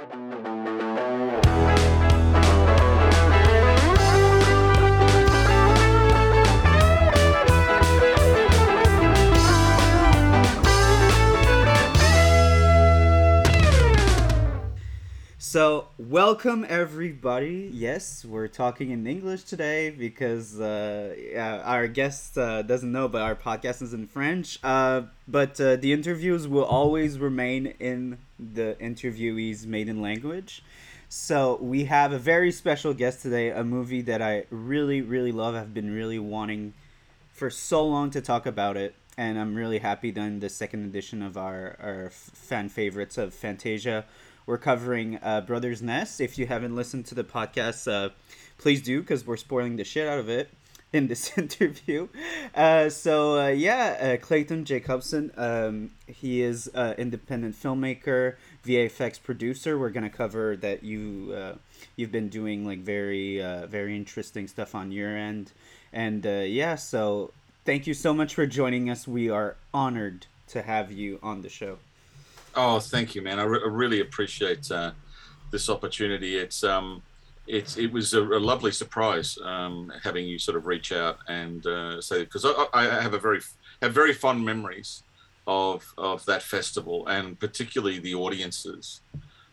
So, welcome everybody. Yes, we're talking in English today because uh, our guest uh, doesn't know, but our podcast is in French. Uh, but uh, the interviews will always remain in the interviewee's maiden language. So, we have a very special guest today, a movie that I really, really love. I've been really wanting for so long to talk about it. And I'm really happy done the second edition of our, our fan favorites of Fantasia we're covering uh, Brothers Nest. If you haven't listened to the podcast, uh, please do because we're spoiling the shit out of it in this interview. Uh, so uh, yeah, uh, Clayton Jacobson. Um, he is an independent filmmaker, VFX producer. We're gonna cover that you uh, you've been doing like very uh, very interesting stuff on your end, and uh, yeah. So thank you so much for joining us. We are honored to have you on the show. Oh, thank you, man. I, re- I really appreciate uh, this opportunity. It's um, it's it was a, a lovely surprise um, having you sort of reach out and uh, say because I, I have a very have very fond memories of of that festival and particularly the audiences.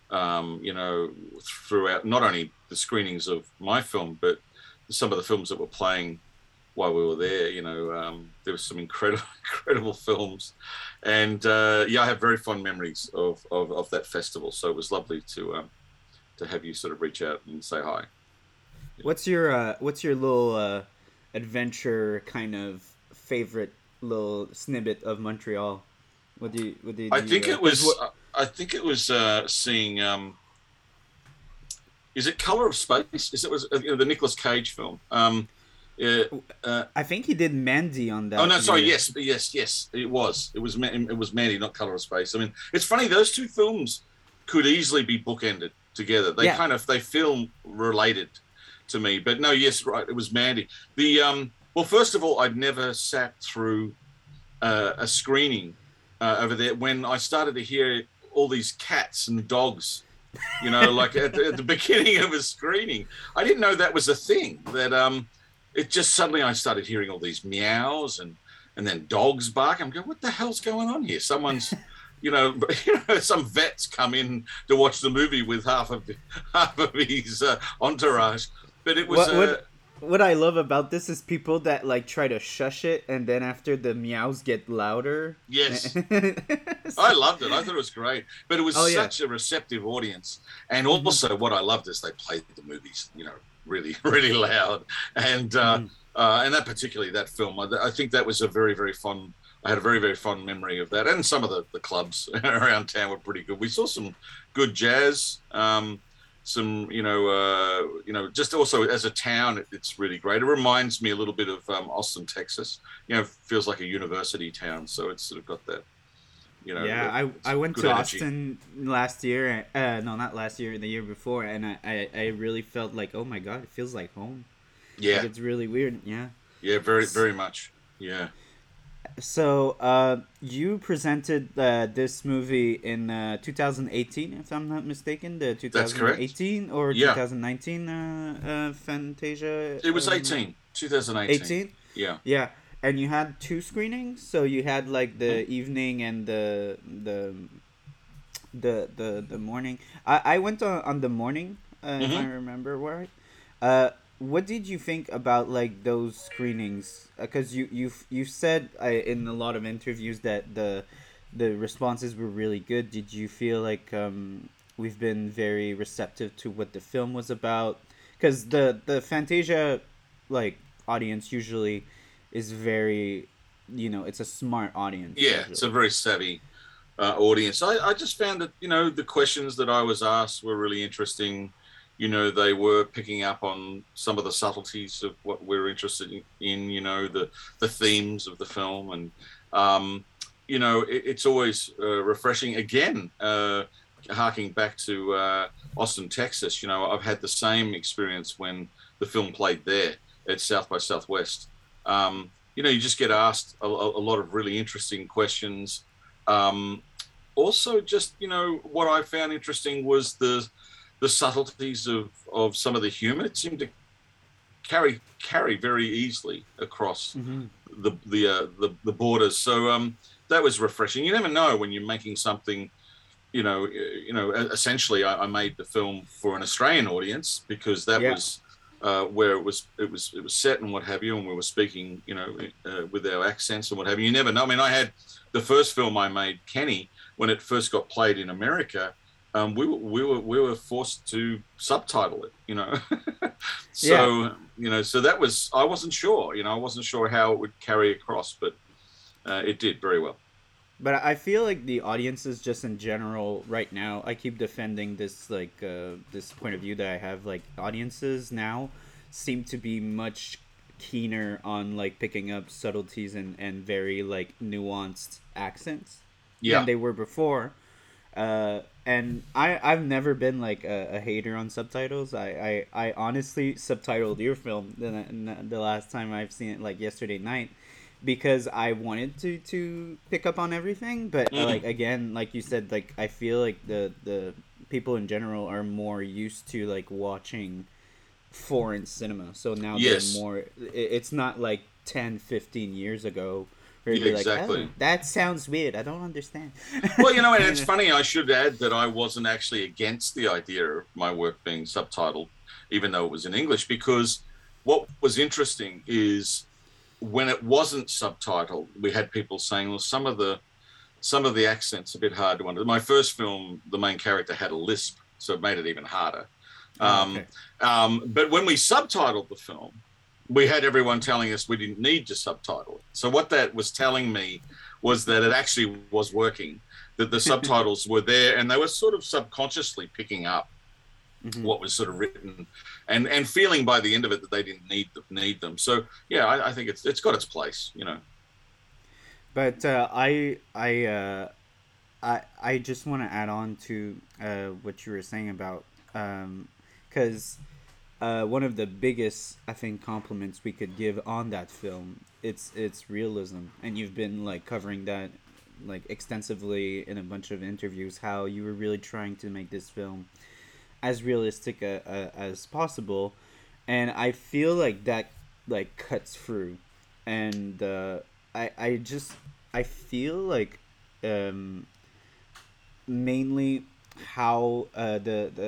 Um, you know, throughout not only the screenings of my film, but some of the films that were playing while we were there. You know, um, there was some incredible, incredible films, and uh, yeah, I have very fond memories of, of, of that festival. So it was lovely to um, to have you sort of reach out and say hi. What's your uh, What's your little uh, adventure kind of favorite little snippet of Montreal? What do you? What do you? I think it was. I think it was uh, seeing. Um, is it Color of Space? Is it was uh, the Nicolas Cage film? Um, uh, uh, I think he did Mandy on that. Oh no, sorry. Yes, yes, yes. It was. It was. It was Mandy, not Color of Space. I mean, it's funny. Those two films could easily be bookended together. They yeah. kind of they feel related to me. But no, yes, right. It was Mandy. The um. Well, first of all, I'd never sat through uh, a screening uh, over there when I started to hear all these cats and dogs. You know, like at the, at the beginning of a screening, I didn't know that was a thing. That um it just suddenly I started hearing all these meows and and then dogs bark. I'm going, what the hell's going on here? Someone's, you know, you know, some vets come in to watch the movie with half of half of his uh, entourage. But it was. What, what, uh, what I love about this is people that like try to shush it, and then after the meows get louder. Yes, I loved it. I thought it was great, but it was oh, such yeah. a receptive audience, and also what I loved is they played the movies, you know, really, really loud. And uh, mm. uh, and that particularly that film, I, I, think that was a very, very fun. I had a very, very fond memory of that, and some of the, the clubs around town were pretty good. We saw some good jazz, um, some you know, uh, you know, just also as a town, it, it's really great. It reminds me a little bit of um, Austin, Texas. You know, feels like a university town, so it's sort of got that you know, yeah, I, I went to energy. Austin last year. Uh, no, not last year, the year before, and I, I, I really felt like, oh my god, it feels like home. Yeah, like it's really weird. Yeah. Yeah, very very much. Yeah. So, uh, you presented uh, this movie in uh, 2018, if I'm not mistaken, the 2018 or yeah. 2019 uh, uh, Fantasia. It was 18, 2018. 18. Yeah. Yeah and you had two screenings so you had like the mm-hmm. evening and the the the the, the morning i i went on, on the morning uh, mm-hmm. if i mm-hmm. remember right uh what did you think about like those screenings because uh, you you you said uh, in a lot of interviews that the the responses were really good did you feel like um we've been very receptive to what the film was about because the the fantasia like audience usually is very you know it's a smart audience yeah usually. it's a very savvy uh, audience. I, I just found that you know the questions that i was asked were really interesting. You know they were picking up on some of the subtleties of what we're interested in you know the the themes of the film. And um, you know it, it's always uh, refreshing. Again uh, harking back to uh, austin texas you know i've had the same experience when the film played there at south by southwest um, you know, you just get asked a, a, lot of really interesting questions. Um, also just you know what I found interesting was the the subtleties of of some of the humor. It seemed to carry carry very easily across mm-hmm. the the, uh, the the borders. So um, that was refreshing. You never know when you're making something. You know, you know. Essentially, I, I made the film for an Australian audience because that yeah. was uh, where it was it was it was set and what have you, and we were speaking, you know, uh, with our accents and what have you. You never know. I mean, I had the first film I made, Kenny, when it first got played in America. Um, we were we were we were forced to subtitle it, you know. so yeah. you know, so that was I wasn't sure, you know, I wasn't sure how it would carry across, but uh, it did very well. But I feel like the audiences, just in general, right now, I keep defending this like uh, this point of view that I have. Like audiences now seem to be much keener on like picking up subtleties and and very like nuanced accents yeah. than they were before. Uh, and I I've never been like a, a, hater on subtitles. I, I I honestly subtitled your film the, the last time I've seen it like yesterday night because I wanted to to pick up on everything, but mm-hmm. like again, like you said, like I feel like the the people in general are more used to like watching foreign cinema. So now yes. they're more it's not like 10 15 years ago yeah, exactly. Like, oh, that sounds weird. I don't understand. well, you know, and it's funny. I should add that I wasn't actually against the idea of my work being subtitled, even though it was in English, because what was interesting is when it wasn't subtitled, we had people saying, "Well, some of the some of the accents a bit hard to understand." My first film, the main character had a lisp, so it made it even harder. Oh, um, okay. um, but when we subtitled the film, we had everyone telling us we didn't need to subtitle it. So what that was telling me was that it actually was working, that the subtitles were there, and they were sort of subconsciously picking up mm-hmm. what was sort of written, and and feeling by the end of it that they didn't need need them. So yeah, I, I think it's it's got its place, you know. But uh, I I uh, I I just want to add on to uh, what you were saying about because. Um, uh, one of the biggest I think compliments we could give on that film it's it's realism and you've been like covering that like extensively in a bunch of interviews how you were really trying to make this film as realistic a, a, as possible. And i feel like that like cuts through. And uh, i i just i feel like um mainly how uh the the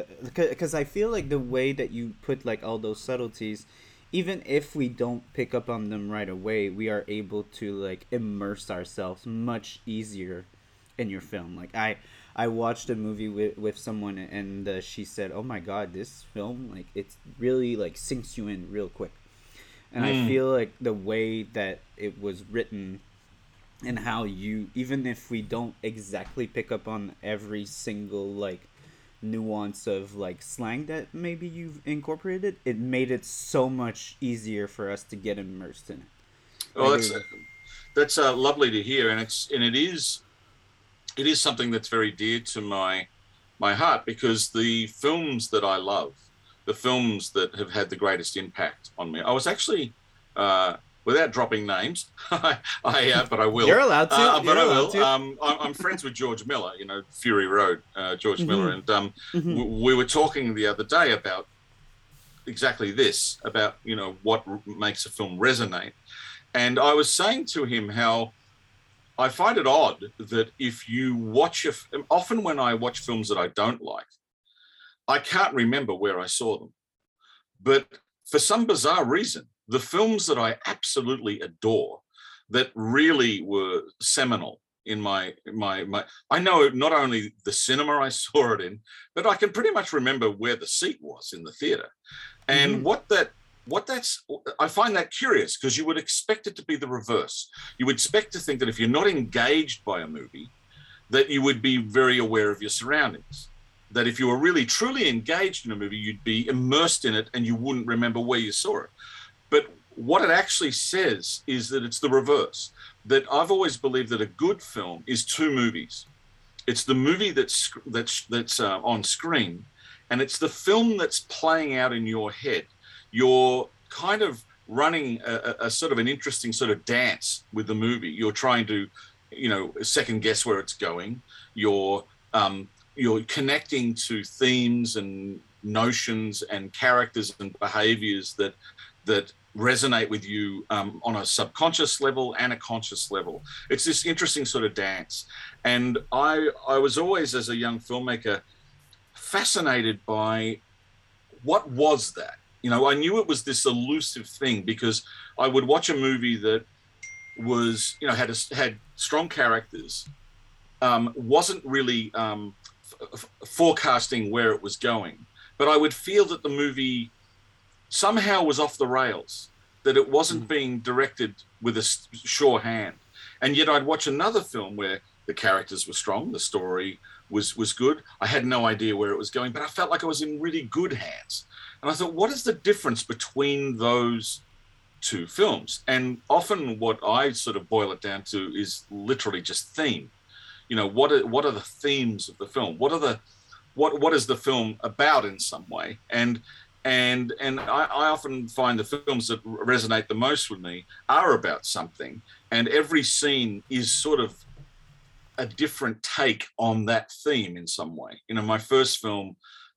because i feel like the way that you put like all those subtleties even if we don't pick up on them right away we are able to like immerse ourselves much easier in your film. Like i I watched a movie with with someone and uh, she said, "Oh my god, this film like it's really like sinks you in real quick." And mm. I hmm. feel like the way that it was written and how you even if we don't exactly pick up on every single like nuance of like slang that maybe you've incorporated, it made it so much easier for us to get immersed in it. Oh, that's that's uh, lovely to hear, and it's and it is it is something that's very dear to my my heart because the films that I love, the films that have had the greatest impact on me. I was actually, uh, without dropping names, I, uh, but I will. You're allowed to. Uh, but You're I will. Um, I'm, friends with George Miller. You know, Fury Road, uh, George mm-hmm. Miller, and um, mm-hmm. w- we were talking the other day about exactly this, about you know what r- makes a film resonate, and I was saying to him how I find it odd that if you watch a, often when I watch films that I don't like, I can't remember where I saw them. But for some bizarre reason, the films that I absolutely adore, that really were seminal in my my my I know not only the cinema I saw it in, but I can pretty much remember where the seat was in the theater. And mm-hmm. what that what that's i find that curious because you would expect it to be the reverse. You would expect to think that if you're not engaged by a movie that you would be very aware of your surroundings. That if you were really truly engaged in a movie you'd be immersed in it and you wouldn't remember where you saw it. But what it actually says is that it's the reverse. That i've always believed that a good film is two movies. It's the movie that's that's that's uh, on screen and it's the film that's playing out in your head you're kind of running a, a, sort of an interesting sort of dance with the movie. You're trying to, you know, second guess where it's going. you're um, you're connecting to themes and notions and characters and behaviors that that resonate with you um, on a subconscious level and a conscious level. It's this interesting sort of dance. And I I was always as a young filmmaker fascinated by what was that? You know, I knew it was this elusive thing because I would watch a movie that was, you know, had a, had strong characters, um, wasn't really um, f- forecasting where it was going, but I would feel that the movie somehow was off the rails, that it wasn't mm. being directed with a sure hand. And yet I'd watch another film where the characters were strong, the story was was good. I had no idea where it was going, but I felt like I was in really good hands. And I thought, what is the difference between those two films? And often, what I sort of boil it down to is literally just theme. You know, what are what are the themes of the film? What are the what what is the film about in some way? And and and I, I, often find the films that resonate the most with me are about something and every scene is sort of a different take on that theme in some way you know my first film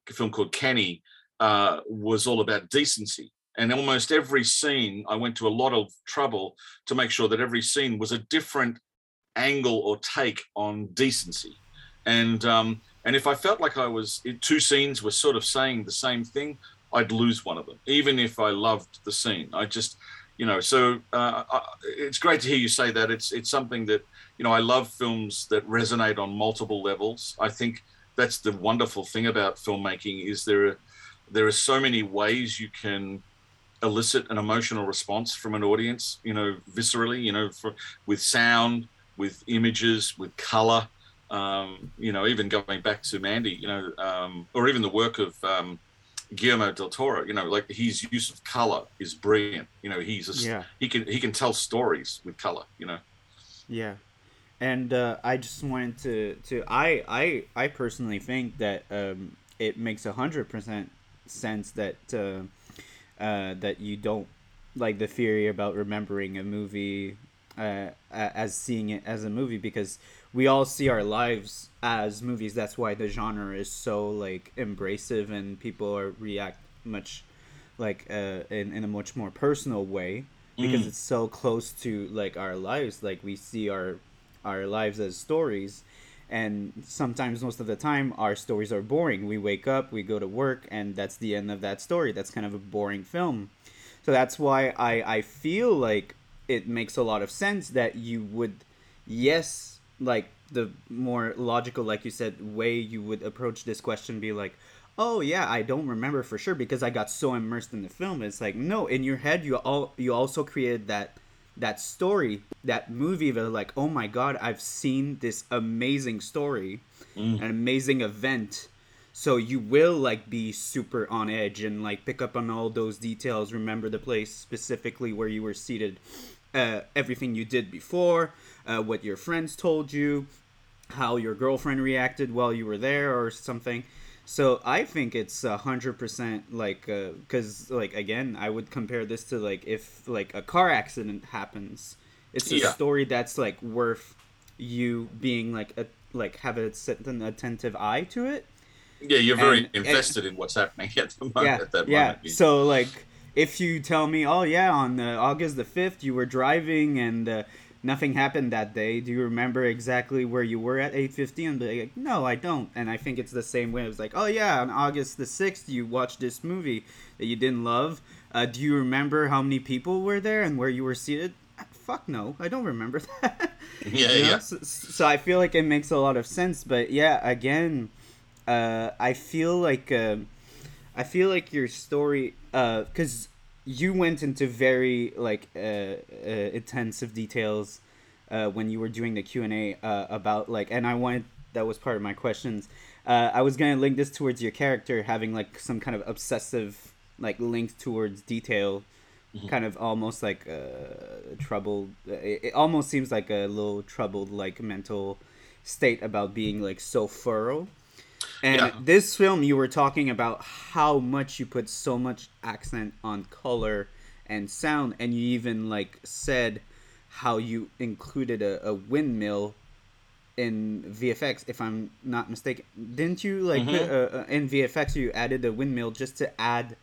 a film called kenny uh, was all about decency and almost every scene i went to a lot of trouble to make sure that every scene was a different angle or take on decency and um, and if i felt like i was two scenes were sort of saying the same thing I'd lose one of them, even if I loved the scene. I just, you know, so uh, I, it's great to hear you say that. It's it's something that you know I love films that resonate on multiple levels. I think that's the wonderful thing about filmmaking is there are there are so many ways you can elicit an emotional response from an audience. You know, viscerally. You know, for, with sound, with images, with color. Um, you know, even going back to Mandy, you know, um, or even the work of um, Guillermo del Toro. You know, like his use of color is brilliant. You know, he's a, yeah. he can he can tell stories with color. You know. Yeah, and uh, I just wanted to to I I I personally think that um, it makes a hundred percent sense that uh, uh, that you don't like the theory about remembering a movie uh, as seeing it as a movie because we all see our lives as movies. That's why the genre is so like embracive and people are react much like uh, in in a much more personal way because mm. it's so close to like our lives. Like we see our our lives as stories and sometimes most of the time our stories are boring. We wake up we go to work and that's the end of that story. That's kind of a boring film. So that's why i i feel like it makes a lot of sense that you would yes like the more logical like you said way you would approach this question be like oh yeah i don't remember for sure because i got so immersed in the film. It's like no in your head you all you also created that that story that movie that like oh my god i've seen this amazing story mm. an amazing event so you will like be super on edge and like pick up on all those details remember the place specifically where you were seated uh, everything you did before uh, what your friends told you, how your girlfriend reacted while you were there, or something. So I think it's a hundred percent like because uh, like again I would compare this to like if like a car accident happens, it's a yeah. story that's like worth you being like a like have a certain attentive eye to it. Yeah, you're very and, invested and, in what's happening at the moment. Yeah, at that yeah. So like if you tell me, oh yeah, on uh, August the fifth you were driving and uh, nothing happened that day. Do you remember exactly where you were at 8:50? And be like, no, I don't. And I think it's the same way. It was like, oh yeah, on August the 6th, you watched this movie that you didn't love. Uh, do you remember how many people were there and where you were seated? Uh, fuck no, I don't remember that. yeah, you know? yeah. So, so, I feel like it makes a lot of sense. But yeah, again, uh, I feel like uh, I feel like your story, because uh, you went into very like uh, uh, intensive details uh, when you were doing the Q and A uh, about like, and I wanted that was part of my questions. Uh, I was gonna link this towards your character having like some kind of obsessive like link towards detail, mm-hmm. kind of almost like uh, troubled. It, it almost seems like a little troubled like mental state about being like so thorough and yeah. this film, you were talking about how much you put so much accent on color and sound, and you even like said how you included a, a windmill in VFX, if I'm not mistaken, didn't you like Mhm. uh, uh, in VFX you added a windmill just to add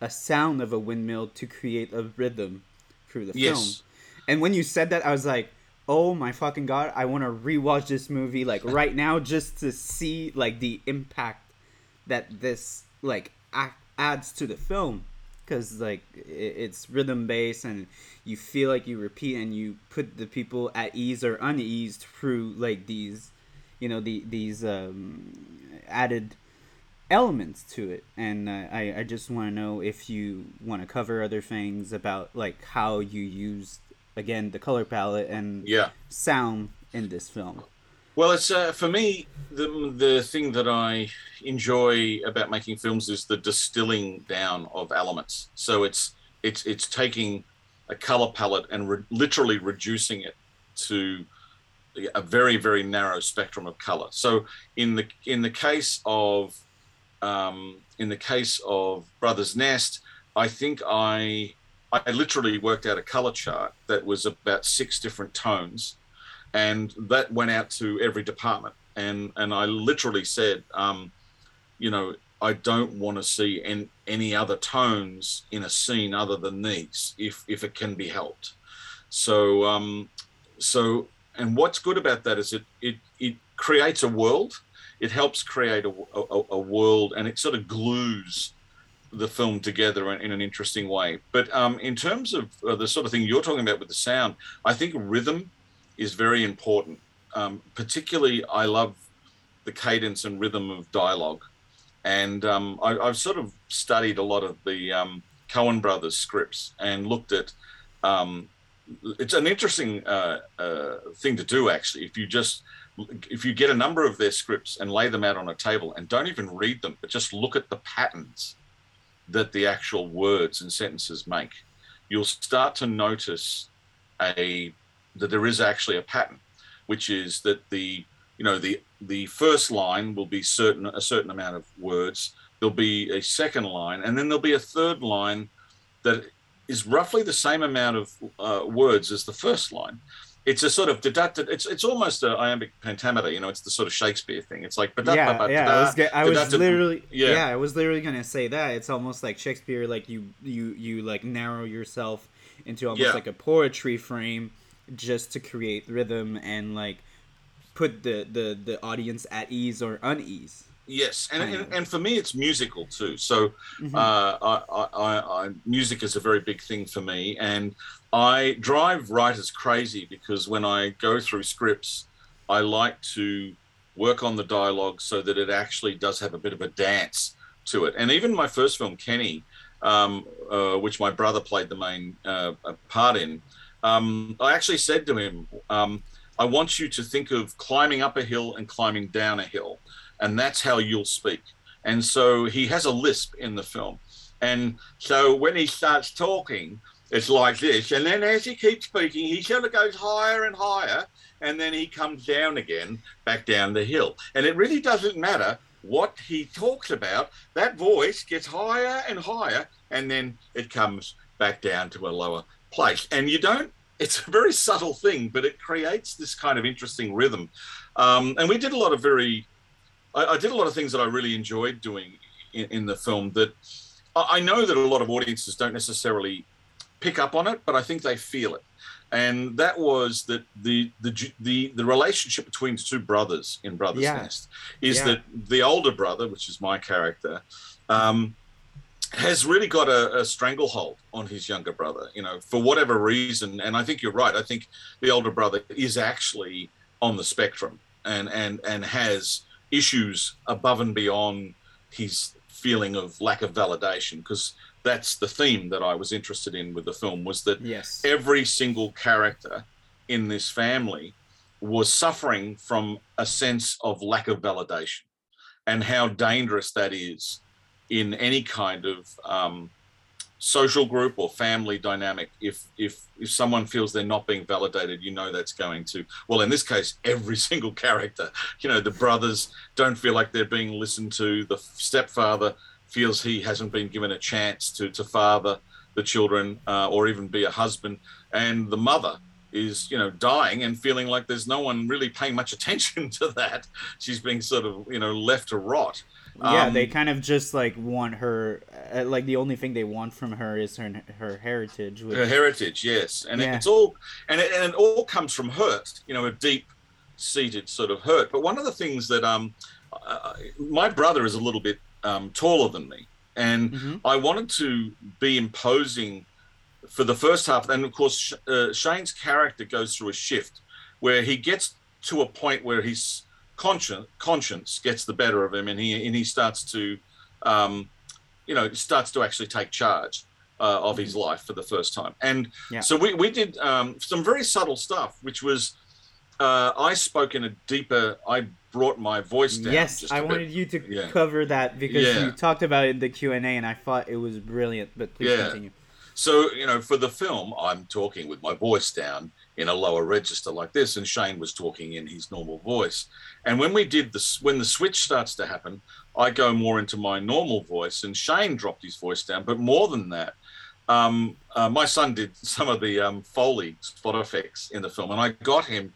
a sound of a windmill to create a rhythm through the film? Yes. And when you said that, I was like, "Oh my fucking god! I want to rewatch this movie like right now just to see like the impact that this like ac- adds to the film." Because like it's rhythm based and you feel like you repeat and you put the people at ease or unease through like these, you know, the these um, added elements to it and uh, I, I just want to know if you want to cover other things about like how you used again the color palette and Yeah. sound in this film Well, it's uh, for me the the thing that I enjoy about making films is the distilling down of elements. So it's it's it's taking a color palette and re- literally reducing it to a very very narrow spectrum of color. So in the in the case of um, in the case of Brothers Nest, I think I I literally worked out a color chart that was about six different tones and that went out to every department. And and i literally said um, you know i don't want to see any, any other tones in a scene other than these if if it can be helped. So um so and what's good about that is it it it creates a world. It helps create a, a, a world and it sort of glues the film together in, in an interesting way but um in terms of uh, the sort of thing you're talking about with the sound i think rhythm is very important. Um, particularly, I love the cadence and rhythm of dialogue, and um, I, I've sort of studied a lot of the um, Coen brothers scripts and looked at. Um, it's an interesting uh, uh, thing to do, actually. If you just if you get a number of their scripts and lay them out on a table and don't even read them, but just look at the patterns that the actual words and sentences make, you'll start to notice a that there is actually a pattern, which is that the you know the the first line will be certain a certain amount of words. There'll be a second line, and then there'll be a third line that is roughly the same amount of uh, words as the first line. It's a sort of deducted. It's it's almost a iambic pentameter. You know, it's the sort of Shakespeare thing. It's like yeah yeah I was, I was literally yeah. yeah I was literally gonna say that it's almost like Shakespeare like you you you like narrow yourself into almost Yeah. like a poetry frame just to create rhythm and like put the the the audience at ease or unease Yes, and, and, and for me, it's musical too. So Mhm. uh, I, I, I, I, music is a very big thing for me, and I drive writers crazy because when I go through scripts, I like to work on the dialogue so that it actually does have a bit of a dance to it. And even my first film, Kenny, um, uh, which my brother played the main uh, uh, part in, um, I actually said to him, um, I want you to think of climbing up a hill and climbing down a hill, and that's how you'll speak. And so he has a lisp in the film. And so when he starts talking, it's like this. And then as he keeps speaking, he sort of goes higher and higher, and then he comes down again, back down the hill. And it really doesn't matter what he talks about, that voice gets higher and higher, and then it comes back down to a lower place. And you don't, it's a very subtle thing, but it creates this kind of interesting rhythm. Um, and we did a lot of very, I, I did a lot of things that I really enjoyed doing in, in the film that I I know that a lot of audiences don't necessarily pick up on it, but I think they feel it. And that was that the the the the relationship between the two brothers in Brothers Yeah. Nest is Yeah. that the older brother, which is my character, um, has really got a, a stranglehold on his younger brother. You know, for whatever reason. And I think you're right. I think the older brother is actually on the spectrum and and and has issues above and beyond his feeling of lack of validation because that's the theme that I was interested in with the film was that yes. every single character in this family was suffering from a sense of lack of validation and how dangerous that is in any kind of um, social group or family dynamic if if if someone feels they're not being validated you know that's going to well in this case every single character you know the brothers don't feel like they're being listened to the stepfather feels he hasn't been given a chance to to father the children uh, or even be a husband and the mother is you know dying and feeling like there's no one really paying much attention to that. She's being sort of you know left to rot. Yeah, um, they kind of just like want her. Uh, like the only thing they want from her is her her heritage. Which... Her heritage, yes, and yeah. it's all and it, and it all comes from hurt. You know, a deep seated sort of hurt. But one of the things that um, uh, my brother is a little bit um, taller than me, and mm-hmm. I wanted to be imposing for the first half. And of course, uh, Shane's character goes through a shift where he gets to a point where his conscience conscience gets the better of him, and he and he starts to, um, you know, starts to actually take charge. Uh, of his mm-hmm. life for the first time, and yeah. so we we did um, some very subtle stuff, which was uh, I spoke in a deeper. I brought my voice down. Yes, I wanted you to yeah. cover that because yeah. you talked about it in the Q and A, and I thought it was brilliant. But please continue. So you know, for the film, I'm talking with my voice down in a lower register like this, and Shane was talking in his normal voice. And when we did this, when the switch starts to happen, I go more into my normal voice, and Shane dropped his voice down. But more than that, um, uh, my son did some of the um, Foley spot effects in the film, and I got him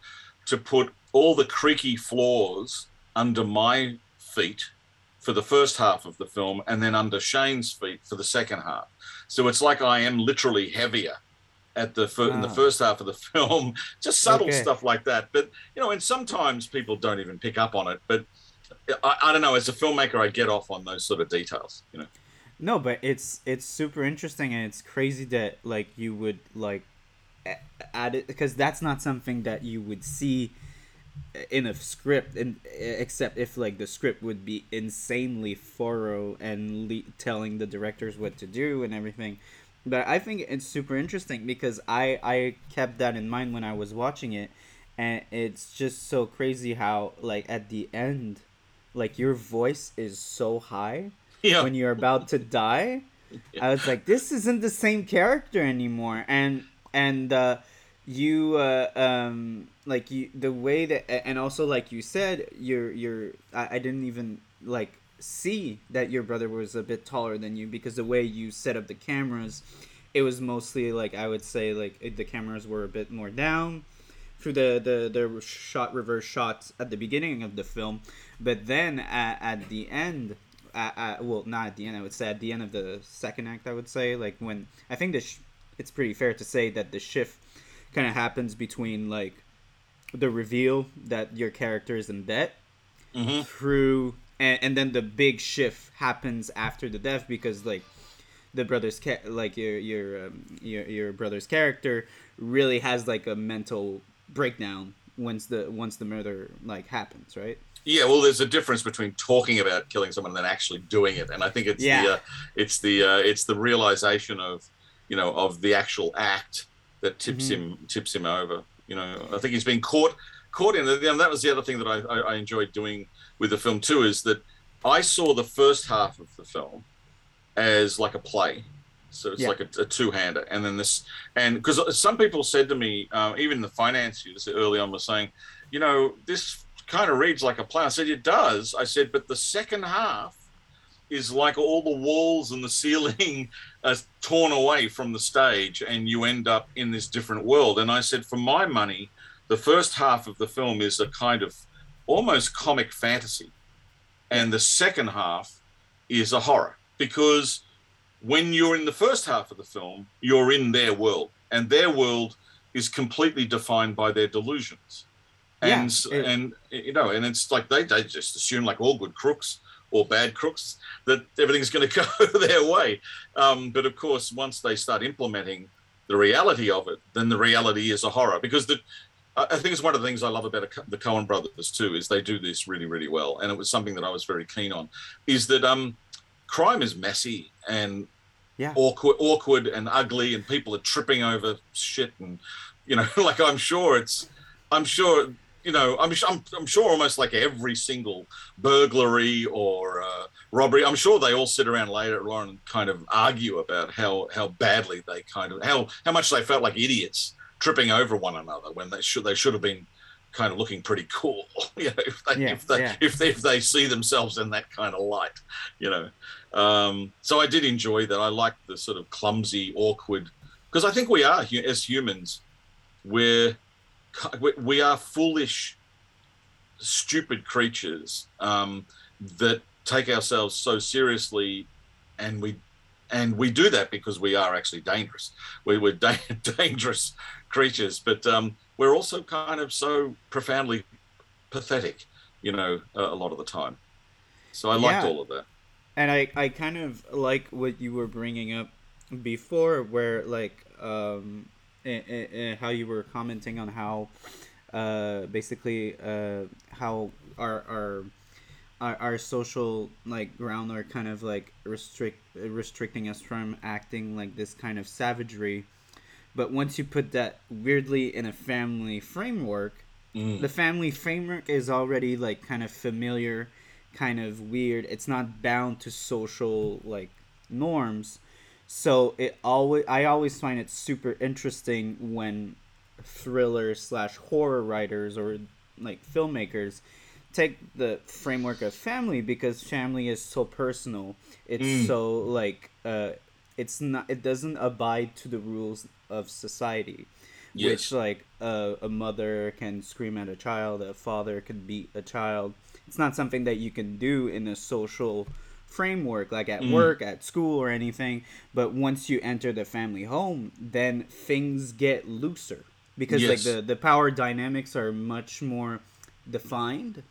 to put all the creaky floors under my feet for the first half of the film and then under Shane's feet for the second half. So it's like I am literally heavier at the fir- in the hmm. first half of the film, just subtle okay. stuff like that. But you know, and sometimes people don't even pick up on it. But I, I don't know. As a filmmaker, I get off on those sort of details. You know. No, but it's it's super interesting and it's crazy that like you would like add it because that's not something that you would see in a script and except if like the script would be insanely thorough and le- telling the directors what to do and everything but i think it's super interesting because i i kept that in mind when i was watching it. And it's just so crazy how like at the end like your voice is so high yeah. when you're about to die. I was like this isn't the same character anymore. And and uh, you uh, um, like you the way that and also like you said you're you're I, I didn't even like see that your brother was a bit taller than you because the way you set up the cameras it was mostly like i would say like the cameras were a bit more down through the the, the shot reverse shots at the beginning of the film but then at, at the end at, at, well not at the end i would say at the end of the second act i would say like when i think the sh- it's pretty fair to say that the shift kind of happens between like the reveal that your character is in debt mm-hmm. through and, and then the big shift happens after the death because like the brother's ca- like your your um, your your brother's character really has like a mental breakdown once the once the murder like happens right yeah well there's a difference between talking about killing someone and then actually doing it and i think it's yeah. the uh, it's the uh, it's the realization of you know, of the actual act that tips mm-hmm. him tips him over. You know, I think he's been caught caught in it. And that was the other thing that I, I, I enjoyed doing with the film too, is that I saw the first half of the film as like a play. So it's yeah. like a, a, two-hander, and then this, and because some people said to me, uh, even the financiers early on were saying, you know, this kind of reads like a play. I said it does. I said, but the second half is like all the walls and the ceiling are torn away from the stage and you end up in this different world. And I said, for my money, the first half of the film is a kind of almost comic fantasy. And the second half is a horror because when you're in the first half of the film, you're in their world and their world is completely defined by their delusions. And, yeah, it, and you know, and it's like they, they just assume like all good crooks or bad crooks that everything's going to go their way. Um, but of course, once they start implementing the reality of it, then the reality is a horror because the I think it's one of the things I love about the Coen brothers too is they do this really, really well, and it was something that I was very keen on. Is that um, crime is messy and yeah. awkward, awkward and ugly, and people are tripping over shit, and you know, like I'm sure it's, I'm sure you know, I'm, I'm, I'm sure almost like every single burglary or uh, robbery, I'm sure they all sit around later on and kind of argue about how how badly they kind of how how much they felt like idiots tripping over one another when they should they should have been kind of looking pretty cool, you know, if they yeah, if they, yeah. if they if they see themselves in that kind of light, you know. Um, so I did enjoy that. I liked the sort of clumsy, awkward, because I think we are as humans we're we are foolish, stupid creatures um, that take ourselves so seriously, and we and we do that because we are actually dangerous. We, we're da- dangerous creatures, but um, we're also kind of so profoundly pathetic, you know, a, a lot of the time. So I liked yeah. all of that. And I, I kind of like what you were bringing up before, where like um, how you were commenting on how uh, basically uh, how our, our our our social like ground are kind of like restrict restricting us from acting like this kind of savagery but once you put that weirdly in a family framework mm. the family framework is already like kind of familiar kind of weird it's not bound to social like norms so it always I always find it super interesting when thriller slash horror writers or like filmmakers take the framework of family because family is so personal. It's mm. so like uh, it's not it doesn't abide to the rules of society. Yes. Which like uh, a mother can scream at a child, a father can beat a child. It's not something that you can do in a social framework like at mm. work at school or anything but once you enter the family home then things get looser because yes. like the the power dynamics are much more defined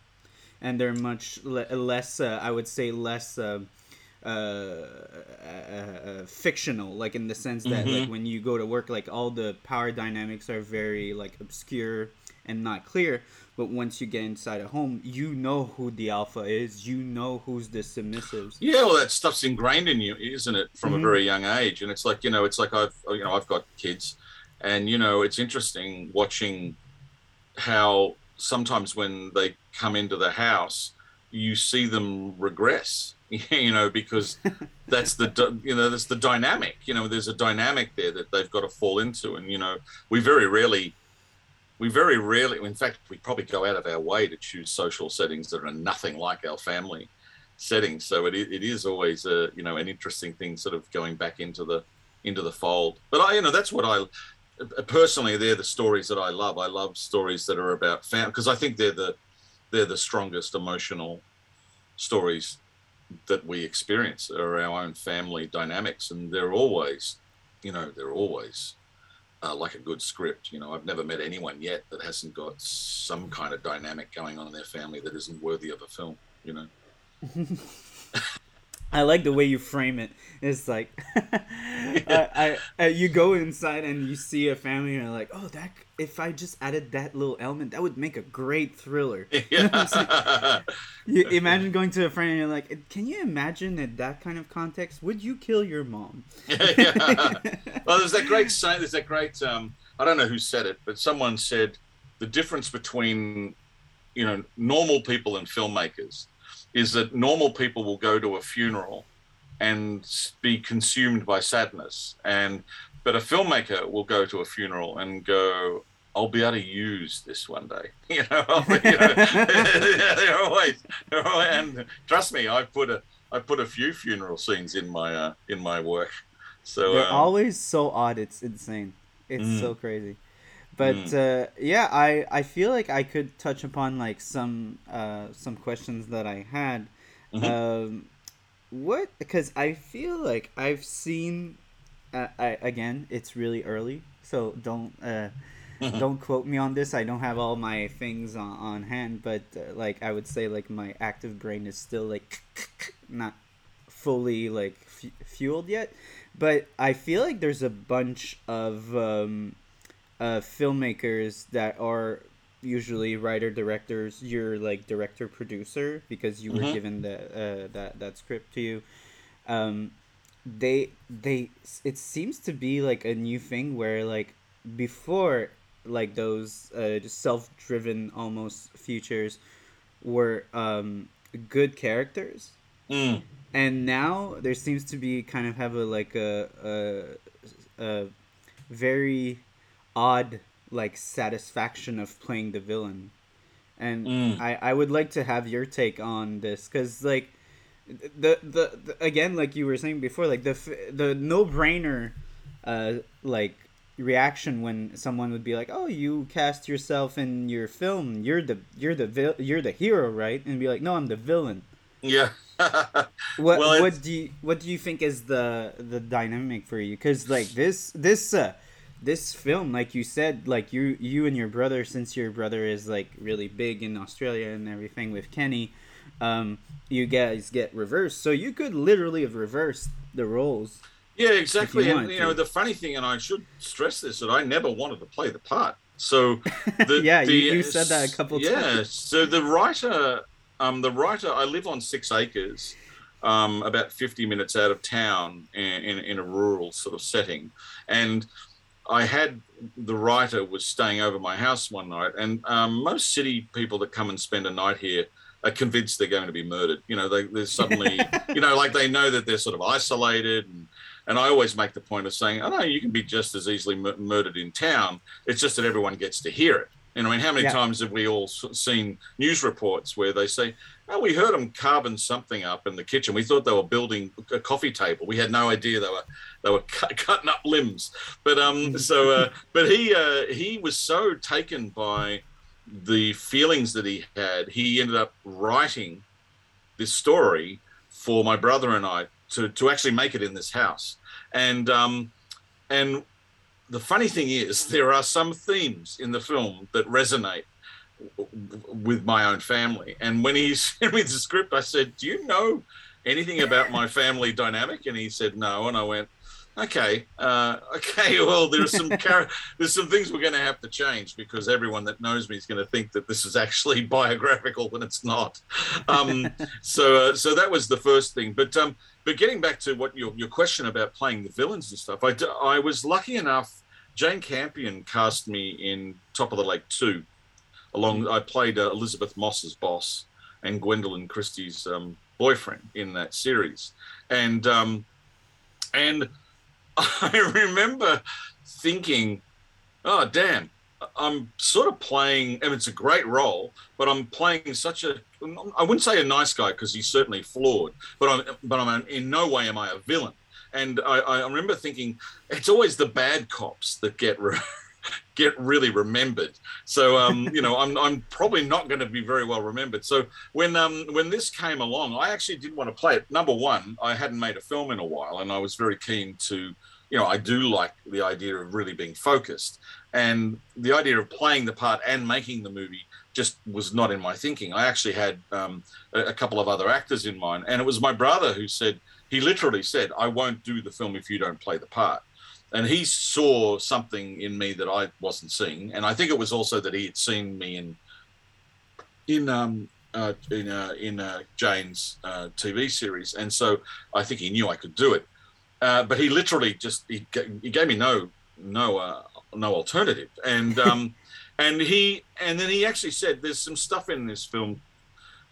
and they're much le- less uh, i would say less uh, uh, uh, uh fictional like in the sense that mm-hmm. like when you go to work like all the power dynamics are very like obscure and not clear but once you get inside a home, you know who the alpha is. You know who's the submissives. Yeah, well, that stuff's ingrained in you, isn't it, from mm-hmm. a very young age? And it's like you know, it's like I've you know I've got kids, and you know, it's interesting watching how sometimes when they come into the house, you see them regress. You know, because that's the you know that's the dynamic. You know, there's a dynamic there that they've got to fall into, and you know, we very rarely we very rarely, in fact, we probably go out of our way to choose social settings that are nothing like our family settings. So it, it is always a you know an interesting thing, sort of going back into the into the fold. But I you know that's what I personally they're the stories that I love. I love stories that are about family because I think they're the they're the strongest emotional stories that we experience are our own family dynamics, and they're always you know they're always uh, like a good script. You know, I've never met anyone yet that hasn't got some kind of dynamic going on in their family that isn't worthy of a film. You know. I like the way you frame it. It's like, I, I, you go inside and you see a family and you're like, oh, that if I just added that little element, that would make a great thriller. Yeah. you imagine going to a friend and you're like, can you imagine in that kind of context, would you kill your mom? yeah. Well, there's that great saying. There's that great. Um, I don't know who said it, but someone said the difference between, you know, normal people and filmmakers is that normal people will go to a funeral and be consumed by sadness and but a filmmaker will go to a funeral and go I'll be able to use this one day. You know, you know they're always, they're always, and trust me, I put a I put a few funeral scenes in my uh, in my work. So they're um, always so odd. It's insane. It's mm. so crazy. But mm. uh, yeah, I I feel like I could touch upon like some uh, some questions that I had. Mm-hmm. Um, what? Because I feel like I've seen. Uh, I again, it's really early, so don't uh, mm-hmm. don't quote me on this. I don't have all my things on, on hand, but uh, like I would say, like my active brain is still like not fully like f- fueled yet. But I feel like there's a bunch of um, uh, filmmakers that are usually writer directors you're like director producer because you mm-hmm. were given the uh, that that script to you um they they it seems to be like a new thing where like before like those uh, self-driven almost futures were um good characters mm. and now there seems to be kind of have a like a a, a very odd like satisfaction of playing the villain and mm. I, I would like to have your take on this because like the, the, the again like you were saying before like the the no-brainer uh like reaction when someone would be like, "Oh, you cast yourself in your film. You're the you're the vil- you're the hero, right?" And be like, "No, I'm the villain." Yeah. what well, what do you what do you think is the the dynamic for you? Because like this this uh, this film, like you said, like you you and your brother, since your brother is like really big in Australia and everything with Kenny, um, you guys get reversed. So you could literally have reversed the roles. Yeah, exactly. You and you know, the funny thing, and I should stress this, that I never wanted to play the part. So, the, yeah, the, you, you, said that a couple yeah, times. Yeah. So the writer, um, the writer, I live on six acres, um, about fifty minutes out of town, in, in, in a rural sort of setting, and I had the writer was staying over my house one night, and um, most city people that come and spend a night here are convinced they're going to be murdered. You know, they, they're suddenly, you know, like they know that they're sort of isolated and and I always make the point of saying, oh no, you can be just as easily murdered in town. It's just that everyone gets to hear it. And I mean, how many yeah. times have we all seen news reports where they say, "Oh, we heard them carving something up in the kitchen. We thought they were building a coffee table. We had no idea they were they were cut, cutting up limbs." But um, mm-hmm. so uh, but he uh, he was so taken by the feelings that he had, he ended up writing this story for my brother and I to to actually make it in this house. And um, and the funny thing is, there are some themes in the film that resonate with my own family. And when he sent me the script, I said, "Do you know anything about my family dynamic?" And he said, "No." And I went, okay, uh, okay. Well, there's some char- there's some things we're going to have to change because everyone that knows me is going to think that this is actually biographical when it's not. Um, so, uh, so that was the first thing. But um, but getting back to what your your question about playing the villains and stuff, I, I was lucky enough. Jane Campion cast me in Top of the Lake two. Along, I played uh, Elisabeth Moss's boss and Gwendoline Christie's um, boyfriend in that series, and um, and I remember thinking, oh, damn, I'm sort of playing, and it's a great role, but I'm playing such a, I wouldn't say a nice guy because he's certainly flawed, but I'm, but I'm in no way am I a villain. And I, I remember thinking, it's always the bad cops that get re- get really remembered. So um, you know, I'm I'm probably not going to be very well remembered. So when um when this came along, I actually did want to play it. Number one, I hadn't made a film in a while, and I was very keen to, you know, I do like the idea of really being focused, and the idea of playing the part and making the movie just was not in my thinking. I actually had um, a, a couple of other actors in mind, and it was my brother who said he literally said, "I won't do the film if you don't play the part." and he saw something in me that I wasn't seeing, and I think it was also that he had seen me in in um uh, in uh, in uh, Jane's uh, TV series, and so I think he knew I could do it. Uh, but he literally just he, he gave me no no uh, no alternative, and um, and he and then he actually said, "There's some stuff in this film."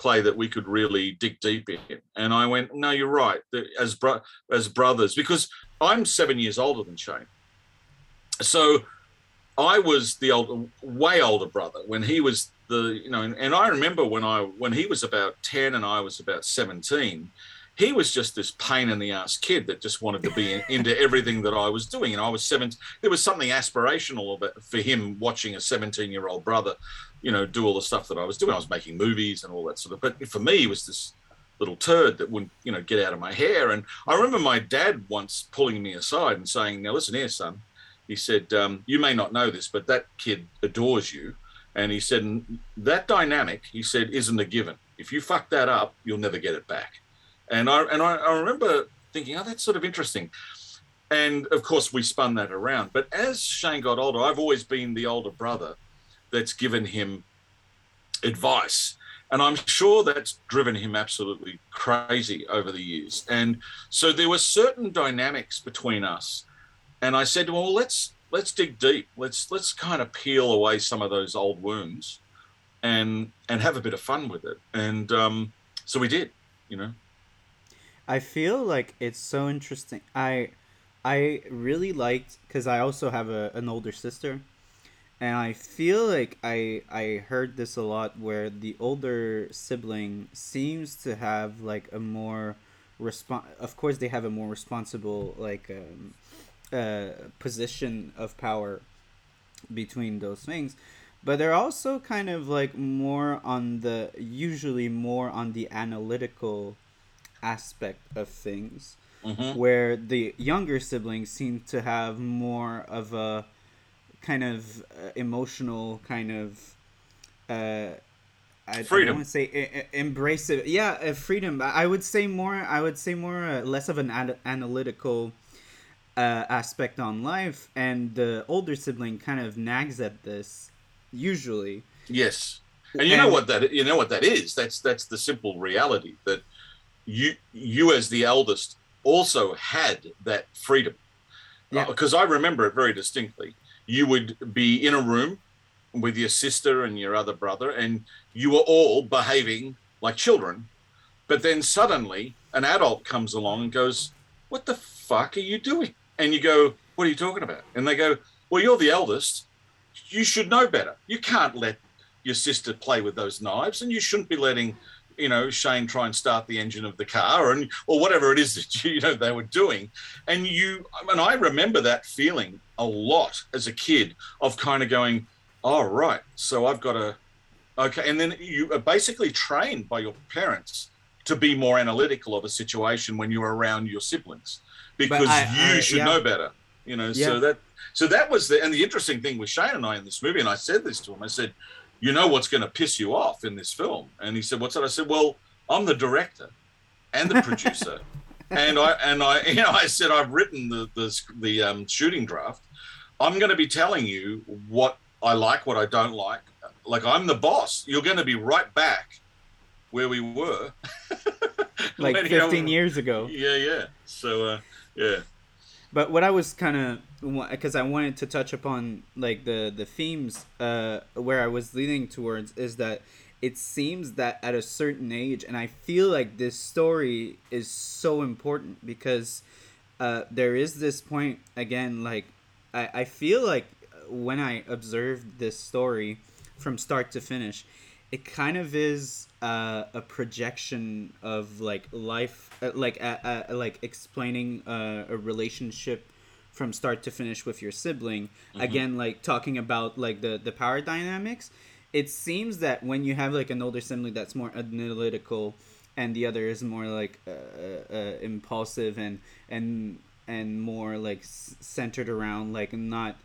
Clay that we could really dig deep in and i went no you're right as bro- as brothers because I'm seven years older than Shane. So I was the older, way older brother when he was the, you know, and, and I remember when I, when he was about 10 and I was about 17, he was just this pain in the ass kid that just wanted to be in, into everything that I was doing. And I was seven. There was something aspirational about for him watching a 17 year old brother, you know, do all the stuff that I was doing. I was making movies and all that sort of. But for me, it was this little turd that wouldn't, you know, get out of my hair. And I remember my dad once pulling me aside and saying, "Now listen here, son." He said, um, "You may not know this, but that kid adores you." And he said, "That dynamic," he said, "isn't a given. If you fuck that up, you'll never get it back." And I and I, I remember thinking, "Oh, that's sort of interesting." And of course, we spun that around. But as Shane got older, I've always been the older brother that's given him advice and I'm sure that's driven him absolutely crazy over the years. And so there were certain dynamics between us. And I said, well, let's let's dig deep. Let's let's kind of peel away some of those old wounds and and have a bit of fun with it. And um, so we did, you know. I feel like it's so interesting. I I really liked because I also have a, an older sister and I feel like I I heard this a lot where the older sibling seems to have like a more respon of course they have a more responsible like um, uh, position of power between those things but they're also kind of like more on the usually more on the analytical aspect of things mm-hmm. where the younger siblings seem to have more of a kind of uh, emotional kind of uh, I, freedom. I don't want to say I- embrace it. Yeah, uh, freedom. I would say more. I would say more uh, less of an ad- analytical uh, aspect on life, and the older sibling kind of nags at this. Usually. Yes, and you and, know what that you know what that is. That's that's the simple reality that you you as the eldest also had that freedom. Yeah. Because uh, I remember it very distinctly. You would be in a room with your sister and your other brother, and you were all behaving like children. But then suddenly an adult comes along and goes, What the fuck are you doing? And you go, What are you talking about? And they go, Well, you're the eldest. You should know better. You can't let your sister play with those knives, and you shouldn't be letting you know Shane try and start the engine of the car and or whatever it is that you know they were doing and you and I remember that feeling a lot as a kid of kind of going oh right so I've got to Okay, and then you are basically trained by your parents to be more analytical of a situation when you're around your siblings because I, you I, should yeah. know better. You know, yeah. so that so that was the and the interesting thing with Shane and I in this movie, and I said this to him. I said, "You know what's going to piss you off in this film?" And he said, "What's that?" I said, "Well, I'm the director and the producer." and I and I you know I said I've written the the the um, shooting draft. I'm going to be telling you what I like, what I don't like, like I'm the boss. You're going to be right back where we were. like 15 years ago. Yeah, yeah. So, uh, yeah. But what I was kind of because I wanted to touch upon like the the themes uh, where I was leading towards is that it seems that at a certain age, and I feel like this story is so important because uh, there is this point again. Like I I feel like when I observed this story, from start to finish it kind of is uh, a projection of like life uh, like uh, uh, like explaining uh, a relationship from start to finish with your sibling mm-hmm. again like talking about like the the power dynamics it seems that when you have like an older sibling that's more analytical and the other is more like uh, impulsive and and and more like s- centered around like not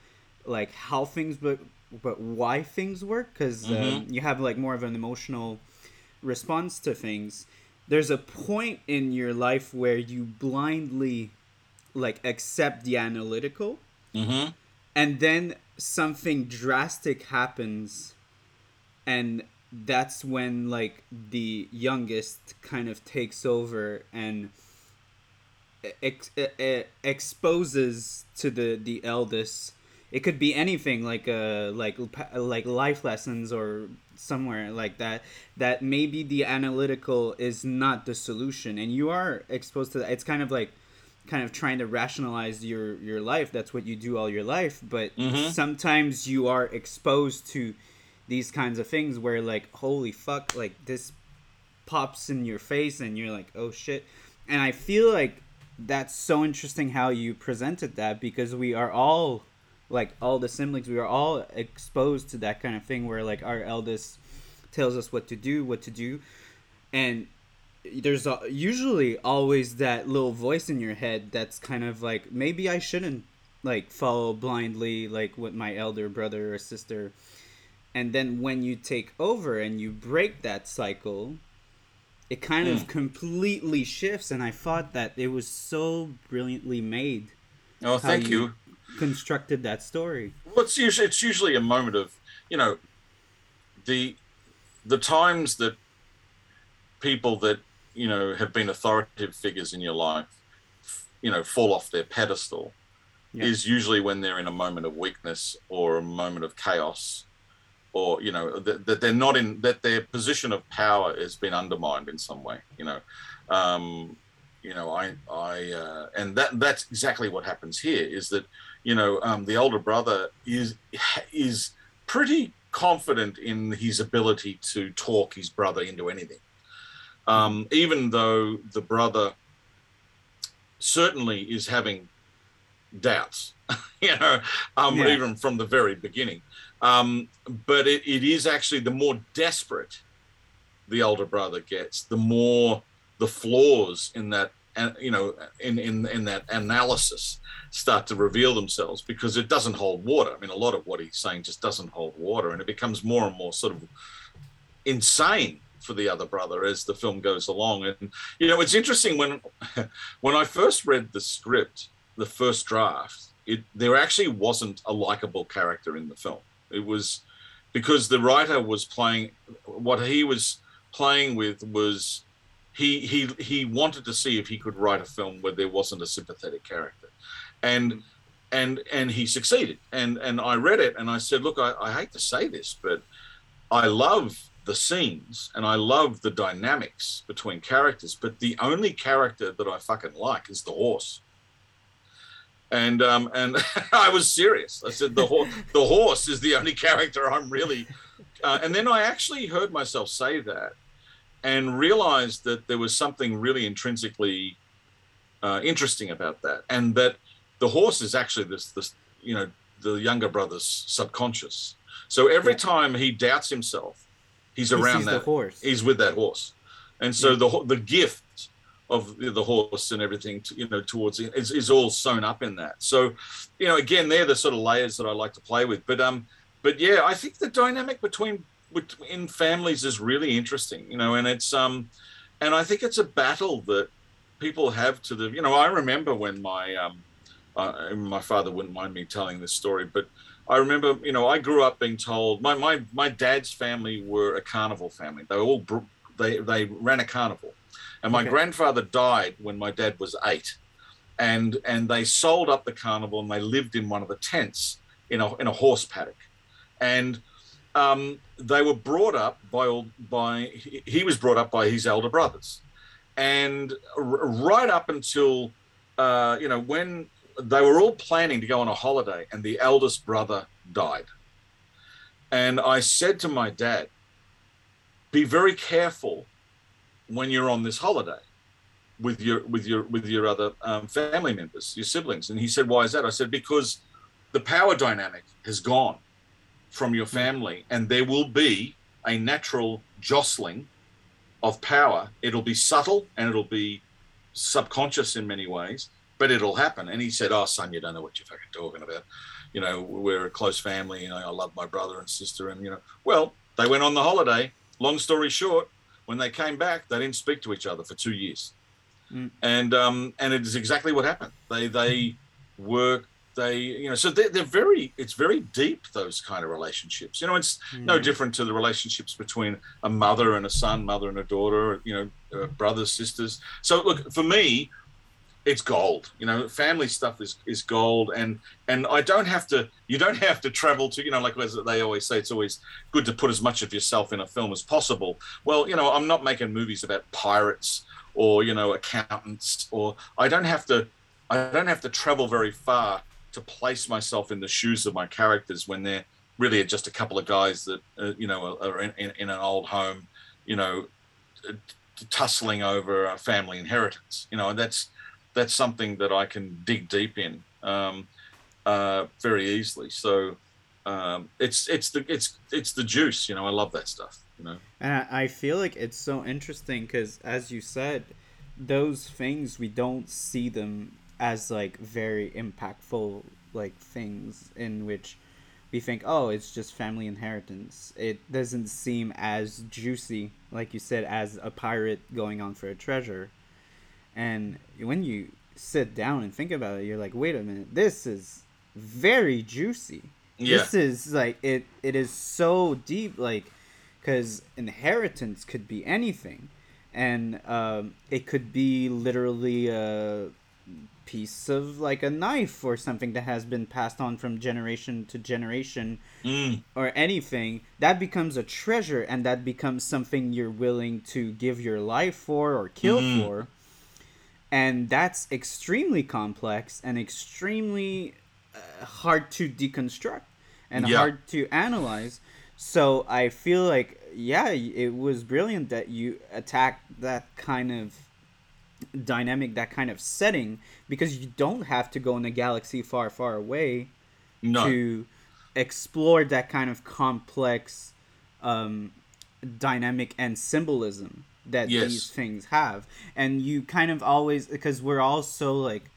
like how things but but why things work because mm-hmm. um, you have like more of an emotional response to things there's a point in your life where you blindly like accept the analytical. Mm-hmm. and then something drastic happens and that's when like the youngest kind of takes over and ex- exposes to the the eldest. It could be anything like uh like like life lessons or somewhere like that that maybe the analytical is not the solution. And you are exposed to that. It's kind of like kind of trying to rationalize your your life. That's what you do all your life. But mm-hmm. sometimes you are exposed to these kinds of things where like holy fuck like this pops in your face and you're like oh shit. And i feel like that's so interesting how you presented that because we are all like all the siblings we are all exposed to that kind of thing where like our eldest tells us what to do what to do. And there's a, usually always that little voice in your head that's kind of like maybe i shouldn't like follow blindly like with my elder brother or sister and then when you take over and you break that cycle it kind mm. of hmm. completely shifts and i thought that it was so brilliantly made oh thank you, you constructed that story. Well, it's usually it's usually a moment of you know the the times that people that you know have been authoritative figures in your life you know fall off their pedestal yeah. is usually when they're in a moment of weakness or a moment of chaos or you know that, that they're not in that their position of power has been undermined in some way you know um, you know i i uh, and that that's exactly what happens here is that you know, um, the older brother is is pretty confident in his ability to talk his brother into anything. Um, even though the brother certainly is having doubts, you know, um, yeah. even from the very beginning. Um, but it, it is actually the more desperate the older brother gets, the more the flaws in that, you know, in, in, in that analysis start to reveal themselves because it doesn't hold water. I mean, a lot of what he's saying just doesn't hold water, and it becomes more and more sort of insane for the other brother as the film goes along. And you know, it's interesting when when I first read the script, the first draft, it there actually wasn't a likable character in the film. It was because the writer was playing what he was playing with was he he he wanted to see if he could write a film where there wasn't a sympathetic character, and and and he succeeded. And and I read it and I said, look, I, I hate to say this, but I love the scenes and I love the dynamics between characters, but the only character that I fucking like is the horse. And um, and I was serious. I said the horse the horse is the only character I'm really. Uh, and then I actually heard myself say that, and realized that there was something really intrinsically uh, interesting about that, and that the horse is actually this this you know the younger brother's subconscious. So every time he doubts himself, he's around that horse. He's with that horse, and so yeah. the the gift of the horse and everything, to, you know, towards it is, is all sewn up in that. So, you know, again, they're the sort of layers that I like to play with. But um, but yeah, I think the dynamic between in families is really interesting, you know, and it's um, and I think it's a battle that people have to the, you know, I remember when my um, uh, my father wouldn't mind me telling this story, but I remember, you know, I grew up being told my my my dad's family were a carnival family. They were all they they ran a carnival, and my okay. grandfather died when my dad was eight, and and they sold up the carnival and they lived in one of the tents in a in a horse paddock, and um, they were brought up by all by he was brought up by his elder brothers, and r- right up until uh, you know when they were all planning to go on a holiday, and the eldest brother died. And I said to my dad, "Be very careful when you're on this holiday with your with your with your other um, family members, your siblings." And he said, "Why is that?" I said, "Because the power dynamic has gone from your family, and there will be a natural jostling of power. It'll be subtle and it'll be subconscious in many ways." But it'll happen. And he said, "Oh, son, you don't know what you're fucking talking about. You know, we're a close family. You know, I love my brother and sister, and you know, well, they went on the holiday. Long story short, when they came back, they didn't speak to each other for two years, mm. and um, and it is exactly what happened. They they work." They, you know, so they're, they're very, it's very deep, those kind of relationships. You know, it's mm. no different to the relationships between a mother and a son, mother and a daughter, you know, uh, brothers, sisters. So, look, for me, it's gold. You know family stuff is is gold. And and i don't have to you don't have to travel to you know like they always say it's always good to put as much of yourself in a film as possible. Well you know i'm not making movies about pirates or you know accountants or i don't have to i don't have to travel very far to place myself in the shoes of my characters when they're really just a couple of guys that uh, you know are in, in, in an old home you know tussling over a family inheritance. You know that's that's something that I can dig deep in um, uh, very easily. So um, it's it's the it's it's the juice. You know, I love that stuff. You know, and I feel like it's so interesting because, as you said, those things we don't see them as like very impactful like things in which we think oh it's just family inheritance it doesn't seem as juicy like you said as a pirate going on for a treasure and when you sit down and think about it, you're like, wait a minute, this is very juicy. Yeah. This is like it. It is so deep, like because inheritance could be anything, and um, it could be literally a piece of like a knife or something that has been passed on from generation to generation mm. or anything that becomes a treasure and that becomes something you're willing to give your life for or kill mm. for and that's extremely complex and extremely uh, hard to deconstruct and yeah. hard to analyze so i feel like yeah it was brilliant that you attacked that kind of dynamic, that kind of setting, because you don't have to go in a galaxy far, far away no. to explore that kind of complex um, dynamic and symbolism that yes. these things have. And you kind of always, because we're all so like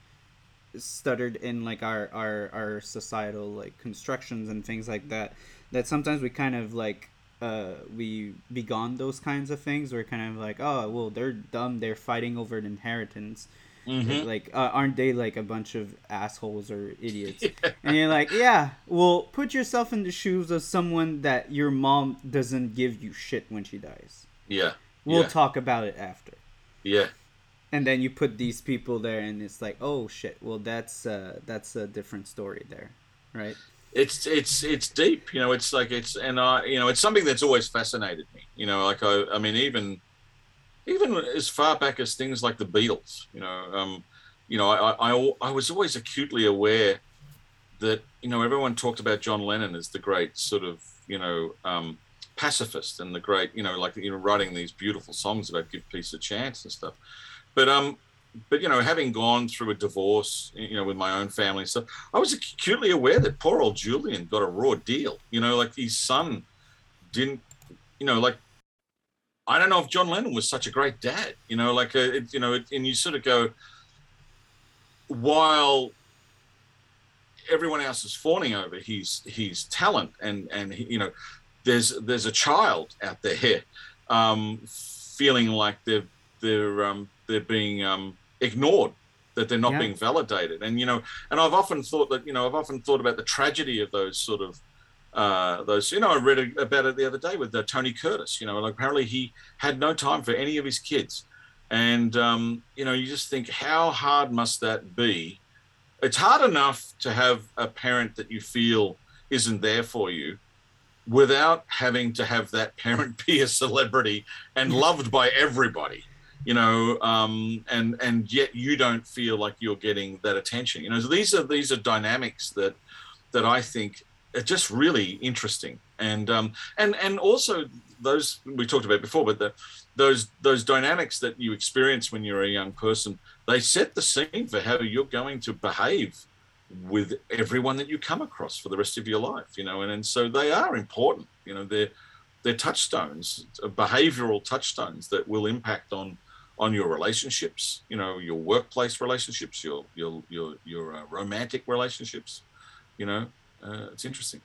stuttered in like our, our, our societal like constructions and things like that, that sometimes we kind of like uh, we begone those kinds of things. We're kind of like, oh, well, they're dumb. They're fighting over an inheritance. Mm-hmm. Like, uh, aren't they like a bunch of assholes or idiots? yeah. And you're like, yeah. Well, put yourself in the shoes of someone that your mom doesn't give you shit when she dies. Yeah. We'll yeah. talk about it after. Yeah. And then you put these people there, and it's like, oh shit. Well, that's uh, that's a different story there, right? it's it's it's deep you know it's like it's and i you know it's something that's always fascinated me you know like i i mean even even as far back as things like the beatles you know um you know i i, I was always acutely aware that you know everyone talked about john lennon as the great sort of you know um pacifist and the great you know like you know writing these beautiful songs about give peace a chance and stuff but um but you know, having gone through a divorce, you know, with my own family and stuff, I was acutely aware that poor old Julian got a raw deal. You know, like his son didn't, you know, like I don't know if John Lennon was such a great dad. You know, like uh, it, you know, it, and you sort of go, while everyone else is fawning over his his talent, and and you know, there's there's a child out there um, feeling like they're they're um, they're being um, ignored that they're not yeah. being validated. And you know and i've often thought that you know i've often thought about the tragedy of those sort of uh, those you know i read about it the other day with uh, tony curtis you know like apparently he had no time for any of his kids. And um, you know you just think how hard must that be? It's hard enough to have a parent that you feel isn't there for you without having to have that parent be a celebrity and loved by everybody you know, um, and and yet you don't feel like you're getting that attention. You know, so these are these are dynamics that that I think are just really interesting, and um, and and also those we talked about before, but the those those dynamics that you experience when you're a young person, they set the scene for how you're going to behave with everyone that you come across for the rest of your life. You know, and and so they are important. You know, they're they're touchstones, behavioral touchstones that will impact on on your relationships, you know, your workplace relationships, your your your your uh, romantic relationships. You know, uh, it's interesting.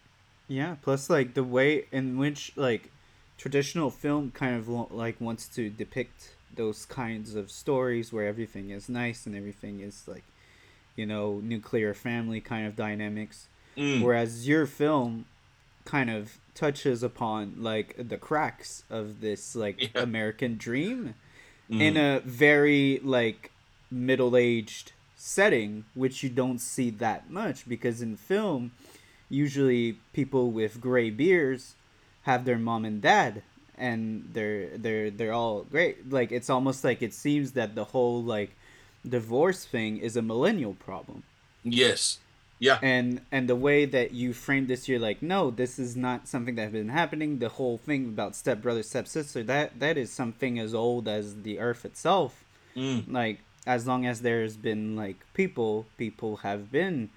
Yeah. Plus, like the way in which like traditional film kind of like wants to depict those kinds of stories where everything is nice and everything is like, you know, nuclear family kind of dynamics. Mm. Whereas your film kind of touches upon like the cracks of this like yeah. American dream mm. in a very like middle-aged setting which you don't see that much because in film usually people with gray beards have their mom and dad and they're they're they're all great like it's almost like it seems that the whole like divorce thing is a millennial problem yes yeah. And and the way that you framed this, you're like, no, this is not something that has been happening. The whole thing about step brother, step sister, that that is something as old as the earth itself. Mm. Like as long as there's been like people, people have been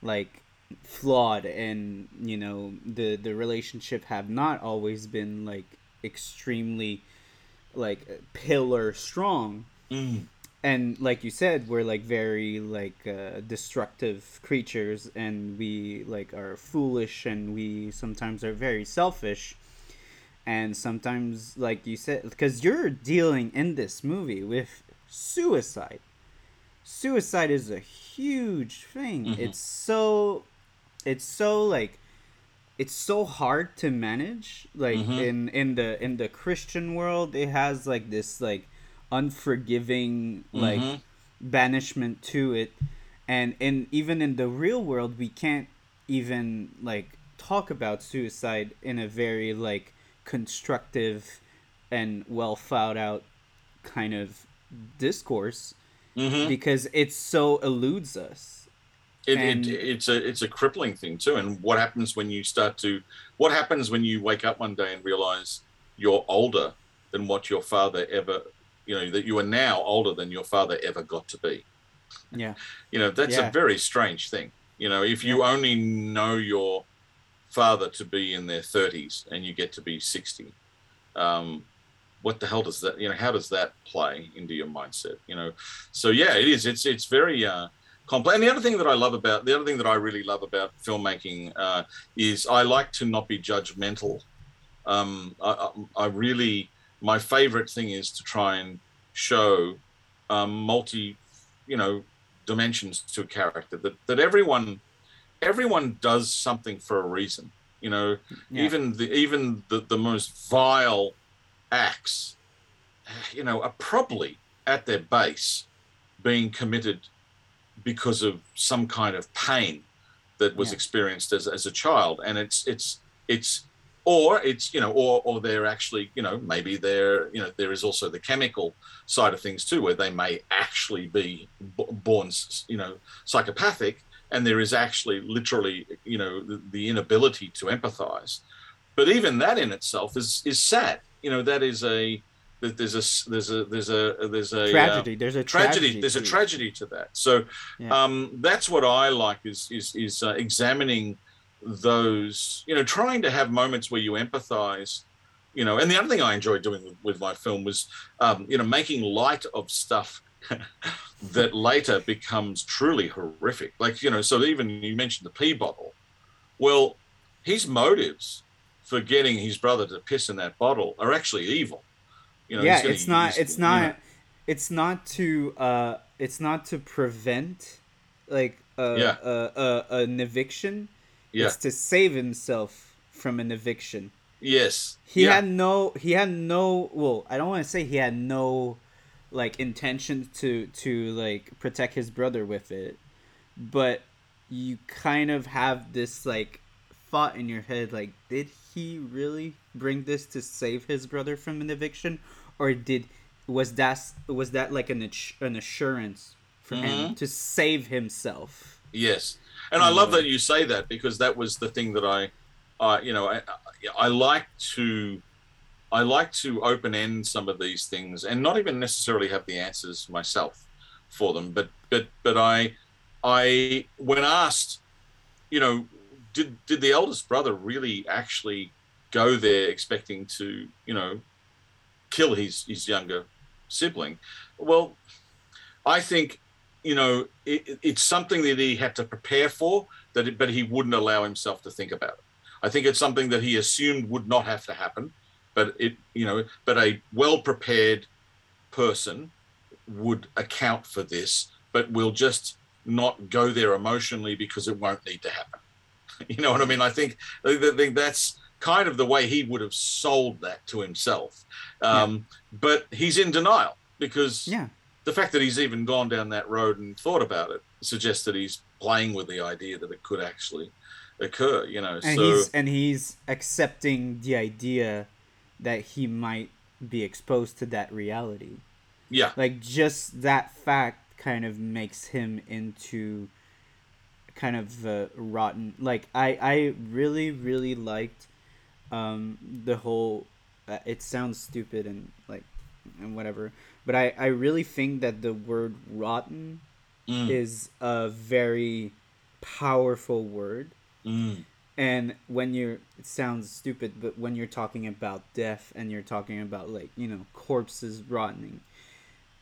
like flawed and you know the the relationship have not always been like extremely like pillar strong mm and like you said we're like very like uh, destructive creatures and we like are foolish and we sometimes are very selfish and sometimes like you said because you're dealing in this movie with suicide suicide is a huge thing mm-hmm. it's so it's so like it's so hard to manage like mm-hmm. in in the in the christian world it has like this like unforgiving like mm-hmm. banishment to it and in even in the real world we can't even like talk about suicide in a very like constructive and well thought out kind of discourse mm-hmm. because it so eludes us it, and, it, it's a it's a crippling thing too and what happens when you start to what happens when you wake up one day and realize you're older than what your father ever you know that you are now older than your father ever got to be. Yeah. You know, that's Yeah. a very strange thing. You know, if you only know your father to be in their 30s and you get to be 60, um, what the hell does that, you know, how does that play into your mindset? You know, so yeah, it is. It's, it's very, uh, complex. And the other thing that I love about, the other thing that I really love about filmmaking uh, is I like to not be judgmental. Um, I, I, I really, my favorite thing is to try and show um, multi, you know, dimensions to a character that, that everyone everyone does something for a reason you know Yeah. even the even the, the most vile acts you know are probably at their base being committed because of some kind of pain that was Yeah. experienced as, as a child and it's it's it's or it's you know or or they're actually you know maybe they're you know there is also the chemical side of things too where they may actually be b- born you know psychopathic and there is actually literally you know the, the inability to empathize but even that in itself is is sad you know that is a that there's a there's a there's a there's a uh, tragedy. There's a tragedy, tragedy. there's a to tragedy to that so Yeah. um that's what i like is is is uh, examining those you know trying to have moments where you empathize you know and the other thing i enjoyed doing with, with my film was um you know making light of stuff that later becomes truly horrific like you know so even you mentioned the pee bottle well his motives for getting his brother to piss in that bottle are actually evil you know yeah, it's not. It's you know, not. It's not to. Uh, it's not to prevent, like, uh, Yeah. uh, uh, an eviction. Yeah It's to save himself from an eviction. yes He yeah. had no. He had no. Well, I don't want to say he had no, like, intention to to like protect his brother with it, but you kind of have this like thought in your head like did he really bring this to save his brother from an eviction or did was that was that like an an assurance for him Mhm. to save himself Yes, and I love mm. that you say that because that was the thing that I, I you know, I, I like to, I like to open end some of these things and not even necessarily have the answers myself for them, but but but I, I when asked, you know, did did the eldest brother really actually go there expecting to, you know, kill his his younger sibling? Well, I think you know, it, it's something that he had to prepare for, that it, but he wouldn't allow himself to think about it. I think it's something that he assumed would not have to happen, but it, you know, but a well prepared person would account for this, but will just not go there emotionally because it won't need to happen. You know what I mean? I think, I think that's kind of the way he would have sold that to himself. Um, But he's in denial because yeah the fact that he's even gone down that road and thought about it suggests that he's playing with the idea that it could actually occur you know and so he's and he's accepting the idea that he might be exposed to that reality. Yeah. Like just that fact kind of makes him into kind of uh, rotten like i i really really liked um the whole uh, it sounds stupid and like and whatever but i i really think that the word rotten Mm, is a very powerful word. Mm, and when you're it sounds stupid but when you're talking about death and you're talking about like you know corpses rotting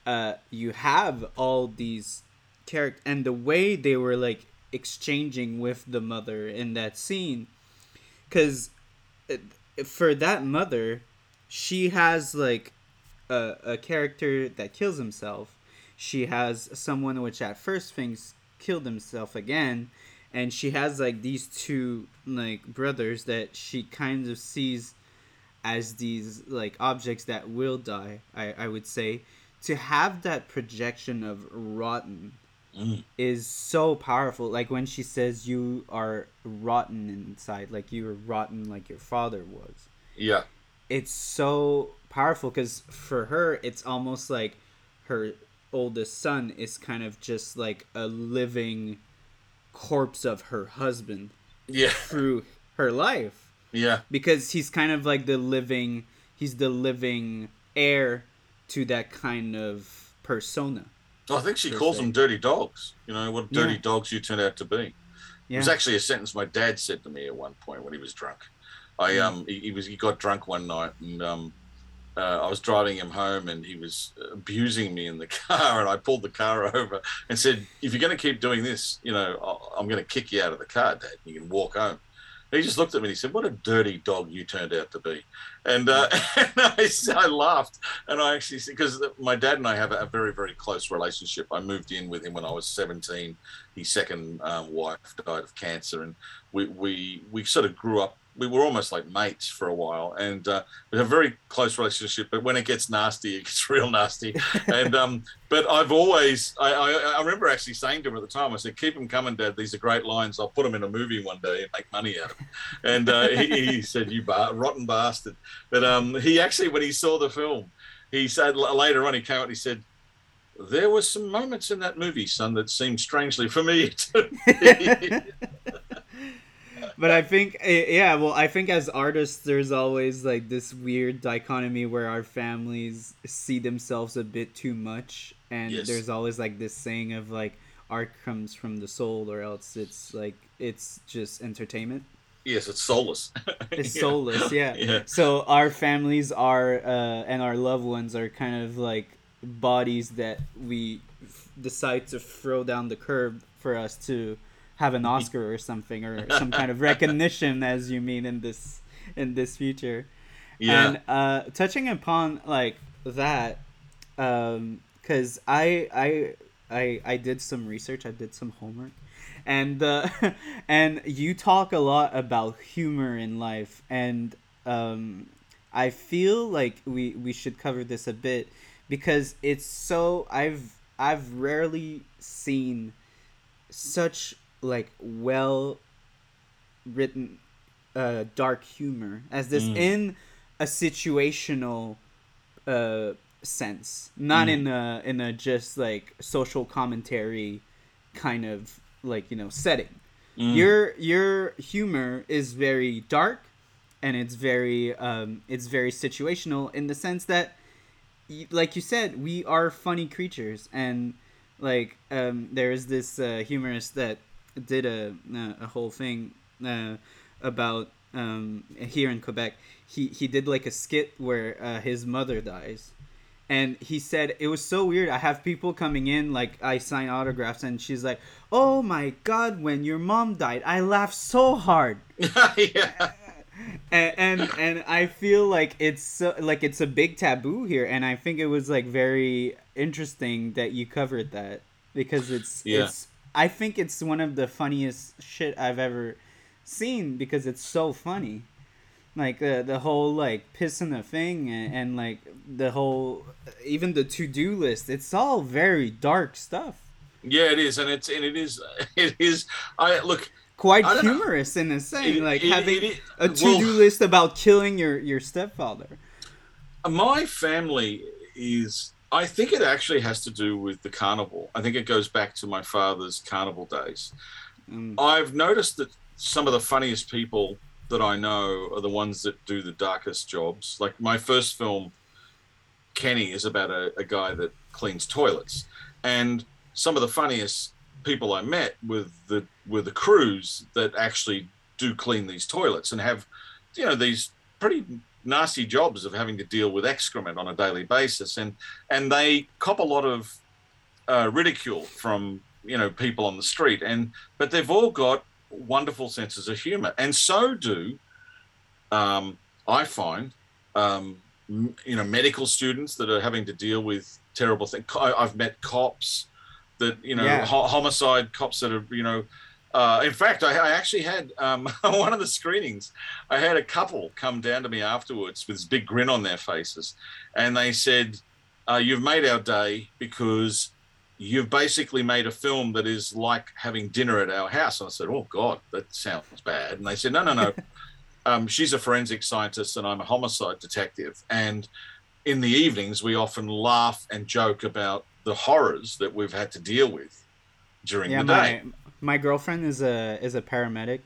uh you have all these character and the way they were like exchanging with the mother in that scene because for that mother she has like a, a character that kills himself. She has someone which at first thinks killed himself again and she has like these two like brothers that she kind of sees as these like objects that will die i, I would say. To have that projection of rotten mm. is so powerful. Like when she says you are rotten inside like you are rotten like your father was. Yeah it's so powerful because for her it's almost like her oldest son is kind of just like a living corpse of her husband yeah through her life yeah because he's kind of like the living he's the living heir to that kind of persona. Oh, I think she calls se. them dirty dogs. You know what dirty yeah. dogs you turn out to be. Yeah. It was actually a sentence my dad said to me at one point when he was drunk. I mm. um he, he, was he got drunk one night and um uh, I was driving him home and he was abusing me in the car and I pulled the car over and said if you're going to keep doing this you know I'm going to kick you out of the car dad you can walk home he just looked at me and he said, "What a dirty dog you turned out to be," and, uh, and I, I, laughed. And I actually because my dad and I have a, very very close relationship. I moved in with him when I was 17. His second um, wife died of cancer, and we we we sort of grew up we were almost like mates for a while, and uh, we have a very close relationship. But when it gets nasty, it gets real nasty. and um, but I've always, I, I, I, remember actually saying to him at the time, I said, "Keep them coming, Dad. These are great lines. I'll put them in a movie one day and make money out of them." And uh, he, he, said, "You bar- rotten bastard." But um, he actually, when he saw the film, he said later on, he came out and he said. There were some moments in that movie, son, that seemed strangely familiar to me but I think eh, yeah, well, I think as artists, there's always like this weird dichotomy where our families see themselves a bit too much, and yes. there's always like this saying of like art comes from the soul, or else it's like it's just entertainment. Yes, it's soulless. it's yeah. soulless, yeah. yeah. So our families are uh, and our loved ones are kind of like bodies that we f- decide to throw down the curb for us to have an Oscar or something or some kind of recognition as you mean in this in this future. Yeah. And uh, touching upon like that, um, because I I I I did some research. I did some homework, and uh, and you talk a lot about humor in life, and um, I feel like we we should cover this a bit because it's so I've I've rarely seen such like well written uh, dark humor as this mm. in a situational uh, sense, not mm. in a in a just like social commentary kind of like you know setting. Mm. Your your humor is very dark, and it's very um, it's very situational in the sense that, like you said, we are funny creatures, and like um, there is this uh, humorist that did a a whole thing uh, about um, here in Quebec. He he did like a skit where uh, his mother dies, and he said it was so weird. I have people coming in like I sign autographs, and she's like, "Oh my god, when your mom died, I laughed so hard." yeah. And, and and I feel like it's so, like it's a big taboo here, and I think it was like very interesting that you covered that because it's yeah. it's I think it's one of the funniest shit I've ever seen because it's so funny. Like the the whole like piss pissing the thing and, and like the whole even the to do list. It's all very dark stuff. Yeah, it is, and it's and it is it is. I look quite humorous know. in a sense, it, like it, having it, a to do well, list about killing your your stepfather. My family is I think it actually has to do with the carnival. I think it goes back to my father's carnival days. Mm. I've noticed that some of the funniest people that I know are the ones that do the darkest jobs. Like my first film, Kenny, is about a, a guy that cleans toilets, and some of the funniest people I met with the were the crews that actually do clean these toilets and have, you know, these pretty nasty jobs of having to deal with excrement on a daily basis, and and they cop a lot of uh, ridicule from you know people on the street, and but they've all got wonderful senses of humor, and so do um, I find um, you know medical students that are having to deal with terrible things. I've met cops that you know yeah. ho- homicide cops that are you know uh, in fact, I, I actually had um, one of the screenings. I had a couple come down to me afterwards with this big grin on their faces, and they said, uh, "You've made our day because you've basically made a film that is like having dinner at our house." And I said, "Oh God, that sounds bad." And they said, "No, no, no. um, she's a forensic scientist, and I'm a homicide detective. And in the evenings, we often laugh and joke about the horrors that we've had to deal with during yeah, the day." My, my girlfriend is a is a paramedic.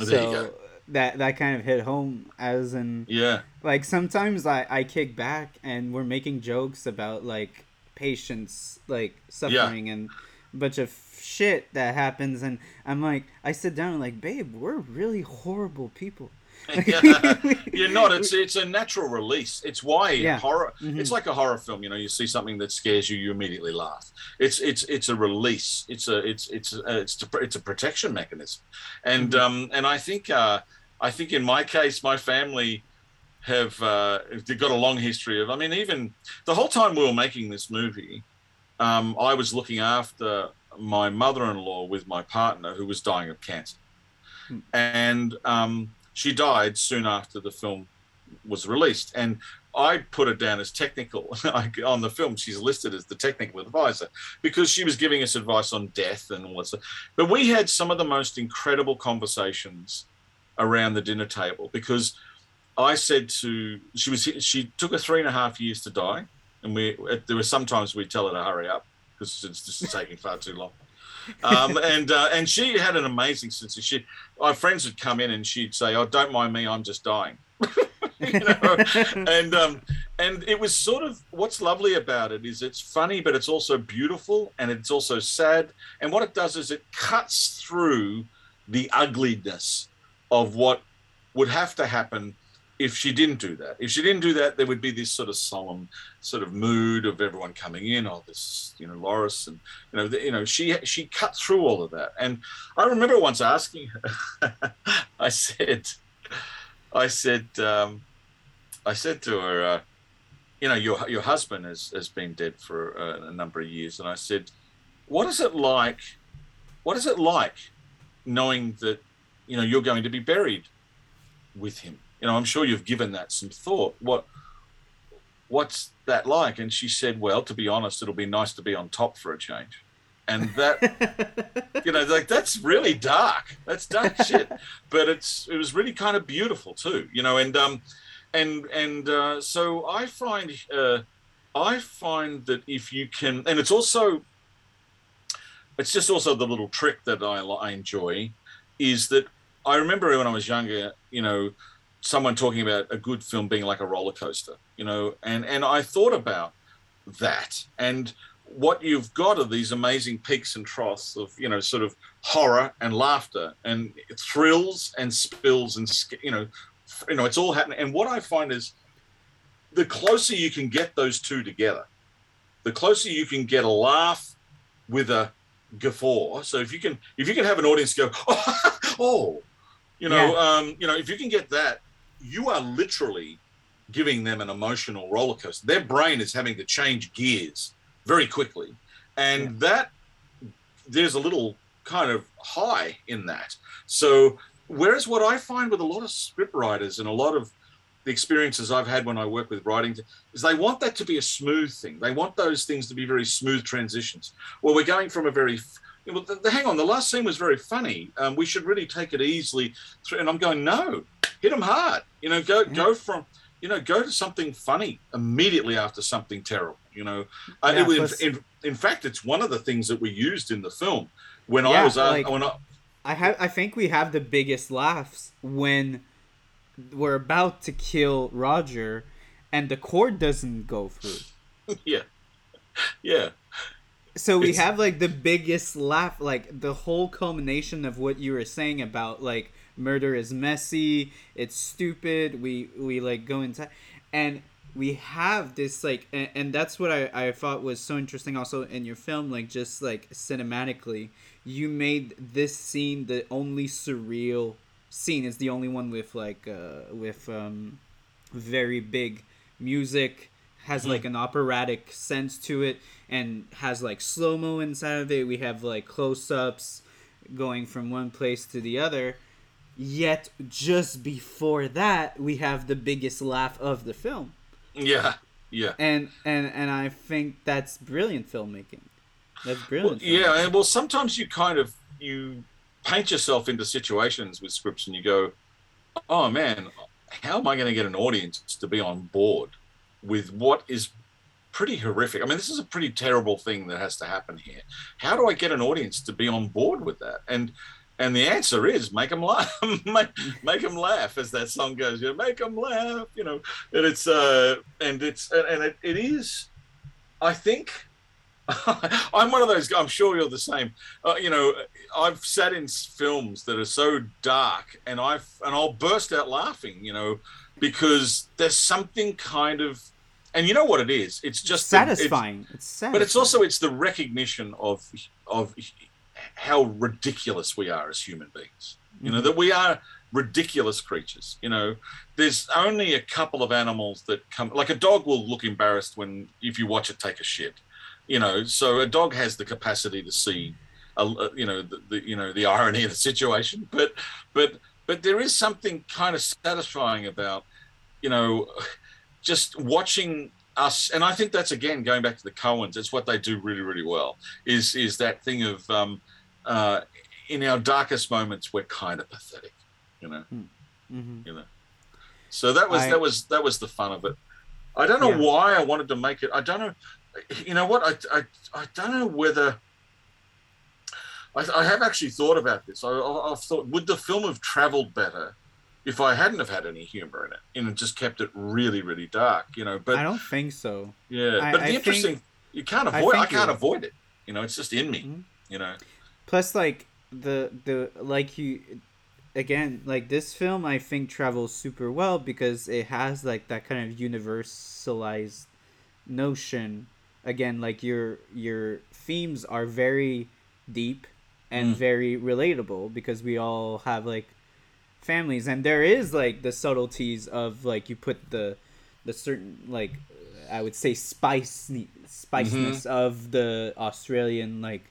Oh, so that that kind of hit home as in yeah like sometimes i i kick back and we're making jokes about like patients like suffering yeah. and a bunch of shit that happens and i'm like i sit down and like babe we're really horrible people. You're not. It's it's a natural release. It's why yeah. horror. Mm-hmm. It's like a horror film. You know, you see something that scares you, you immediately laugh. It's it's it's a release. It's a it's it's a, it's a, it's a protection mechanism, and mm-hmm. um and I think uh I think in my case, my family have uh, they've got a long history of. I mean, even the whole time we were making this movie, um, I was looking after my mother-in-law with my partner who was dying of cancer, hmm. and um, she died soon after the film was released. And I put her down as technical on the film. She's listed as the technical advisor because she was giving us advice on death and all that stuff. But we had some of the most incredible conversations around the dinner table because I said to she was she took her three and a half years to die, and we there were sometimes we tell her to hurry up because it's just taking far too long um, and uh, and she had an amazing sense of she. Our friends would come in and she'd say, "Oh, don't mind me, I'm just dying." know? and um, and it was sort of what's lovely about it is it's funny, but it's also beautiful and it's also sad. And what it does is it cuts through the ugliness of what would have to happen if she didn't do that. If she didn't do that, there would be this sort of solemn sort of mood of everyone coming in. Oh, this, you know, Loris, and you know, the, you know, she she cut through all of that. And I remember once asking her, I said, I said, um, I said to her, uh, you know, your your husband has has been dead for a, a number of years, and I said, what is it like? What is it like knowing that you know you're going to be buried with him? you know, I'm sure you've given that some thought. What what's that like? And she said, Well, to be honest, it'll be nice to be on top for a change. And that you know, like that's really dark. That's dark shit. But it's it was really kind of beautiful too, you know, and um and and uh, so I find uh, I find that if you can, and it's also it's just also the little trick that I, I enjoy is that I remember when I was younger, you know, someone talking about a good film being like a roller coaster, you know, and and I thought about that. And what you've got are these amazing peaks and troughs of you know sort of horror and laughter and thrills and spills and you know you know it's all happening. And what i find is the closer you can get those two together the closer you can get a laugh with a guffaw. So if you can if you can have an audience go oh, oh you know yeah. um you know if you can get that you are literally giving them an emotional roller coaster. Their brain is having to change gears very quickly. And yeah. that there's a little kind of high in that. So whereas what I find with a lot of script writers and a lot of the experiences I've had when I work with writing is they want that to be a smooth thing. They want those things to be very smooth transitions. Well, we're going from a very well, the, the, hang on, the last scene was very funny. Um, we should really take it easily. Through, and I'm going, no, hit them hard. You know, go go from, you know, go to something funny immediately after something terrible. You know, uh, yeah, it, in, in, fact, it's one of the things that we used in the film when yeah, I was uh, like, when I, I have I think we have the biggest laughs when we're about to kill Roger, and the cord doesn't go through. yeah, yeah so we it's... have like the biggest laugh like the whole culmination of what you were saying about like murder is messy it's stupid we we like go inside and we have this like and, and that's what I, I thought was so interesting also in your film like just like cinematically you made this scene the only surreal scene is the only one with like uh with um very big music has mm-hmm. like an operatic sense to it and has like slow mo inside of it. We have like close ups going from one place to the other. Yet just before that, we have the biggest laugh of the film. Yeah, yeah. And and and I think that's brilliant filmmaking. That's brilliant. Well, yeah, and well, sometimes you kind of you paint yourself into situations with scripts, and you go, "Oh man, how am I going to get an audience to be on board with what is pretty horrific. I mean, this is a pretty terrible thing that has to happen here. How do I get an audience to be on board with that? And And the answer is make them laugh, make, make them laugh, as that song goes. You know, make them laugh, you know. And it's uh, and it's and it, it is. I think I'm one of those. I'm sure you're the same. Uh, you know, I've sat in films that are so dark, and I and I'll burst out laughing. You know, because there's something kind of, and you know what it is. It's just satisfying. it's, it's satisfying. But it's also it's the recognition of of how ridiculous we are as human beings. You know mm-hmm. that we are ridiculous creatures. You know, there's only a couple of animals that come. Like a dog will look embarrassed when if you watch it take a shit you know so a dog has the capacity to see a, you know the, the, you know the irony of the situation but but but there is something kind of satisfying about you know just watching us and i think that's again going back to the Coens it's what they do really really well is is that thing of um uh in our darkest moments we're kind of pathetic you know hmm. mm-hmm. you know so that was I, that was that was the fun of it i don't know yeah. why i wanted to make it i don't know you know what? I, I, I don't know whether. I, I have actually thought about this. I, have thought, would the film have traveled better if I hadn't have had any humor in it and just kept it really, really dark? You know, but I don't think so. Yeah, I, but the interesting, think, you can't avoid. I, can't avoid it. You know, it's just in me. Mm-hmm. You know. Plus, like the the like you again like this film i think travels super well because it has like that kind of universalized notion again like your your themes are very deep and mm. very relatable because we all have like families and there is like the subtleties of like you put the the certain like I would say spice spiciness mm-hmm. of the Australian like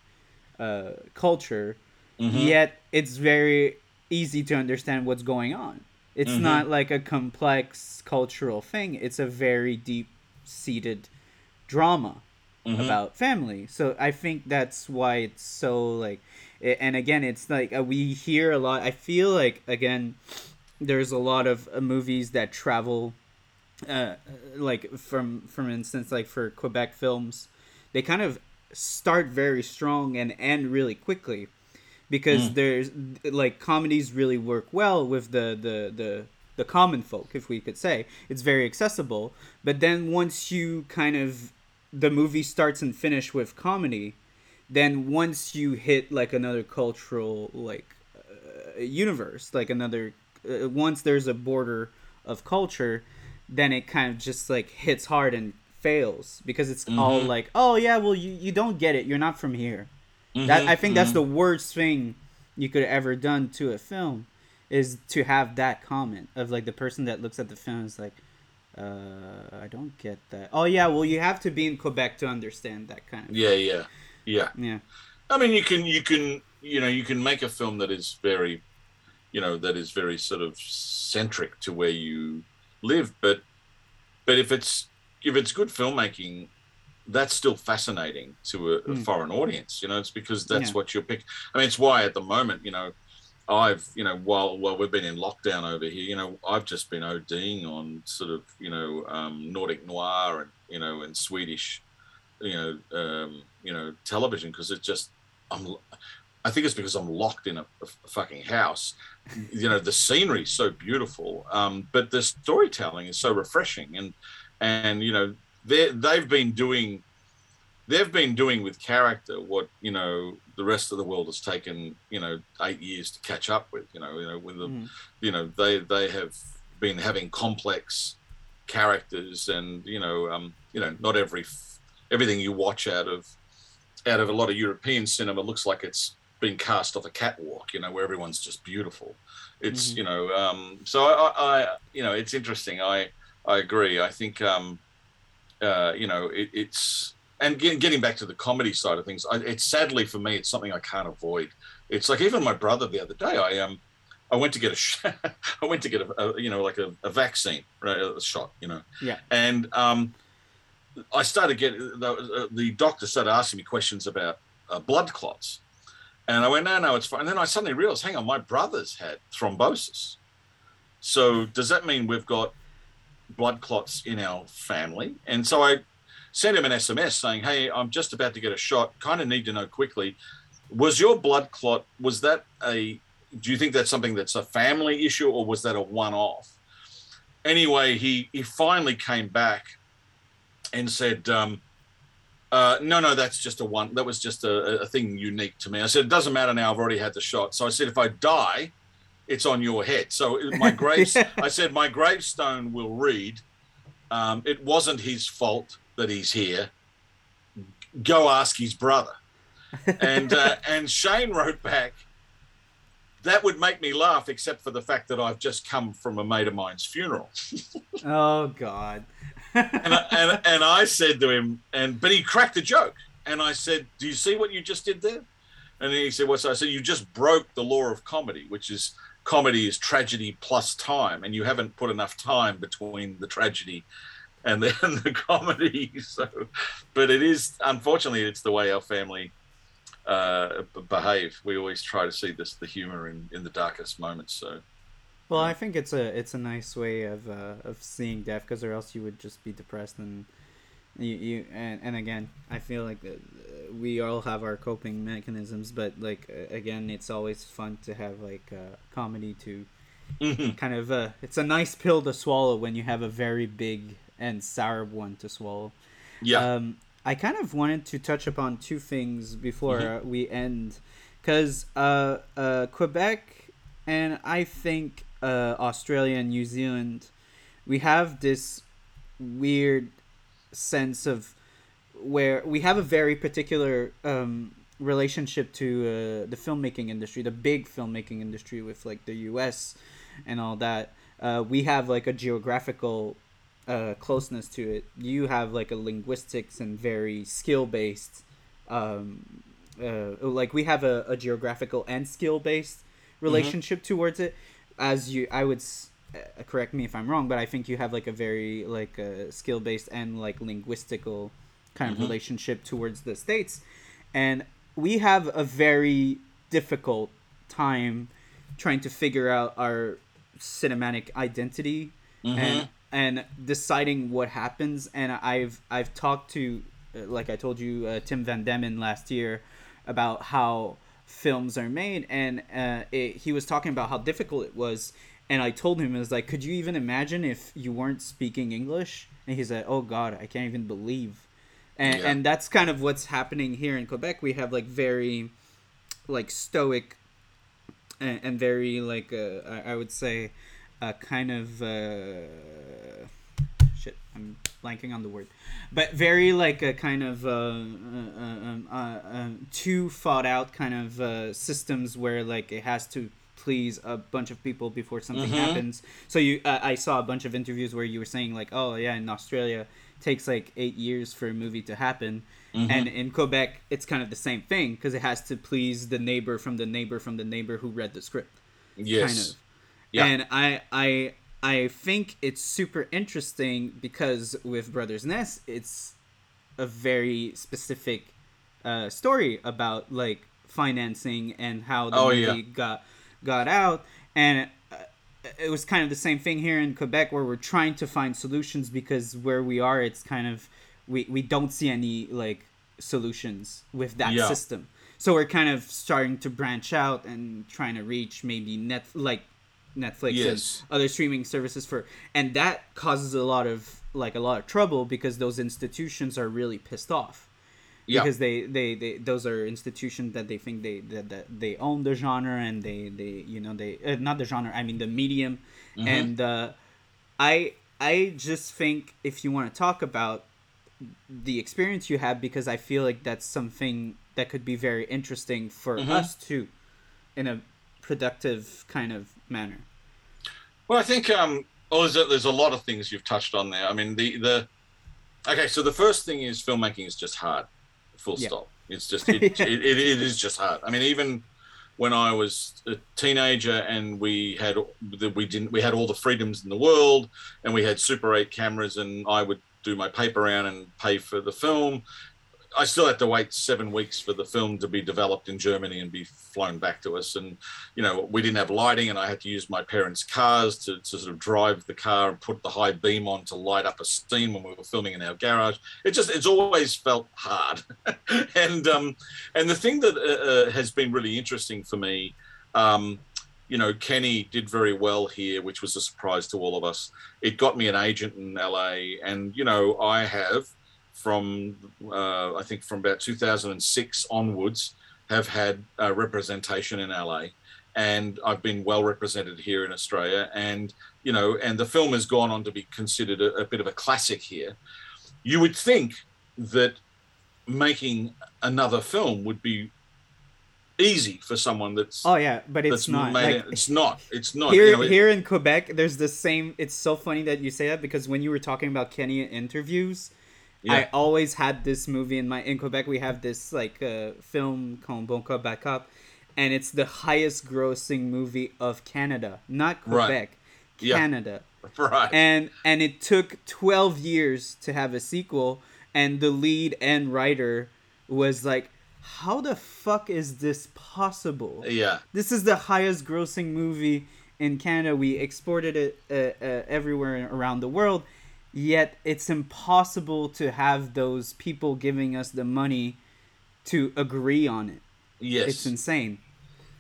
uh, culture, mm-hmm. yet it's very easy to understand what's going on. It's mm-hmm. not like a complex cultural thing. It's a very deep seated drama mm-hmm. about family. So I think that's why it's so like, and again, it's like uh, we hear a lot. I feel like again, there's a lot of uh, movies that travel, uh, like from from instance, like for Quebec films, they kind of start very strong and end really quickly because mm. there's like comedies really work well with the the the the common folk if we could say it's very accessible but then once you kind of the movie starts and finish with comedy, then once you hit like another cultural like uh, universe, like another uh, once there's a border of culture, then it kind of just like hits hard and fails because it's mm-hmm. all like, oh yeah, well you you don't get it, you're not from here. Mm-hmm, that I think mm-hmm. that's the worst thing you could have ever done to a film is to have that comment of like the person that looks at the film is like uh, I don't get that. Oh yeah, well you have to be in Quebec to understand that kind of. Yeah, thing. yeah, yeah. Yeah. I mean, you can you can you know you can make a film that is very, you know, that is very sort of centric to where you live, but but if it's if it's good filmmaking, that's still fascinating to a, a mm. foreign audience. You know, it's because that's yeah. what you're pick. I mean, it's why at the moment, you know, I've, you know, while while we've been in lockdown over here, you know, I've just been ODing on sort of, you know, um, Nordic noir and you know, and Swedish, you know, um, you know, television because it just, I'm, I think it's because I'm locked in a, a fucking house. You know, the scenery is so beautiful, um, but the storytelling is so refreshing, and and you know, they they've been doing they've been doing with character what you know the rest of the world has taken you know eight years to catch up with you know you know with them mm. you know they they have been having complex characters and you know um you know not every everything you watch out of out of a lot of european cinema looks like it's been cast off a catwalk you know where everyone's just beautiful it's mm-hmm. you know um so I, I you know it's interesting i i agree. I think um uh you know it, it's and get, getting back to the comedy side of things, I, it's sadly for me, it's something I can't avoid. It's like even my brother the other day, I um, I went to get a, sh- I went to get a, a you know like a, a, vaccine, right, a shot, you know, yeah, and um, I started getting the, uh, the doctor started asking me questions about uh, blood clots, and I went, no, no, it's fine. And then I suddenly realized, hang on, my brother's had thrombosis, so does that mean we've got blood clots in our family? And so I sent him an SMS saying, "Hey, I'm just about to get a shot. Kind of need to know quickly. Was your blood clot? Was that a? Do you think that's something that's a family issue, or was that a one-off? Anyway, he he finally came back and said, um, uh, "No, no, that's just a one. That was just a, a thing unique to me." I said, "It doesn't matter now. I've already had the shot." So I said, "If I die." It's on your head. So my graves, I said, my gravestone will read, um, it wasn't his fault that he's here. Go ask his brother. and uh, and Shane wrote back, that would make me laugh, except for the fact that I've just come from a mate of mine's funeral. oh God. and, I, and, and I said to him, and but he cracked a joke, and I said, "Do you see what you just did there?" And he said, "What's?" I said, "You just broke the law of comedy, which is comedy is tragedy plus time, and you haven't put enough time between the tragedy and the, the comedy. So, but it is unfortunately it's the way our family uh, behave. We always try to see this the humor in, in the darkest moments. So. Well, I think it's a it's a nice way of uh, of seeing death because or else you would just be depressed and you, you and, and again I feel like uh, we all have our coping mechanisms but like again it's always fun to have like uh, comedy to mm-hmm. kind of uh, it's a nice pill to swallow when you have a very big and sour one to swallow yeah um, I kind of wanted to touch upon two things before mm-hmm. we end because uh, uh, Quebec and I think uh, Australia and New Zealand we have this weird sense of where we have a very particular um, relationship to uh, the filmmaking industry, the big filmmaking industry with like the U.S. and all that. Uh, we have like a geographical uh, closeness to it. You have like a linguistics and very skill based. Um, uh, like we have a, a geographical and skill based mm-hmm. relationship mm-hmm. towards it. As you, I would uh, correct me if I'm wrong, but I think you have like a very like a uh, skill based and like linguistical kind of mm-hmm. relationship towards the states, and we have a very difficult time trying to figure out our cinematic identity mm-hmm. and and deciding what happens. And I've I've talked to uh, like I told you uh, Tim Van Demmen last year about how films are made and uh, it, he was talking about how difficult it was and I told him, "I was like, could you even imagine if you weren't speaking English?" And he said, "Oh God, I can't even believe." And yeah. and that's kind of what's happening here in Quebec. We have like very, like stoic, and, and very like uh, I, I would say, a kind of uh, shit. I'm blanking on the word, but very like a kind of uh, uh, um, uh um, too thought out kind of uh, systems where like it has to please a bunch of people before something mm-hmm. happens. So you, uh, I saw a bunch of interviews where you were saying like, oh yeah, in Australia takes like eight years for a movie to happen, mm-hmm. and in Quebec it's kind of the same thing because it has to please the neighbor from the neighbor from the neighbor who read the script. Yes. Kind of. Yeah. And I, I, I think it's super interesting because with Brothers Nest, it's a very specific uh, story about like financing and how the oh, movie yeah. got got out, and uh, it was kind of the same thing here in Quebec where we're trying to find solutions because where we are, it's kind of we we don't see any like solutions with that yeah. system. So we're kind of starting to branch out and trying to reach maybe net like Netflix yes. and other streaming services for and that causes a lot of like a lot of trouble because those institutions are really pissed off yeah. because they, they they those are institutions that they think they that, that they own the genre and they they you know they uh, not the genre I mean the medium mm-hmm. and uh, I I just think if you want to talk about the experience you have because I feel like that's something that could be very interesting for mm-hmm. us too in a productive kind of manner. Well, I think um, oh, there's a, there's a lot of things you've touched on there. I mean, the the okay, so the first thing is filmmaking is just hard full yeah. stop. It's just it, it, it, it is just hard. I mean, even when I was a teenager and we had we didn't we had all the freedoms in the world and we had Super 8 cameras and I would do my paper round and pay for the film. I still had to wait seven weeks for the film to be developed in Germany and be flown back to us. And, you know, we didn't have lighting and I had to use my parents' cars to, to sort of drive the car and put the high beam on to light up a scene when we were filming in our garage. It just, it's always felt hard. and, um, and the thing that uh, uh, has been really interesting for me, um, you know, Kenny did very well here, which was a surprise to all of us. It got me an agent in LA. And, you know, I have, from uh, I think from about 2006 onwards have had uh, representation in LA, and I've been well represented here in Australia. And you know, and the film has gone on to be considered a, a bit of a classic here. You would think that making another film would be easy for someone that's oh yeah but it's not. like, it, it's not. It's not. Here you know, it, here in quebec there's the same it's so funny that you say that because when you were talking about kenny interviews yeah. I always had this movie in my in Quebec. We have this like uh, film called Bon Cop Bad Cop, and it's the highest grossing movie of Canada, not Quebec, right. Canada. Yeah. Right. And and it took twelve years to have a sequel, and the lead and writer was like, "How the fuck is this possible?" Yeah. This is the highest grossing movie in Canada. We exported it uh, uh, everywhere around the world yet it's impossible to have those people giving us the money to agree on it. Yes, it's insane.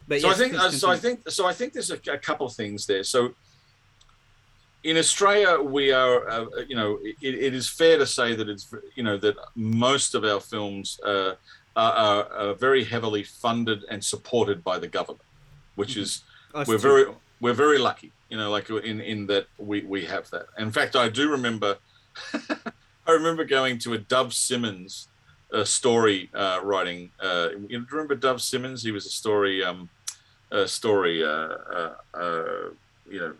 But so yes, I think uh, so. I think so. I think there's a, a, couple of things there. So in Australia, we are, uh, you know, it, it is fair to say that it's, you know, that most of our films uh, are, are, are, very heavily funded and supported by the government, which mm-hmm. is Us we're too. very we're very lucky you know like in in that we we have that. In fact i do remember i remember going to a Dov Simens uh, story uh, writing uh, you remember Dov Simens? He was a story um a story uh, uh, uh you know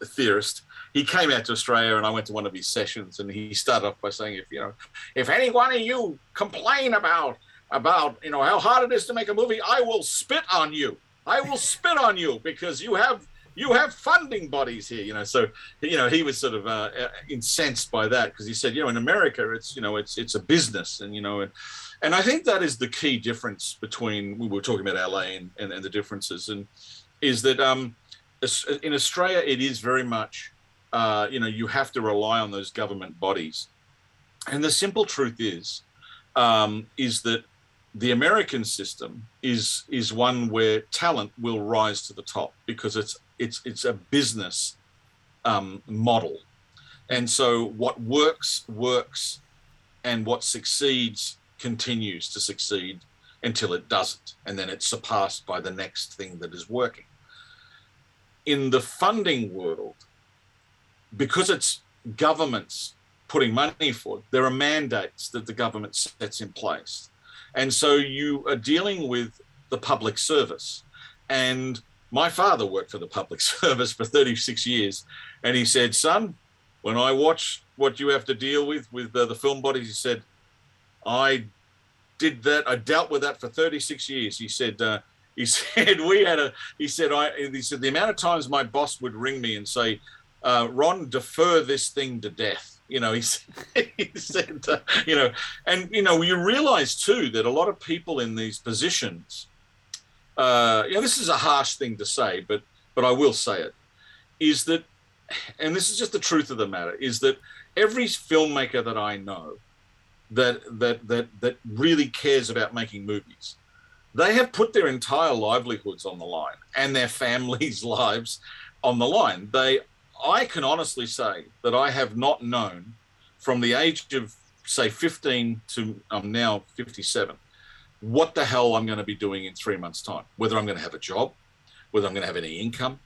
a theorist. He came out to australia and i went to one of his sessions and he started off by saying if you know if any one of you complain about about you know how hard it is to make a movie i will spit on you. I will spit on you because you have you have funding bodies here, you know. So, you know, he was sort of uh, uh incensed by that because he said, you know, in America, it's you know, it's it's a business, and you know, and and I think that is the key difference between we were talking about LA and, and, and the differences, and is that um, in Australia it is very much, uh, you know, you have to rely on those government bodies, and the simple truth is, um, is that the American system is is one where talent will rise to the top because it's it's it's a business um, model, and so what works works, and what succeeds continues to succeed until it doesn't, and then it's surpassed by the next thing that is working. In the funding world, because it's governments putting money for there are mandates that the government sets in place and so you are dealing with the public service. And my father worked for the public service for 36 years. And he said, son, when I watch what you have to deal with, with the, the film bodies, he said, I did that. I dealt with that for 36 years. He said, uh, he said, we had a, he said, I, he said, the amount of times my boss would ring me and say, uh, Ron, defer this thing to death you know, he, he said, uh, you know, and you know, you realize too that a lot of people in these positions, uh, you know, this is a harsh thing to say, but but I will say it, is that, and this is just the truth of the matter, is that every filmmaker that I know, that that that that really cares about making movies, they have put their entire livelihoods on the line and their families' lives on the line. They I can honestly say that I have not known from the age of say 15 to I'm now 57 what the hell I'm going to be doing in three months' time. Whether I'm going to have a job, whether I'm going to have any income,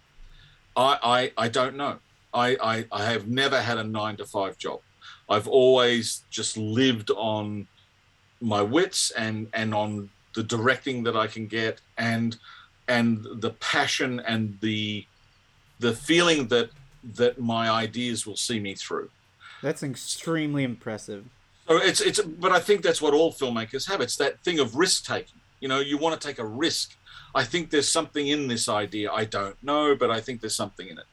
I I, I don't know. I, I I have never had a nine to five job. I've always just lived on my wits and and on the directing that I can get and and the passion and the the feeling that that my ideas will see me through. That's extremely impressive. So it's it's but I think that's what all filmmakers have. It's that thing of risk taking. You know, you want to take a risk. I think there's something in this idea. I don't know, but I think there's something in it.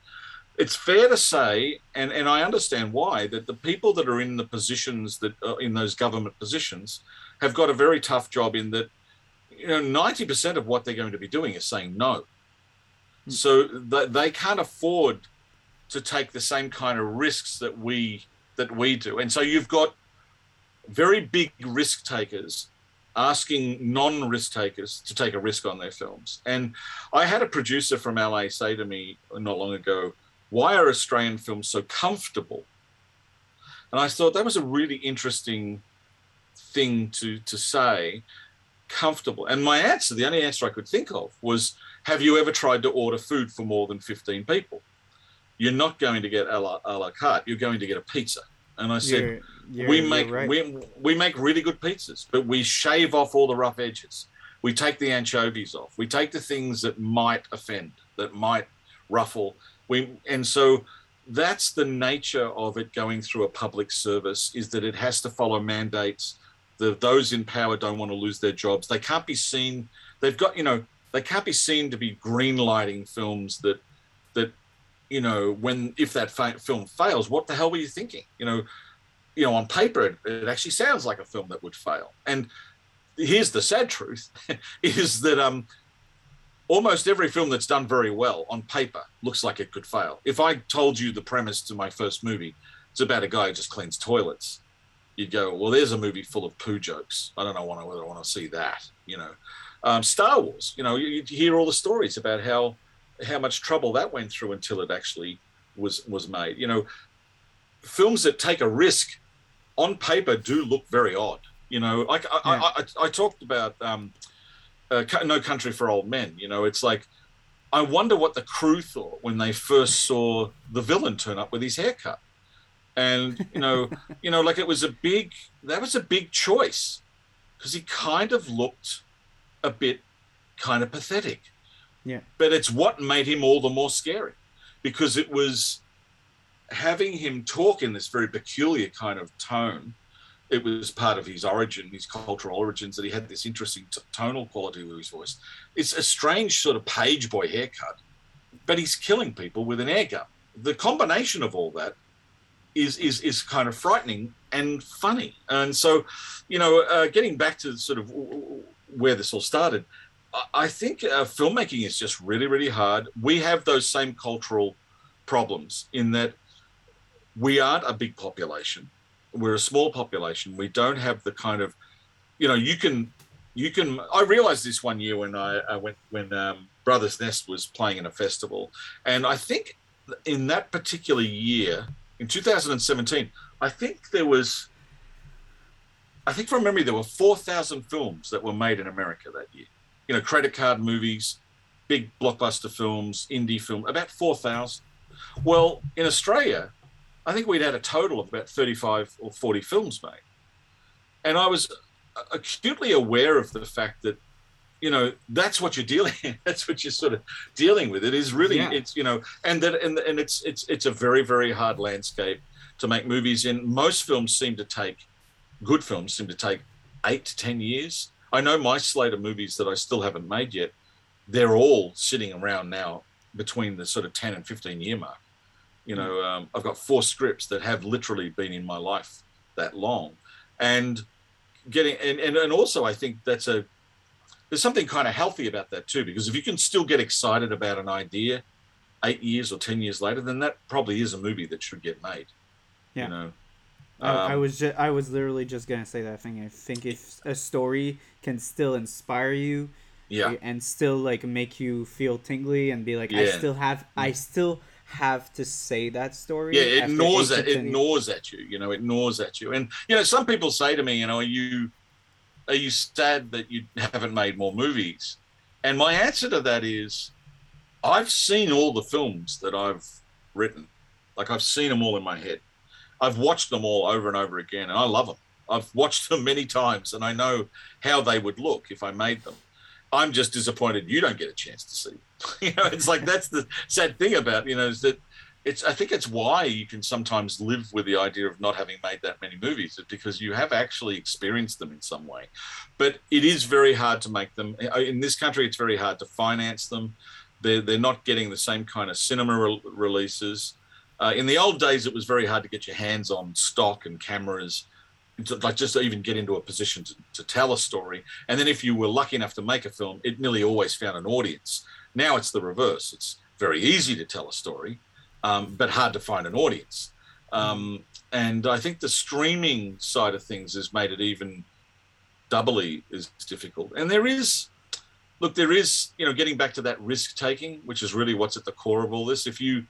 it's fair to say, and, and I understand why, that the people that are in the positions that are in those government positions have got a very tough job in that, you know, 90% of what they're going to be doing is saying no. Mm. So they, they can't afford to take the same kind of risks that we that we do. And so you've got very big risk takers asking non-risk takers to take a risk on their films. And I had a producer from LA say to me not long ago, "Why are Australian films so comfortable?" And I thought that was a really interesting thing to to say, comfortable. And my answer, the only answer I could think of was, "Have you ever tried to order food for more than 15 people?" You're not going to get a la, a la carte. You're going to get a pizza. And I said, you're, you're, we make right. we, we make really good pizzas, but we shave off all the rough edges. We take the anchovies off. We take the things that might offend, that might ruffle. We and so that's the nature of it going through a public service is that it has to follow mandates. The those in power don't want to lose their jobs. They can't be seen. They've got you know they can't be seen to be green lighting films that that you know, when if that fa- film fails, what the hell were you thinking? You know, you know, on paper it, it actually sounds like a film that would fail. And here's the sad truth: is that um, almost every film that's done very well on paper looks like it could fail. If I told you the premise to my first movie, it's about a guy who just cleans toilets, you'd go, "Well, there's a movie full of poo jokes. I don't know whether I want to see that." You know, um, Star Wars. You know, you, you hear all the stories about how how much trouble that went through until it actually was was made. You know, films that take a risk on paper do look very odd. You know, like I, yeah. I, I, I, talked about um, uh, No Country for Old Men. You know, it's like I wonder what the crew thought when they first saw the villain turn up with his haircut, and you know, you know, like it was a big that was a big choice because he kind of looked a bit kind of pathetic. Yeah. But it's what made him all the more scary because it was having him talk in this very peculiar kind of tone. It was part of his origin, his cultural origins, that he had this interesting t- tonal quality with his voice. It's a strange sort of page boy haircut, but he's killing people with an air gun. The combination of all that is is is kind of frightening and funny. And so, you know, uh, getting back to sort of where this all started, I think uh, filmmaking is just really, really hard. We have those same cultural problems in that we aren't a big population. We're a small population. We don't have the kind of, you know, you can, you can. I realized this one year when I, I went when um, Brothers Nest was playing in a festival, and I think in that particular year, in 2017, I think there was. I think from memory, there were 4,000 films that were made in America that year you know, credit card movies, big blockbuster films, indie film, about 4,000. Well, in Australia, I think we'd had a total of about 35 or 40 films made. And I was acutely aware of the fact that, you know, that's what you're dealing. With. That's what you're sort of dealing with. It is really, yeah. it's, you know, and that, and, and it's, it's, it's a very, very hard landscape to make movies in. Most films seem to take, good films seem to take eight to 10 years I know my slate of movies that I still haven't made yet, they're all sitting around now between the sort of 10 and 15 year mark. You know, mm. um, I've got four scripts that have literally been in my life that long. And getting, and, and, and also I think that's a, there's something kind of healthy about that too, because if you can still get excited about an idea eight years or 10 years later, then that probably is a movie that should get made. Yeah. You know, um, I, I, was just, I was literally just gonna say that thing. I think if a story can still inspire you, yeah, and still like make you feel tingly and be like, yeah. I still have, I still have to say that story. Yeah, it gnaws at it gnaws at you. You know, it gnaws at you. And you know, some people say to me, you know, are you are you sad that you haven't made more movies? And my answer to that is, I've seen all the films that I've written. Like I've seen them all in my head. I've watched them all over and over again, and I love them. I've watched them many times, and I know how they would look if I made them. I'm just disappointed you don't get a chance to see. you know, it's like that's the sad thing about you know is that it's. I think it's why you can sometimes live with the idea of not having made that many movies, is because you have actually experienced them in some way. But it is very hard to make them in this country. It's very hard to finance them. they're they're not getting the same kind of cinema re- releases. Uh, in the old days, it was very hard to get your hands on stock and cameras, to, like just to even get into a position to, to tell a story. And then if you were lucky enough to make a film, it nearly always found an audience. Now it's the reverse. It's very easy to tell a story, um, but hard to find an audience. Um, and I think the streaming side of things has made it even doubly as difficult. And there is, look, there is, you know, getting back to that risk taking, which is really what's at the core of all this. If you,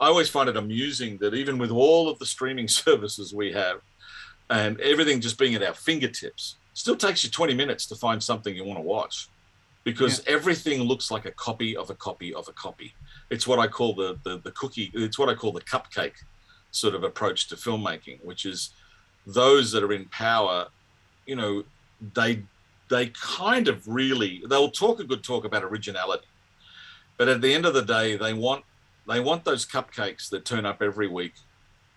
I always find it amusing that even with all of the streaming services we have and everything just being at our fingertips, still takes you 20 minutes to find something you want to watch because yeah. everything looks like a copy of a copy of a copy. It's what I call the, the, the cookie, it's what I call the cupcake sort of approach to filmmaking, which is those that are in power, you know, they they kind of really they'll talk a good talk about originality, but at the end of the day, they want they want those cupcakes that turn up every week,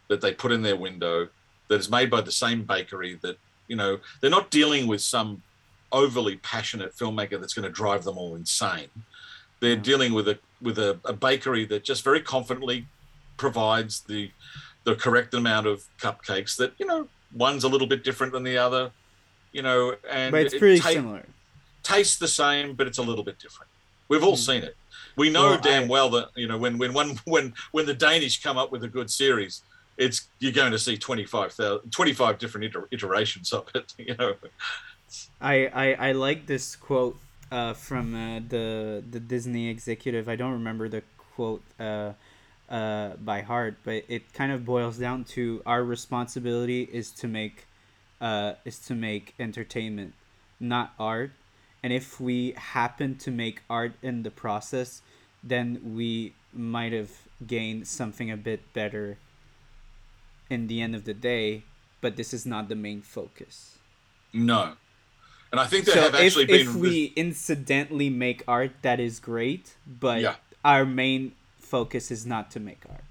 that they put in their window, that is made by the same bakery. That you know they're not dealing with some overly passionate filmmaker that's going to drive them all insane. They're dealing with a with a, a bakery that just very confidently provides the the correct amount of cupcakes that you know one's a little bit different than the other you know and but it's pretty ta- similar. tastes the same but it's a little bit different. We've all mm. seen it. We know well, damn I, well that you know when when one when when the danish come up with a good series it's you're going to see 25, 25 different iter- iterations of it you know i i, I like this quote uh, from uh, the the disney executive i don't remember the quote uh, uh, by heart, but it kind of boils down to our responsibility is to make uh, is to make entertainment, not art. And if we happen to make art in the process, then we might have gained something a bit better in the end of the day. But this is not the main focus. No. And I think there so have actually if, been. If we incidentally make art, that is great. But yeah. our main focus is not to make art.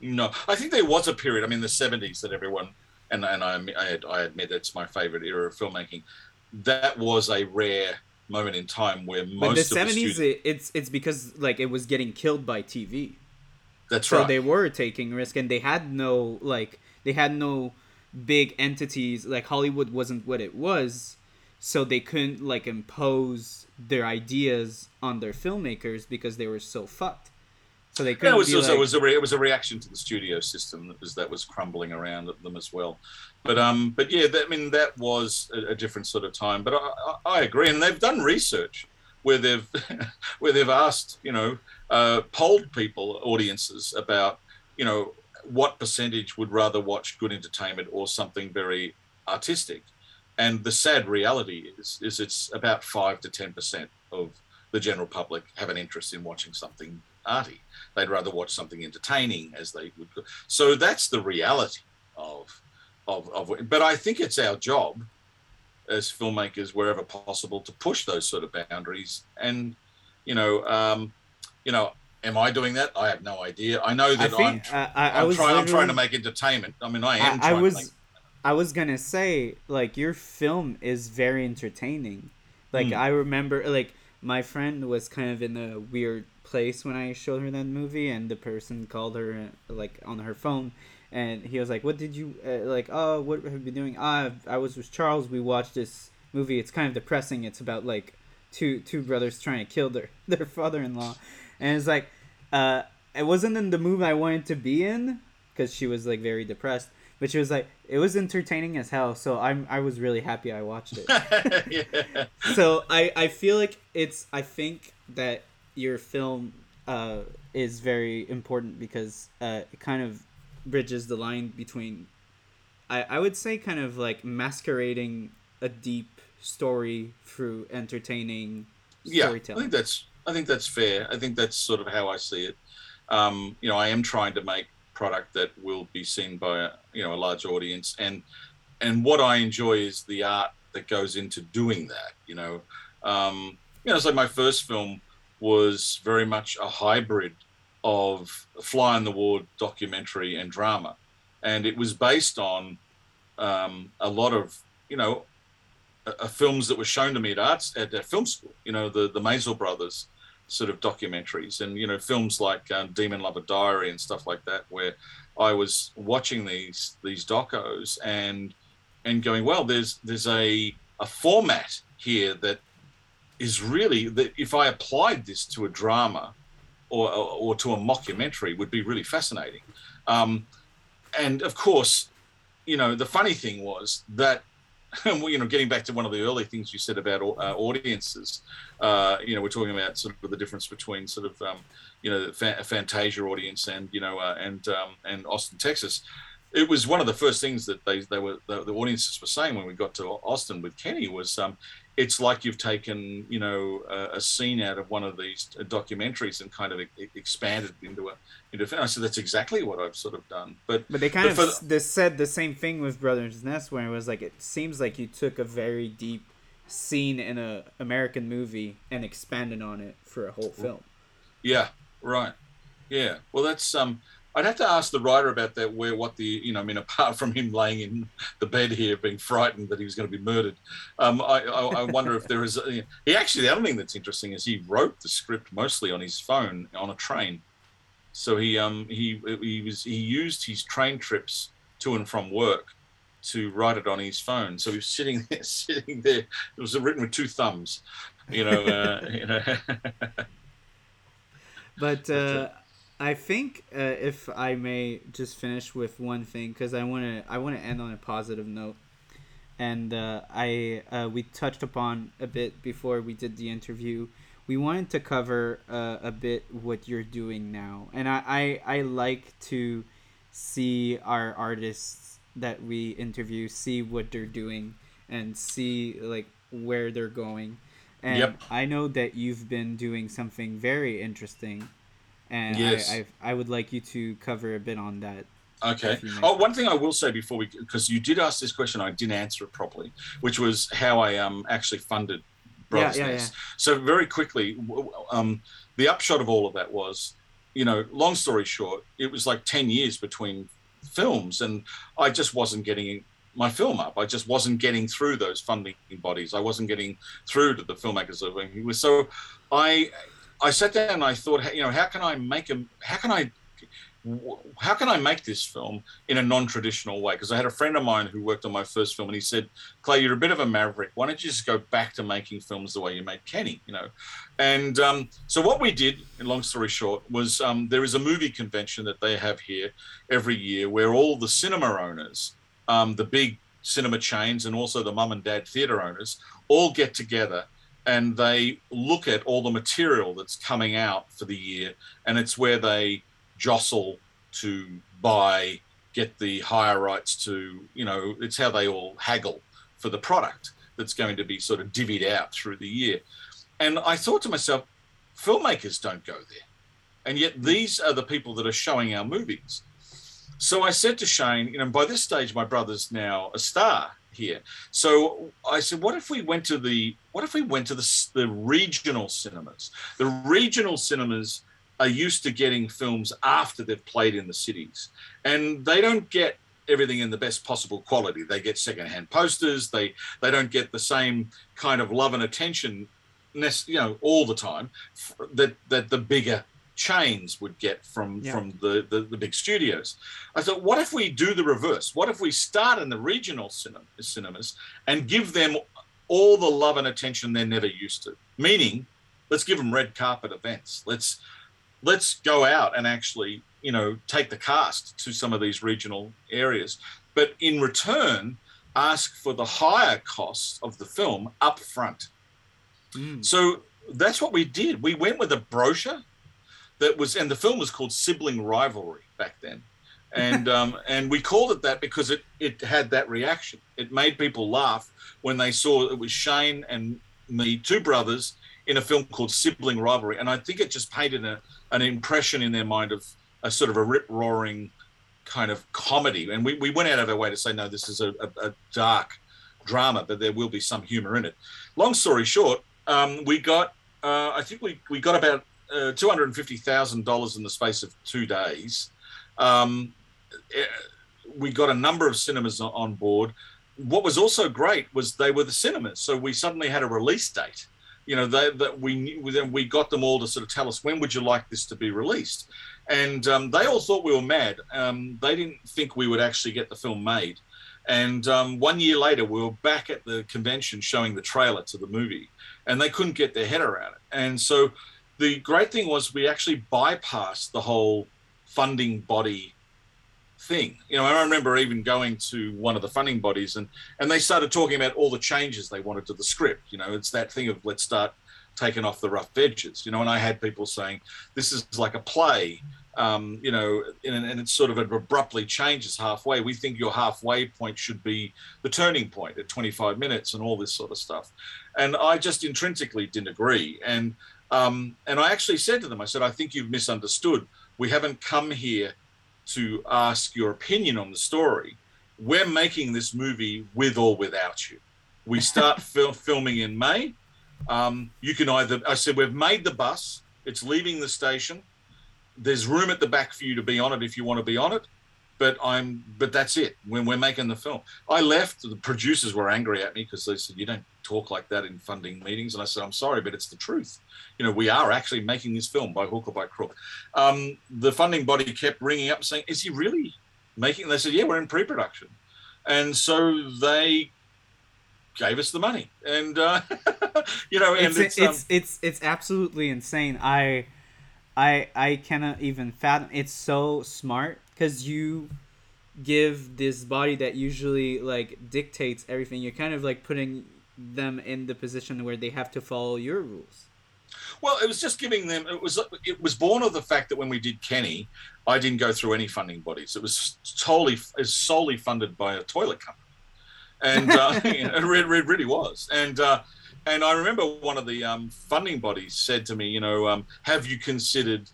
No, I think there was a period. I mean, the '70s that everyone and and I I, I admit it's my favorite era of filmmaking. That was a rare moment in time where most but the seventies the it's it's because like it was getting killed by TV. That's so right. So they were taking risk, and they had no like they had no big entities like Hollywood wasn't what it was, so they couldn't like impose their ideas on their filmmakers because they were so fucked. So they could. Yeah, it was also like... it was a re- it was a reaction to the studio system that was that was crumbling around them as well. But um, but yeah, that, I mean that was a, a, different sort of time. But I, I, I, agree, and they've done research where they've where they've asked you know uh, polled people audiences about you know what percentage would rather watch good entertainment or something very artistic, and the sad reality is is it's about five to ten percent of the general public have an interest in watching something arty. They'd rather watch something entertaining as they would. So that's the reality of, of, of. But I think it's our job as filmmakers, wherever possible, to push those sort of boundaries. And you know, um, you know, am I doing that? I have no idea. I know that I am uh, I, am trying, I'm trying to make entertainment. I mean, I am. I, I was. I was gonna say, like, your film is very entertaining. Like, mm. I remember, like, my friend was kind of in a weird place when I showed her that movie, and the person called her like on her phone, and he was like, "What did you uh, like? Oh, what have you been doing? Ah, I was with Charles. We watched this movie. It's kind of depressing. It's about like two two brothers trying to kill their their father-in-law, and it's like, uh, it wasn't in the mood I wanted to be in because she was like very depressed." But she was like, it was entertaining as hell. So I'm I was really happy I watched it. yeah. So I I feel like it's I think that your film uh, is very important because uh, it kind of bridges the line between, I, I would say, kind of like masquerading a deep story through entertaining yeah, I think that's I think that's fair. I think that's sort of how I see it. Um, you know, I am trying to make product that will be seen by a, you know a large audience, and and what I enjoy is the art that goes into doing that. You know, um, you know, like my first film was very much a hybrid of fly on the wall documentary and drama. And it was based on um, a lot of, you know, uh, films that were shown to me at arts at, at film school. You know, the the Maysles brothers sort of documentaries and you know films like um, Demon Lover Diary and stuff like that, where I was watching these these docos and and going, well, there's there's a a format here that is really that if I applied this to a drama or or, to a mockumentary would be really fascinating. Um, and of course, you know, the funny thing was that you know, getting back to one of the early things you said about uh, audiences, uh, you know, we're talking about sort of the difference between sort of, um, you know, a Fantasia audience and you know, uh, and um, and Austin, Texas. It was one of the first things that they they were the, the audiences were saying when we got to Austin with Kenny was, um, it's like you've taken you know a, a, scene out of one of these documentaries and kind of expanded into a into. I said that's exactly what I've sort of done. But but they kind but of the, they said the same thing with Brothers Nest, where it was like it seems like you took a very deep scene in a American movie and expanded on it for a whole film. Yeah. Right. Yeah. Well, that's um. I'd have to ask the writer about that. Where what the you know, I mean, apart from him laying in the bed here, being frightened that he was going to be murdered, um, I, I, I wonder if there is. He actually, the other thing that's interesting is he wrote the script mostly on his phone on a train. So he um he he was he used his train trips to and from work to write it on his phone. So he was sitting there, sitting there. It was written with two thumbs, you know. Uh, you know. but uh, I think uh, if I may just finish with one thing because I want to I want to end on a positive note, and uh, I uh, we touched upon a bit before we did the interview. We wanted to cover uh, a bit what you're doing now, and I, I I like to see our artists that we interview see what they're doing and see like where they're going. And yep. I know that you've been doing something very interesting and yes. I, I, I would like you to cover a bit on that. Okay. Oh, one thing I will say before we, because you did ask this question, I didn't answer it properly, which was how I um actually funded Brothers yeah, yeah, yeah. So very quickly, um, the upshot of all of that was, you know, long story short, it was like ten years between films, and I just wasn't getting my film up. I just wasn't getting through those funding bodies. I wasn't getting through to the filmmakers. So I I sat down and I thought, you know, how can I make a, how can I, how can I make this film in a non-traditional way? Because I had a friend of mine who worked on my first film, and he said, "Clay, you're a bit of a maverick. Why don't you just go back to making films the way you made Kenny?" You know, and um, so what we did, in long story short, was um, there is a movie convention that they have here every year where all the cinema owners, um, the big cinema chains, and also the mum and dad theater owners all get together and they look at all the material that's coming out for the year, and it's where they jostle to buy, get the higher rights to, you know, it's how they all haggle for the product that's going to be sort of divvied out through the year. And I thought to myself, filmmakers don't go there. And yet these are the people that are showing our movies. So I said to Shane, you know, by this stage, my brother's now a star here. So I said, what if we went to the what if we went to the, the regional cinemas? The regional cinemas are used to getting films after they've played in the cities, and they don't get everything in the best possible quality. They get secondhand posters. They they don't get the same kind of love and attention, you know, all the time that that the bigger chains would get from yeah. from the, the, the big studios. I thought, what if we do the reverse? What if we start in the regional cinema, cinemas and give them all the love and attention they're never used to? Meaning, let's give them red carpet events. Let's let's go out and actually you know take the cast to some of these regional areas, but in return ask for the higher costs of the film up front. Mm. So that's what we did. We went with a brochure that was, and the film was called Sibling Rivalry back then. And um, and we called it that because it, it had that reaction. It made people laugh when they saw it was Shane and me, two brothers, in a film called Sibling Rivalry. And I think it just painted a, an impression in their mind of a sort of a rip roaring kind of comedy. And we, we went out of our way to say, no, this is a, a, a dark drama, but there will be some humor in it. Long story short, um, we got, uh, I think we, we got about uh, two hundred and fifty thousand dollars in the space of two days. Um, eh, we got a number of cinemas on board. What was also great was they were the cinemas, so we suddenly had a release date you know, they, that we then we got them all to sort of tell us when would you like this to be released, and um, they all thought we were mad. Um, they didn't think we would actually get the film made, and um, one year later we were back at the convention showing the trailer to the movie, and they couldn't get their head around it. And so, the great thing was we actually bypassed the whole funding body thing. You know, I remember even going to one of the funding bodies and and they started talking about all the changes they wanted to the script. You know, it's that thing of let's start taking off the rough edges. You know, and I had people saying this is like a play. Um, you know, and, and it sort of abruptly changes halfway. We think your halfway point should be the turning point at 25 minutes and all this sort of stuff. And I just intrinsically didn't agree. And um, and I actually said to them, I said, I think you've misunderstood. We haven't come here to ask your opinion on the story. We're making this movie with or without you. We start fil- filming in May. Um, you can either, I said, we've made the bus, it's leaving the station. There's room at the back for you to be on it if you want to be on it but I'm but that's it. When we're making the film, I left. The producers were angry at me because they said you don't talk like that in funding meetings, and I said I'm sorry, but it's the truth. You know, we are actually making this film by hook or by crook. Um, the funding body kept ringing up saying, "Is he really making?" They said, "Yeah, we're in pre-production," and so they gave us the money, and uh, you know, and it's it's it's, um, it's it's absolutely insane. I. I I cannot even fathom. It's so smart because you give this body that usually like dictates everything you're kind of like putting them in the position where they have to follow your rules well it was just giving them it was it was born of the fact that when we did kenny i didn't go through any funding bodies it was totally it's solely funded by a toilet company and uh, it, really, really was and uh, and i remember one of the um, funding bodies said to me you know um, have you considered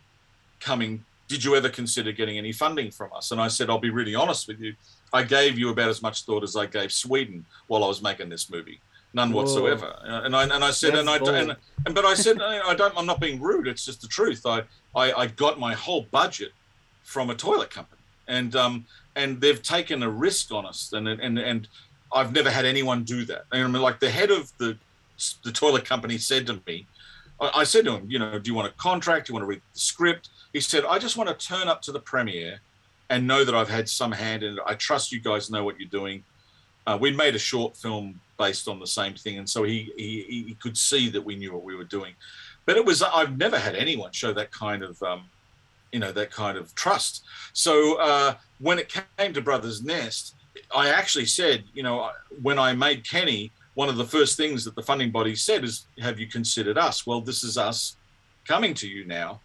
coming did you ever consider getting any funding from us? And I said, I'll be really honest with you. I gave you about as much thought as I gave Sweden while I was making this movie. None Whoa. whatsoever. And I and I said, That's and I and, and, but I said, I don't. I'm not being rude. It's just the truth. I, I I got my whole budget from a toilet company, and um and they've taken a risk on us, and and and I've never had anyone do that. And I mean, like the head of the the toilet company said to me, I, I said to him, you know, do you want a contract? Do you want to read the script? He said, I just want to turn up to the premiere and know that I've had some hand in it. I trust you guys know what you're doing. Uh, we made a short film based on the same thing, and so he, he he could see that we knew what we were doing. But it was I've never had anyone show that kind of um, you know that kind of trust. So uh, when it came to Brothers Nest, I actually said, you know, when I made Kenny, one of the first things that the funding body said is, "Have you considered us?" Well, this is us coming to you now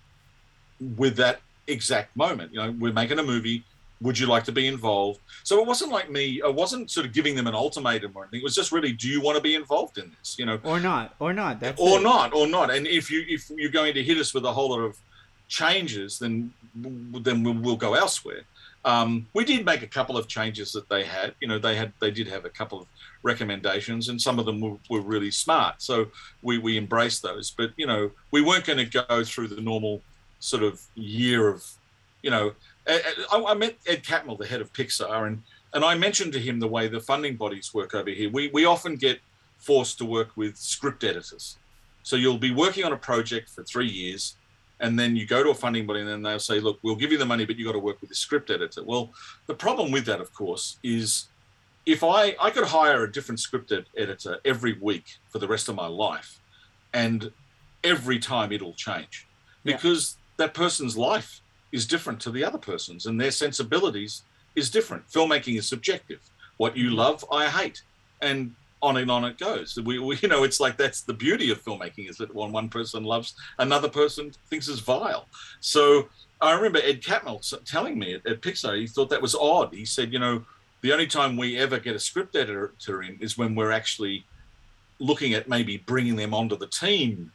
with that exact moment. You know, we're making a movie. Would you like to be involved? So it wasn't like me. I wasn't sort of giving them an ultimatum or anything. It was just really, do you want to be involved in this? You know, or not, or not. That's or it. not, or not. And if you if you're going to hit us with a whole lot of changes, then then we'll, we'll go elsewhere. Um, we did make a couple of changes that they had. You know, they had they did have a couple of recommendations, and some of them were, were really smart. So we we embraced those. But you know, we weren't going to go through the normal sort of year of, you know, Uh, uh, I, I met Ed Catmull, the head of Pixar, and and I mentioned to him the way the funding bodies work over here. We we often get forced to work with script editors. So you'll be working on a project for three years, and then you go to a funding body, and then they'll say, "Look, we'll give you the money, but you have got to work with the script editor." Well, the problem with that, of course, is if I I could hire a different script ed- editor every week for the rest of my life, and every time it'll change because that person's life is different to the other person's and their sensibilities is different. Filmmaking is subjective. What you love, I hate. And on and on it goes. We, we, you know, it's like that's the beauty of filmmaking is that when one person loves, another person thinks is vile. So I remember Ed Catmull telling me at, at Pixar, he thought that was odd. He said, you know, the only time we ever get a script editor in is when we're actually looking at maybe bringing them onto the team,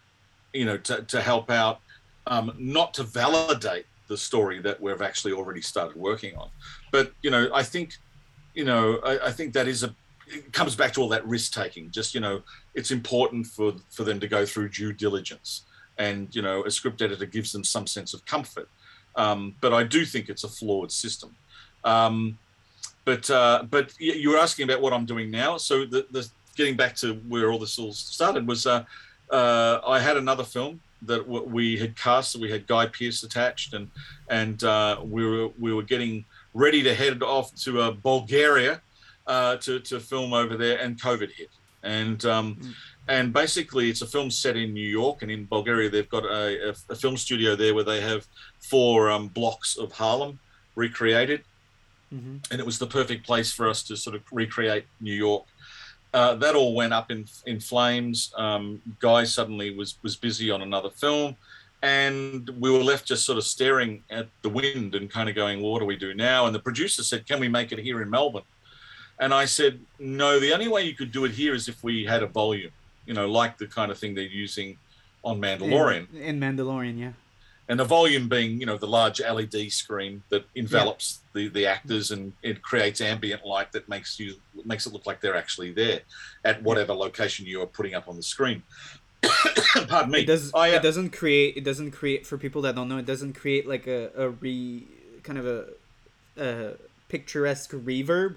you know, to, to help out um, not to validate the story that we've actually already started working on. But you know, I think, you know, I, I think that is a it comes back to all that risk taking. Just you know, it's important for for them to go through due diligence, and you know, a script editor gives them some sense of comfort. Um, but I do think it's a flawed system. Um, but uh, but you were asking about what I'm doing now. So the, the getting back to where all this all started was. Uh, uh, I had another film that we had cast. that We had Guy Pearce attached, and and uh, we were we were getting ready to head off to uh, Bulgaria uh, to to film over there, and COVID hit, and um, mm. and basically it's a film set in New York, and in Bulgaria they've got a, a, a film studio there where they have four um, blocks of Harlem recreated, mm-hmm. and it was the perfect place for us to sort of recreate New York. Uh, that all went up in in flames. Um, Guy suddenly was was busy on another film, and we were left just sort of staring at the wind and kind of going, well, "What do we do now?" And the producer said, "Can we make it here in Melbourne?" And I said, "No. The only way you could do it here is if we had a volume, you know, like the kind of thing they're using on Mandalorian." In, in Mandalorian, yeah and the volume being you know the large LED screen that envelops yeah. the the actors and it creates ambient light that makes you makes it look like they're actually there at whatever location you are putting up on the screen. Pardon me. It, does, I, uh, it doesn't create. It doesn't create for people that don't know. It doesn't create like a, a re kind of a, a picturesque reverb.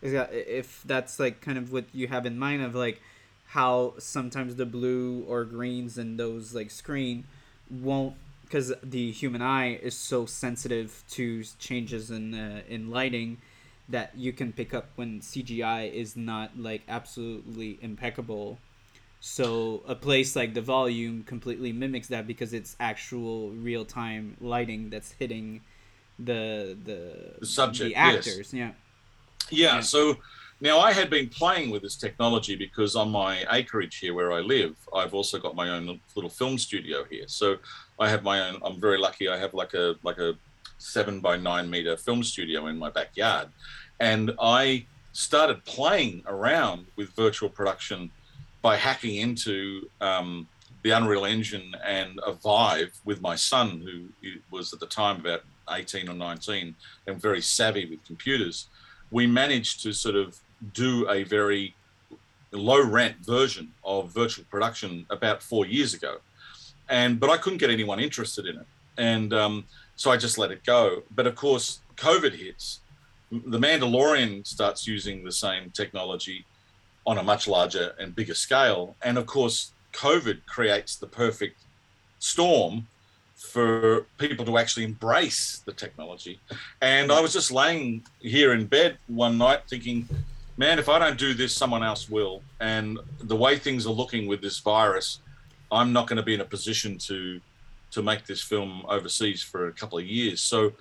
If that's like kind of what you have in mind of like how sometimes the blue or greens in those like screen won't because the human eye is so sensitive to changes in uh, in lighting that you can pick up when CGI is not like absolutely impeccable. So a place like the volume completely mimics that because it's actual real time lighting that's hitting the the, the subject, the actors. Yes. Yeah. yeah. Yeah. So now I had been playing with this technology because on my acreage here where I live, I've also got my own little film studio here. So I have my own. I'm very lucky. I have like a like a seven by nine meter film studio in my backyard, and I started playing around with virtual production by hacking into um, the Unreal Engine and a Vive with my son, who was at the time about 18 or 19 and very savvy with computers. We managed to sort of do a very low rent version of virtual production about four years ago and but I couldn't get anyone interested in it, and um, so I just let it go. But of course, COVID hits. The Mandalorian starts using the same technology on a much larger and bigger scale, and of course, COVID creates the perfect storm for people to actually embrace the technology. And I was just laying here in bed one night thinking, man, if I don't do this, someone else will. And the way things are looking with this virus, I'm not going to be in a position to to make this film overseas for a couple of years. So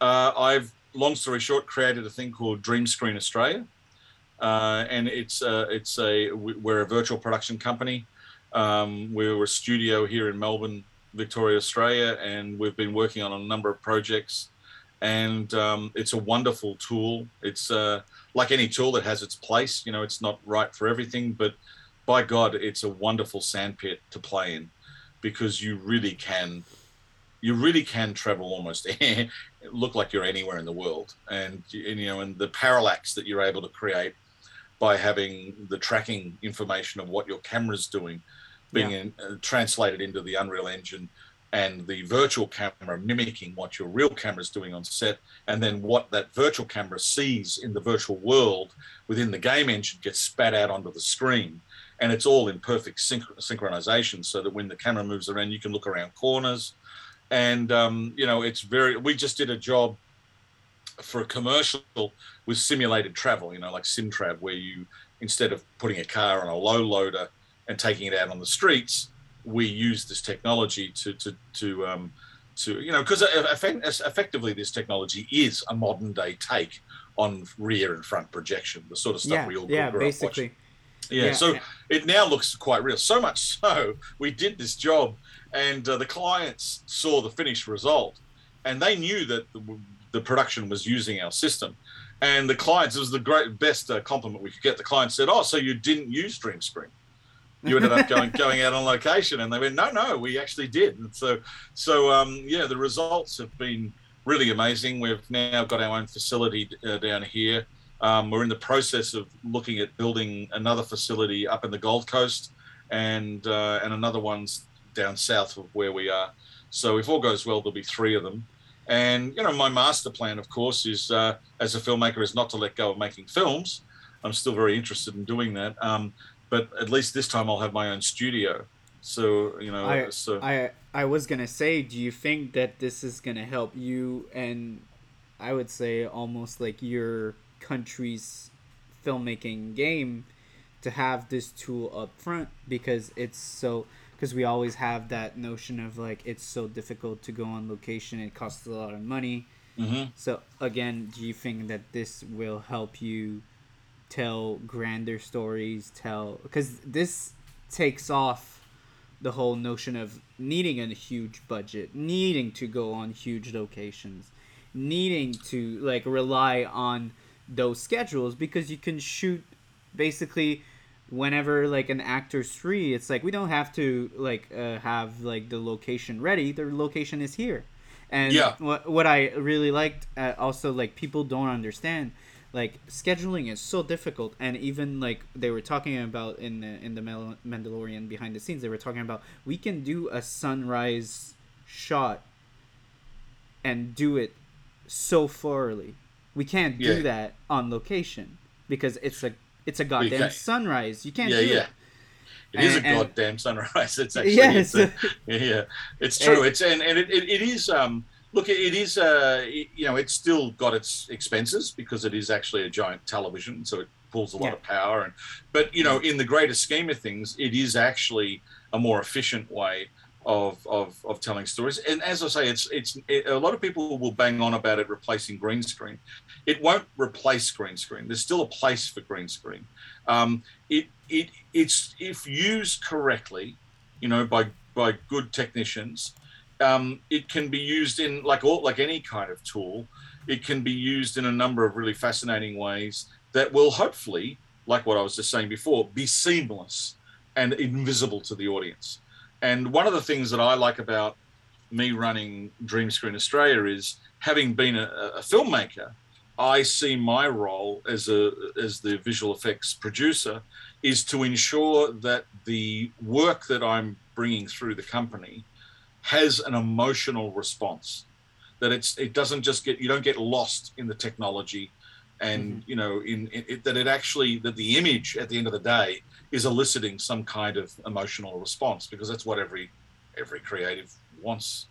uh, I've, long story short, created a thing called Dream Screen Australia, uh, and it's uh, it's a we're a virtual production company. Um, we're a studio here in Melbourne, Victoria, Australia, and we've been working on a number of projects. And um, it's a wonderful tool. It's uh, like any tool that has its place. You know, it's not right for everything, but by God, it's a wonderful sandpit to play in because you really can you really can travel almost look like you're anywhere in the world and, and, you know and the parallax that you're able to create by having the tracking information of what your camera's doing being yeah. in, uh, translated into the unreal engine and the virtual camera mimicking what your real camera is doing on set and then what that virtual camera sees in the virtual world within the game engine gets spat out onto the screen and it's all in perfect synch- synchronization so that when the camera moves around you can look around corners and um, you know it's very we just did a job for a commercial with simulated travel you know like simtrav where you instead of putting a car on a low loader and taking it out on the streets we use this technology to to to um, to you know because effectively this technology is a modern day take on rear and front projection the sort of stuff yeah, we all yeah, grew basically. up watching yeah, yeah so yeah. it now looks quite real. So much so, we did this job, and uh, the clients saw the finished result, and they knew that the, the, production was using our system. And the clients, it was the great best uh, compliment we could get. The client said, "Oh, so you didn't use Dream Screen? You ended up going going out on location?" And they went, "No, no, we actually did." And so, so um, yeah, the results have been really amazing. We've now got our own facility uh, down here. Um, we're in the process of looking at building another facility up in the Gold Coast, and uh, and another one's down south of where we are. So if all goes well, there'll be three of them. And you know, my master plan, of course, is uh, as a filmmaker, is not to let go of making films. I'm still very interested in doing that. Um, but at least this time, I'll have my own studio, So you know, I, so I I was gonna say, do you think that this is gonna help you and I would say almost like your country's filmmaking game to have this tool up front because it's so because we always have that notion of like it's so difficult to go on location it costs a lot of money mm-hmm. so again do you think that this will help you tell grander stories tell because this takes off the whole notion of needing a huge budget needing to go on huge locations needing to like rely on those schedules because you can shoot basically whenever like an actor's free. It's like we don't have to like uh, have like the location ready. The location is here. And Yeah. what, what i really liked uh, also like people don't understand like scheduling is so difficult. And even like they were talking about in the in the mandalorian behind the scenes they were talking about we can do a sunrise shot and do it so thoroughly we can't do Yeah. that on location because it's a it's a goddamn sunrise you can't yeah, do yeah. it It is a And- and- goddamn sunrise. It's actually yes it's a- yeah, it's true. It's and, and it, it, it is um look it, it is uh it- you know it's still got its expenses because it is actually a giant television, so it pulls a lot Yeah. of power and but you know in the greater scheme of things, it is actually a more efficient way of, of, of telling stories. And as I say, it's it's it, a lot of people will bang on about it replacing green screen. It won't replace green screen. There's still a place for green screen. Um, it it it's if used correctly, you know, by by good technicians, um, it can be used in like all like any kind of tool. It can be used in a number of really fascinating ways that will hopefully, like what I was just saying before, be seamless and invisible to the audience. And one of the things that I like about me running Dream Screen Australia is having been a, a filmmaker, I see my role as a as the visual effects producer is to ensure that the work that I'm bringing through the company has an emotional response. That it's it doesn't just get you don't get lost in the technology, and mm-hmm. you know in, in it, that it actually that the image at the end of the day is eliciting some kind of emotional response because that's what every every creative wants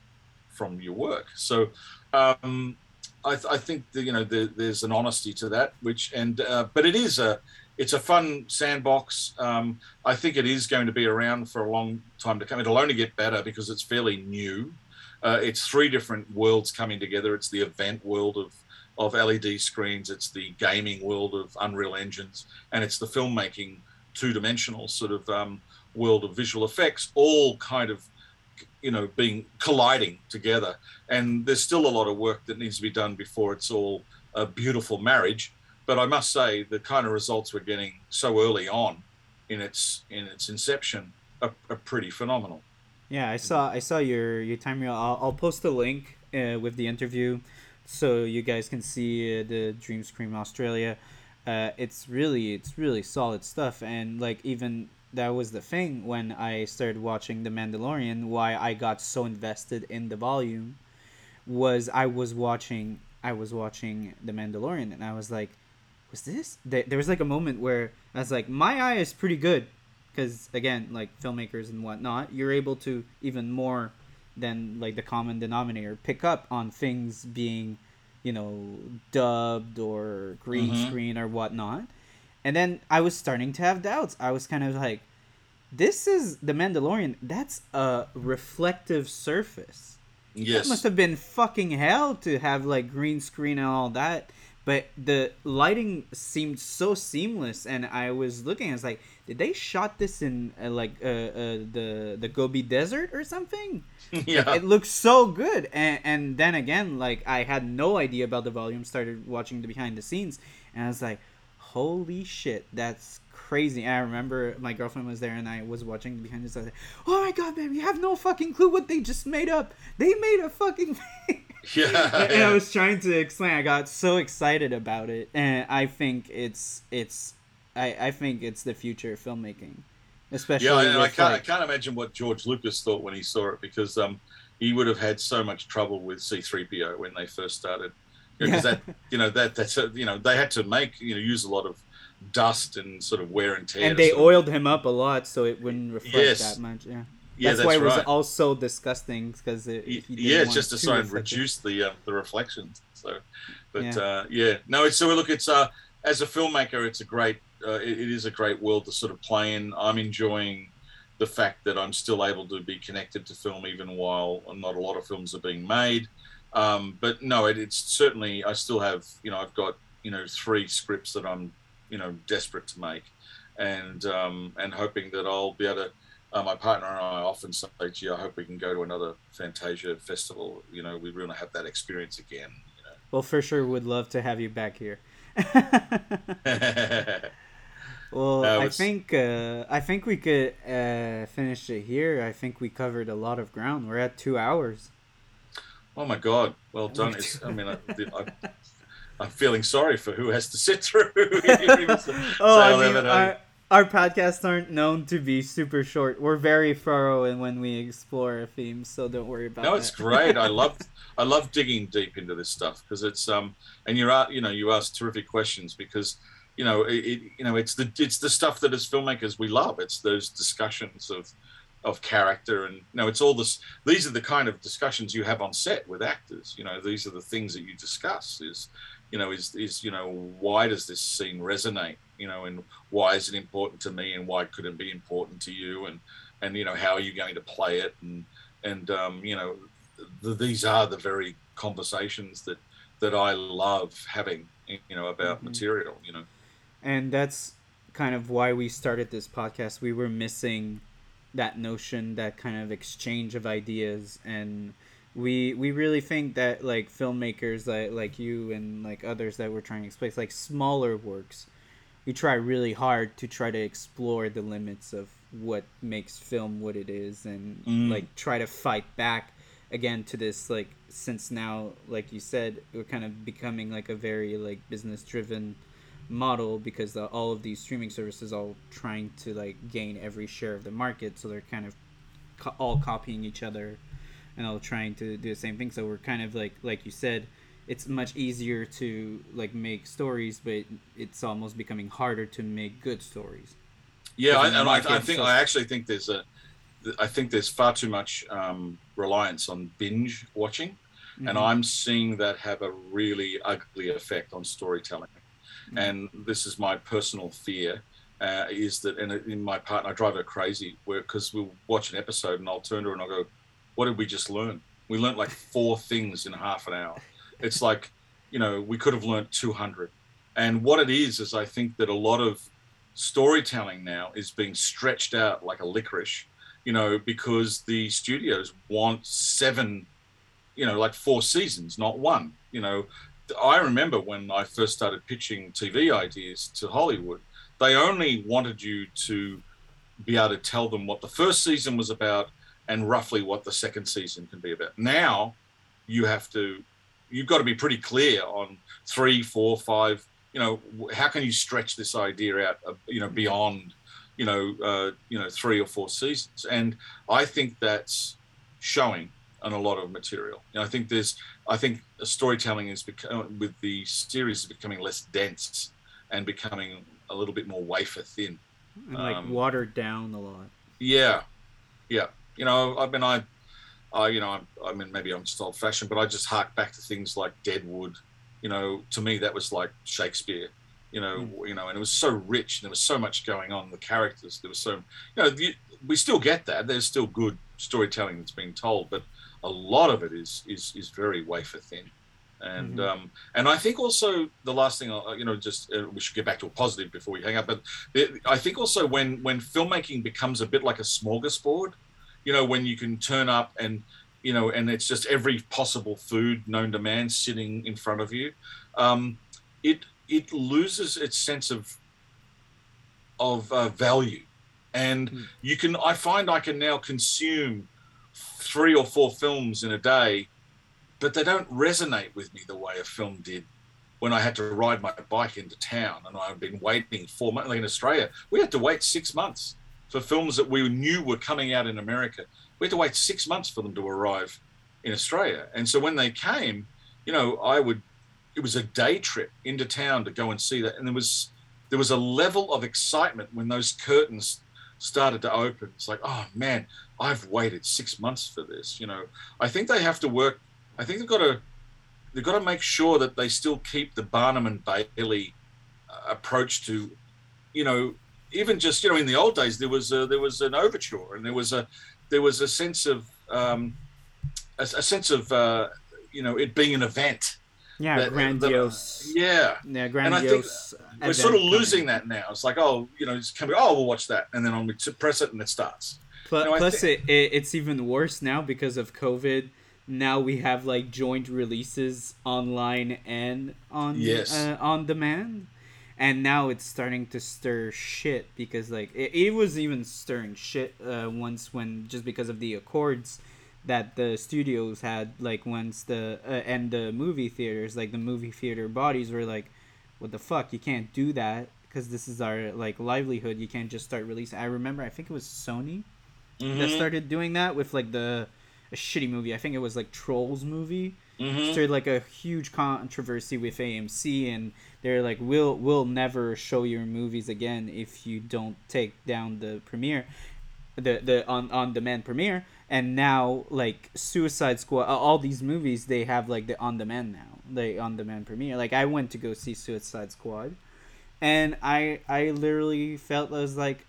from your work. So um, I, th- I think that, you know the, there's an honesty to that, which and uh, but it is a it's a fun sandbox. Um, I think it is going to be around for a long time to come. It'll only get better because it's fairly new. Uh, it's three different worlds coming together. It's the event world of of LED screens. It's the gaming world of Unreal engines, and it's the filmmaking two-dimensional sort of um, world of visual effects, all kind of you know being colliding together. And there's still a lot of work that needs to be done before it's all a beautiful marriage. But I must say, the kind of results we're getting so early on in its in its inception are, are pretty phenomenal. Yeah, I saw I saw your your time reel. I'll, I'll post the link uh, with the interview, so you guys can see uh, the Dream Screen Australia. Uh, it's really it's really solid stuff, and like even that was the thing when I started watching The Mandalorian. Why I got so invested in the volume was I was watching I was watching The Mandalorian, and I was like, was this? There was like a moment where I was like, my eye is pretty good because again like filmmakers and whatnot you're able to even more than like the common denominator pick up on things being you know dubbed or green Mhm. screen or whatnot and then i was starting to have doubts i was kind of like this is the mandalorian that's a reflective surface that Yes. must have been fucking hell to have like green screen and all that. But the lighting seemed so seamless, and I was looking. I was like, "Did they shot this in uh, like uh, uh, the the Gobi Desert or something?" yeah. It looks so good. And and then again, like I had no idea about the volume. Started watching the behind the scenes, and I was like, "Holy shit, that's crazy!" And I remember my girlfriend was there, and I was watching behind the scenes. Like, "Oh my god, man, you have no fucking clue what they just made up. They made a fucking." thing." yeah. and I was trying to explain. I got so excited about it, and I think it's it's I, I think it's the future of filmmaking, especially Yeah, and I can't, like- I can't imagine what George Lucas thought when he saw it because um, he would have had so much trouble with C-3PO when they first started. Because Yeah. that, you know, that that's a, you know they had to make you know use a lot of dust and sort of wear and tear. and they of- oiled him up a lot so it wouldn't reflect Yes. that much. Yeah. Yeah, that's, that's why it was all so disgusting because it. Yeah, it's just to try and reduce the uh, the reflections. So, but yeah. Uh, yeah, no. It's so look. It's uh, as a filmmaker, it's a great. Uh, it, it is a great world to sort of play in. I'm enjoying the fact that I'm still able to be connected to film even while not a lot of films are being made. Um, but no, it, it's certainly I still have you know I've got you know three scripts that I'm you know desperate to make, and um, and hoping that I'll be able to. Uh, my partner and I often say, "Gee, I hope we can go to another Fantasia festival. You know, we really have that experience again." You know? Well, for sure, would love to have you back here. well, was... I think uh, I think we could uh, finish it here. I think we covered a lot of ground. We're at two hours. Oh my God! Well done. It's, I mean, I, I, I'm feeling sorry for who has to sit through. oh, I mean, our, our podcasts aren't known to be super short. We're very thorough in when we explore a theme, so don't worry about. That. No, it's great. I love I love digging deep into this stuff because it's um and you're you know you ask terrific questions because you know it, it you know it's the it's the stuff that as filmmakers we love. It's those discussions of of character and you know it's all this these are the kind of discussions you have on set with actors you know these are the things that you discuss is you know is is you know why does this scene resonate you know and why is it important to me and why could it be important to you? And and you know how are you going to play it? And and um, you know the, these are the very conversations that that I love having you know about mm-hmm. material you know. And that's kind of why we started this podcast. We were missing that notion, that kind of exchange of ideas, and we we really think that like filmmakers like like you and like others that we're trying to explain, like smaller works, we try really hard to try to explore the limits of what makes film what it is, and mm. like try to fight back again to this like since now like you said we're kind of becoming like a very like business driven model because the, all of these streaming services all trying to like gain every share of the market so they're kind of co- all copying each other and all trying to do the same thing so we're kind of like like you said it's much easier to like make stories but it's almost becoming harder to make good stories yeah I, and I, I, think i actually think there's a i think there's far too much um, reliance on binge watching mm-hmm. and i'm seeing that have a really ugly effect on storytelling Mm. And this is my personal fear. Uh, is that and in my partner, I drive her crazy because we'll watch an episode and I'll turn to her and I'll go, "What did we just learn? We learned like four things in half an hour. It's like, you know, we could have learned 200. And what it is is I think that a lot of storytelling now is being stretched out like a licorice, you know, because the studios want seven, you know, like four seasons, not one. You know, I remember when I first started pitching TV ideas to Hollywood, they only wanted you to be able to tell them what the first season was about and roughly what the second season can be about. Now, you have to, you've got to be pretty clear on three, four, five. You know, how can you stretch this idea out? You know, beyond, you know, uh, you know, three or four seasons. And I think that's showing on a lot of material. You know, I think there's, I think storytelling is becoming with the series is becoming less dense and becoming a little bit more wafer thin, and like um, watered down a lot. Yeah, yeah. You know, I mean, I, I, you know, I, I mean, maybe I'm just old fashioned, but I just hark back to things like Deadwood. You know, to me that was like Shakespeare. You know, mm. you know, and it was so rich, and there was so much going on. The characters, there was so, you know, the, we still get that. There's still good storytelling that's being told, but a lot of it is is is very wafer thin and mm-hmm. um, and I think also the last thing I'll, you know just uh, we should get back to a positive before we hang up but it, I think also when when filmmaking becomes a bit like a smorgasbord you know when you can turn up and you know and it's just every possible food known to man sitting in front of you um, it it loses its sense of of uh, value and mm. you can I find I can now consume three or four films in a day, but they don't resonate with me the way a film did when I had to ride my bike into town and I've been waiting four months. Like in Australia, we had to wait six months for films that we knew were coming out in America. We had to wait six months for them to arrive in Australia. And so when they came, you know, I would, it was a day trip into town to go and see that. And there was, there was a level of excitement when those curtains started to open. It's like, oh man, I've waited six months for this. You know, I think they have to work. I think they've got to they've got to make sure that they still keep the Barnum and Bailey uh, approach to, you know, even just you know in the old days there was a, there was an overture and there was a there was a sense of um, a, a sense of uh, you know it being an event. Yeah, that, grandiose. That, yeah, yeah, grandiose. we're sort of losing that now. It's like, oh, you know, it's coming. Oh, we'll watch that, and then on we press it, and it starts. Plus, plus it, it, it's even worse now because of COVID. Now we have like joint releases online and on yes. uh, on demand, and now it's starting to stir shit because like it, it was even stirring shit uh, once when just because of the accords that the studios had like once the uh, and the movie theaters like the movie theater bodies were like what the fuck? You can't do that because this is our like livelihood. You can't just start releasing. I remember i think it was sony mm-hmm. that started doing that with like the a shitty movie. I think it was like trolls movie. Mm-hmm. started like a huge controversy with amc and they're like we'll we'll never show your movies again if you don't take down the premiere the the on on demand premiere and now like Suicide Squad, all these movies they have like the on demand now, the on demand premiere. Like I went to go see Suicide Squad, and I I literally felt as like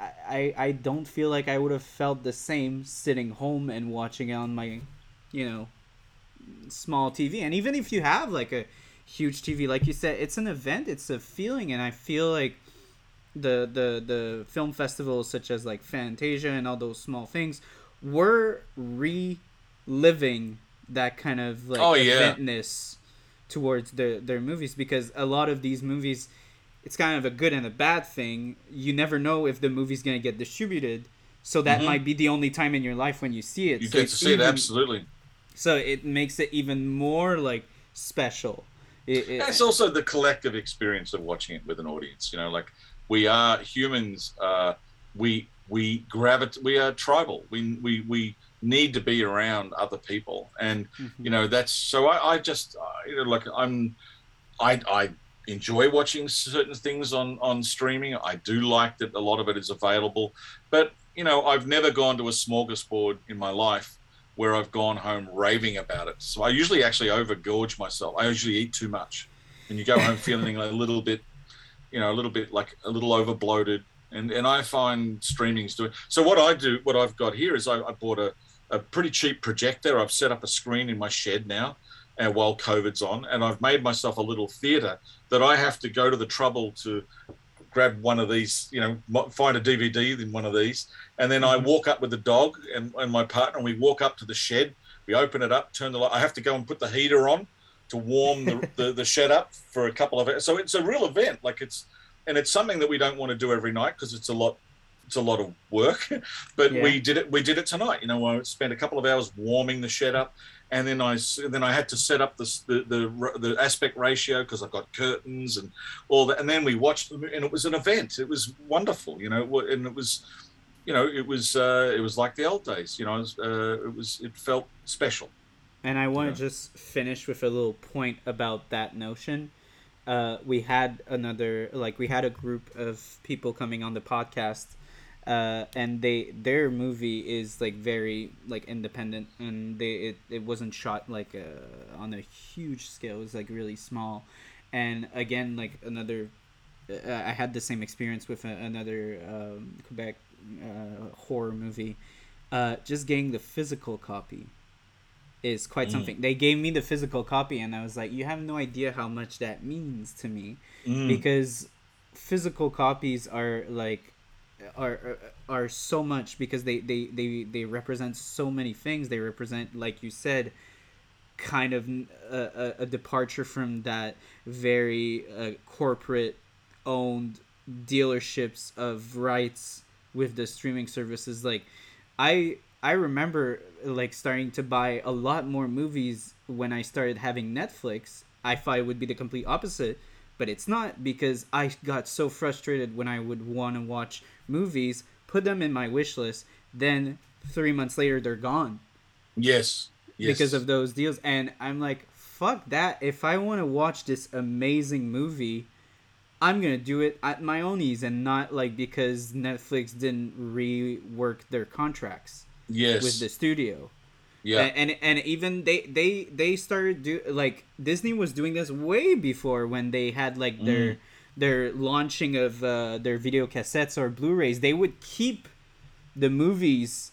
I I don't feel like I would have felt the same sitting home and watching it on my, you know, small TV. And even if you have like a huge TV, like you said, it's an event, it's a feeling, and I feel like the the the film festivals such as like Fantasia and all those small things were reliving that kind of like oh, eventness towards their their movies because a lot of these movies it's kind of a good and a bad thing. You never know if the movie's gonna get distributed, so that mm-hmm. might be the only time in your life when you see it. You so get to see even, it absolutely. So it makes it even more like special. It, it, it's also the collective experience of watching it with an audience. You know, like we are humans. Uh, we we gravitate. We are tribal. We we we need to be around other people, and mm-hmm. you know that's so. I, I just you know like I'm, I I enjoy watching certain things on on streaming. I do like that a lot of it is available, but you know I've never gone to a smorgasbord in my life where I've gone home raving about it. So I usually actually overgorge myself. I usually eat too much, and you go home feeling a little bit you know, a little bit like a little over bloated. And, and I find streaming's doing so. What I do, what I've got here is I, I bought a, a pretty cheap projector. I've set up a screen in my shed now, and while COVID's on, and I've made myself a little theater that I have to go to the trouble to grab one of these, you know, find a DVD in one of these, and then I mm-hmm. walk up with the dog and, and my partner, and we walk up to the shed. We open it up, turn the light. I have to go and put the heater on to warm the, the, the shed up for a couple of hours. So it's a real event. Like it's, and it's something that we don't want to do every night because it's a lot, it's a lot of work. but yeah. we did it. We did it tonight. You know, I spent a couple of hours warming the shed up, and then I then I had to set up the the the, the aspect ratio because I've got curtains and all that. And then we watched them, and it was an event. It was wonderful. You know, and it was. You know, it was uh, it was like the old days. You know, it was, uh, it was it felt special. And I want to yeah. just finish with a little point about that notion. Uh, we had another, like, we had a group of people coming on the podcast, uh, and they their movie is like very like independent, and they it, it wasn't shot like uh, on a huge scale. It was like really small, and again, like another, uh, I had the same experience with a, another um, Quebec uh, horror movie. Uh, just getting the physical copy is quite mm. something. They gave me the physical copy, and I was like, you have no idea how much that means to me, mm. because physical copies are like are are so much because they they they they represent so many things. They represent, like you said, kind of a, a departure from that very uh, corporate owned dealerships of rights with the streaming services like i I remember like starting to buy a lot more movies when I started having Netflix. I thought it would be the complete opposite, but it's not because I got so frustrated when I would want to watch movies, put them in my wish list, then 3 months later they're gone. Yes. Yes. Because of those deals and I'm like fuck that if I want to watch this amazing movie I'm gonna do it at my own ease and not like because Netflix didn't rework their contracts. Yes. With the studio. Yeah. And, and and even they they they started do like Disney was doing this way before when they had like their mm. their launching of uh, their video cassettes or Blu-rays. They would keep the movies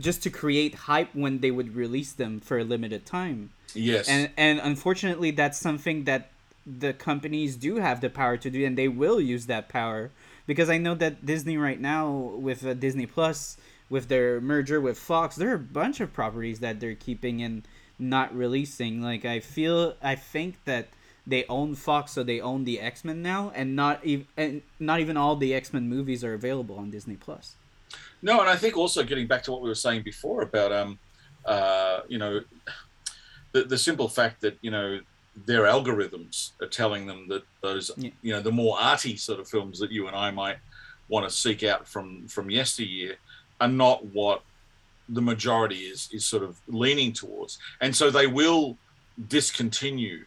just to create hype when they would release them for a limited time. Yes. And and unfortunately that's something that the companies do have the power to do and they will use that power because I know that Disney right now with uh, Disney Plus with their merger with Fox there are a bunch of properties that they're keeping and not releasing like I feel I think that they own Fox so they own the X-Men now and not even and not even all the X-Men movies are available on Disney Plus. No, and I think also getting back to what we were saying before about um uh you know the the simple fact that you know their algorithms are telling them that those yeah. you know the more arty sort of films that you and I might want to seek out from from yesteryear are not what the majority is is sort of leaning towards and so they will discontinue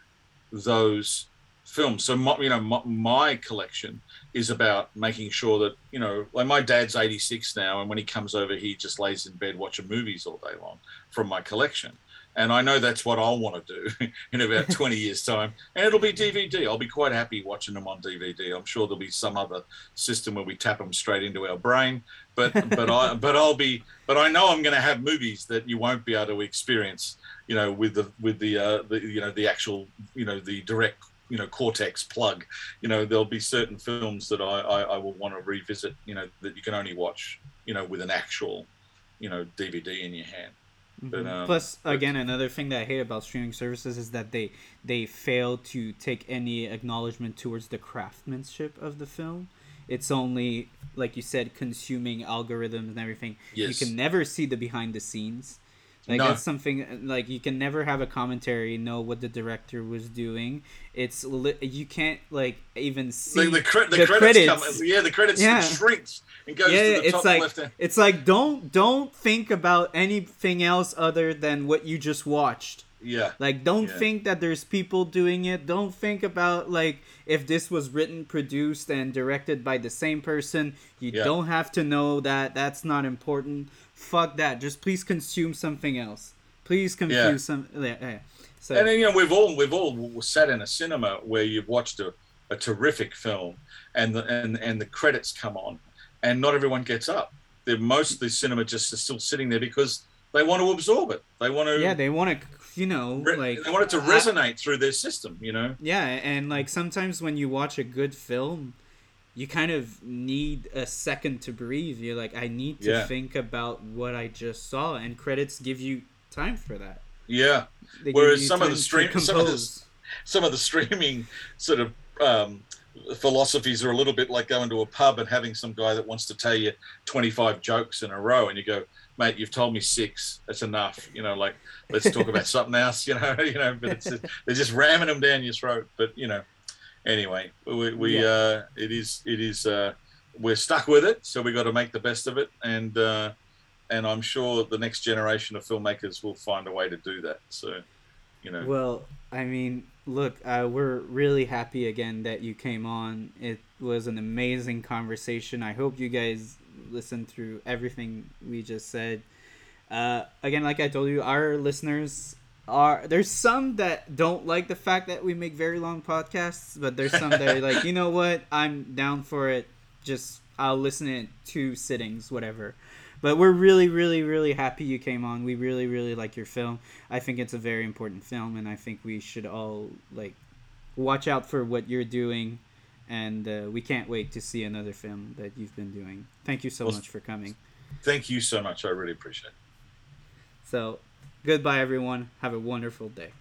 those films so my, you know my, my, collection is about making sure that you know like my dad's 86 now and when he comes over he just lays in bed watching movies all day long from my collection and I know that's what I'll want to do in about 20 years' time. And it'll be DVD. I'll be quite happy watching them on DVD. I'm sure there'll be some other system where we tap them straight into our brain. But but I but I'll be but I know I'm going to have movies that you won't be able to experience. You know, with the with the uh, the you know the actual you know the direct you know cortex plug you know there'll be certain films that I, I, I will want to revisit you know that you can only watch you know with an actual you know dvd in your hand Mm-hmm. But, um, Plus, again, another thing that I hate about streaming services is that they they fail to take any acknowledgement towards the craftsmanship of the film. It's only like you said, consuming algorithms and everything. Yes. You can never see the behind the scenes. Like no. that's something like you can never have a commentary know what the director was doing. It's li- you can't like even see the, the, cre- the, the credits. credits. Come, yeah, the credits yeah. shrinks and goes yeah, to the it's like, left. It's like don't don't think about anything else other than what you just watched. Yeah. Like don't yeah. think that there's people doing it. Don't think about like if this was written, produced and directed by the same person. You yeah. don't have to know that. That's not important fuck that. Just please consume something else. Please consume yeah. some. Yeah, yeah. So, and then, you know, we've all we've all sat in a cinema where you've watched a, a terrific film, and the and and the credits come on, and not everyone gets up. They're, most of the cinema just are still sitting there because they want to absorb it. They want to. Yeah, they want to. You know, re- like they want it to resonate I, through their system. You know. Yeah, and like sometimes when you watch a good film, you kind of need a second to breathe. You're like, I need to yeah. think about what I just saw, and credits give you time for that. Yeah. They Whereas some of the stream, some of the, some of the streaming sort of um, philosophies are a little bit like going to a pub and having some guy that wants to tell you 25 jokes in a row, and you go, mate, you've told me six. That's enough. You know, like let's talk about something else. You know, you know, but it's they're just ramming them down your throat. But you know, anyway, we, we yeah. uh, it is it is uh, we're stuck with it, so we got to make the best of it, and uh, and I'm sure the next generation of filmmakers will find a way to do that. So, you know. Well, I mean, look, uh, we're really happy again that you came on. It was an amazing conversation. I hope you guys listened through everything we just said. Uh, again, like I told you, our listeners are there's some that don't like the fact that we make very long podcasts, but there's some that are like, you know what, I'm down for it. Just I'll listen in two sittings, whatever. But we're really, really, really happy you came on. We really, really like your film. I think it's a very important film, and I think we should all like watch out for what you're doing and uh, we can't wait to see another film that you've been doing. Thank you so well, much for coming. Thank you so much. I really appreciate it. So, goodbye, everyone. Have a wonderful day.